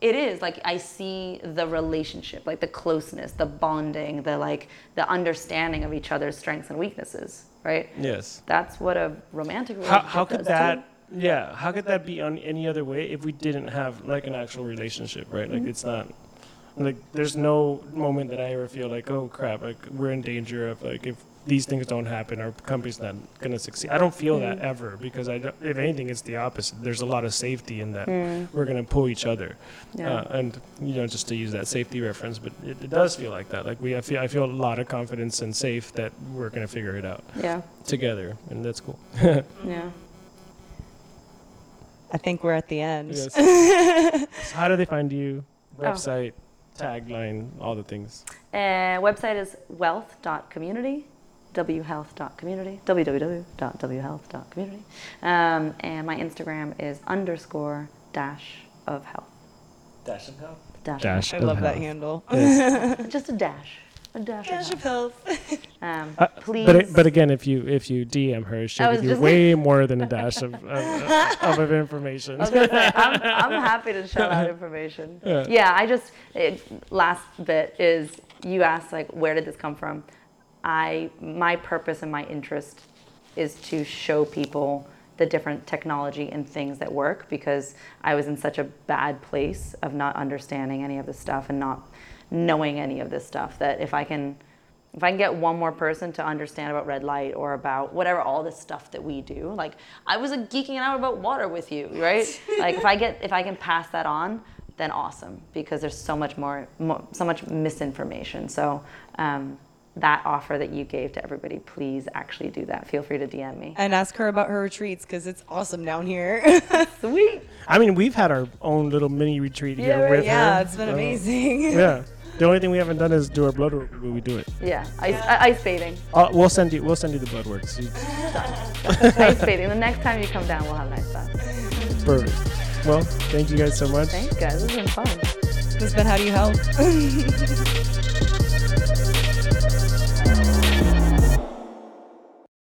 it is like I see the relationship, like the closeness, the bonding, the like the understanding of each other's strengths and weaknesses. Right. yes. That's what a romantic How relationship how could does that? too. Yeah, how could that be on any other way if we didn't have like an actual relationship, right? Mm-hmm. Like it's not like there's no moment that I ever feel like oh crap, like we're in danger of like if these things don't happen, our company's not gonna succeed. I don't feel that Mm-hmm. ever because I don't, if anything, it's the opposite. There's a lot of safety in that we're gonna pull each other, Mm. Yeah. uh, and you know just to use that safety reference, but it, it does feel like that. Like we, I feel, I feel a lot of confidence and safe that we're gonna figure it out Yeah. together, and that's cool. Yeah. I think we're at the end. Yes. so how do they find you? Oh. Website, tagline, all the things. Uh, website is whealth.community, whealth.community, www.whealth.community. Um, and my Instagram is underscore dash of health. Dash and help. Dash. Dash. I of love that handle. Yes. Just a dash. A dash, Dash of of health. health. Um, Uh, please. But, but again, if you if you DM her, she'll give you just- way more than a dash of of, of, of information. I was gonna say, I'm, I'm happy to share that information. Yeah. Yeah, I just it, last bit is you asked like where did this come from? I my purpose and my interest is to show people the different technology and things that work because I was in such a bad place of not understanding any of this stuff and not knowing any of this stuff that if I can if I can get one more person to understand about red light or about whatever all this stuff that we do, like I was like, geeking out about water with you, right? like if I get if I can pass that on, then awesome because there's so much more, mo so much misinformation. So um, that offer that you gave to everybody, please actually do that. Feel free to DM me. and ask her about her retreats because it's awesome down here. Sweet. I mean, we've had our own little mini retreat Yeah, here right. with yeah, her. it's been Uh, amazing. yeah. The only thing we haven't done is do our blood work when we do it. Yeah, ice, uh, ice bathing. Uh, we'll send you. We'll send you the blood work. So you- ice bathing. The next time you come down, we'll have an ice bath. perfect. Well, thank you guys so much. Thanks, guys. This has been fun. This has been Howdy Health?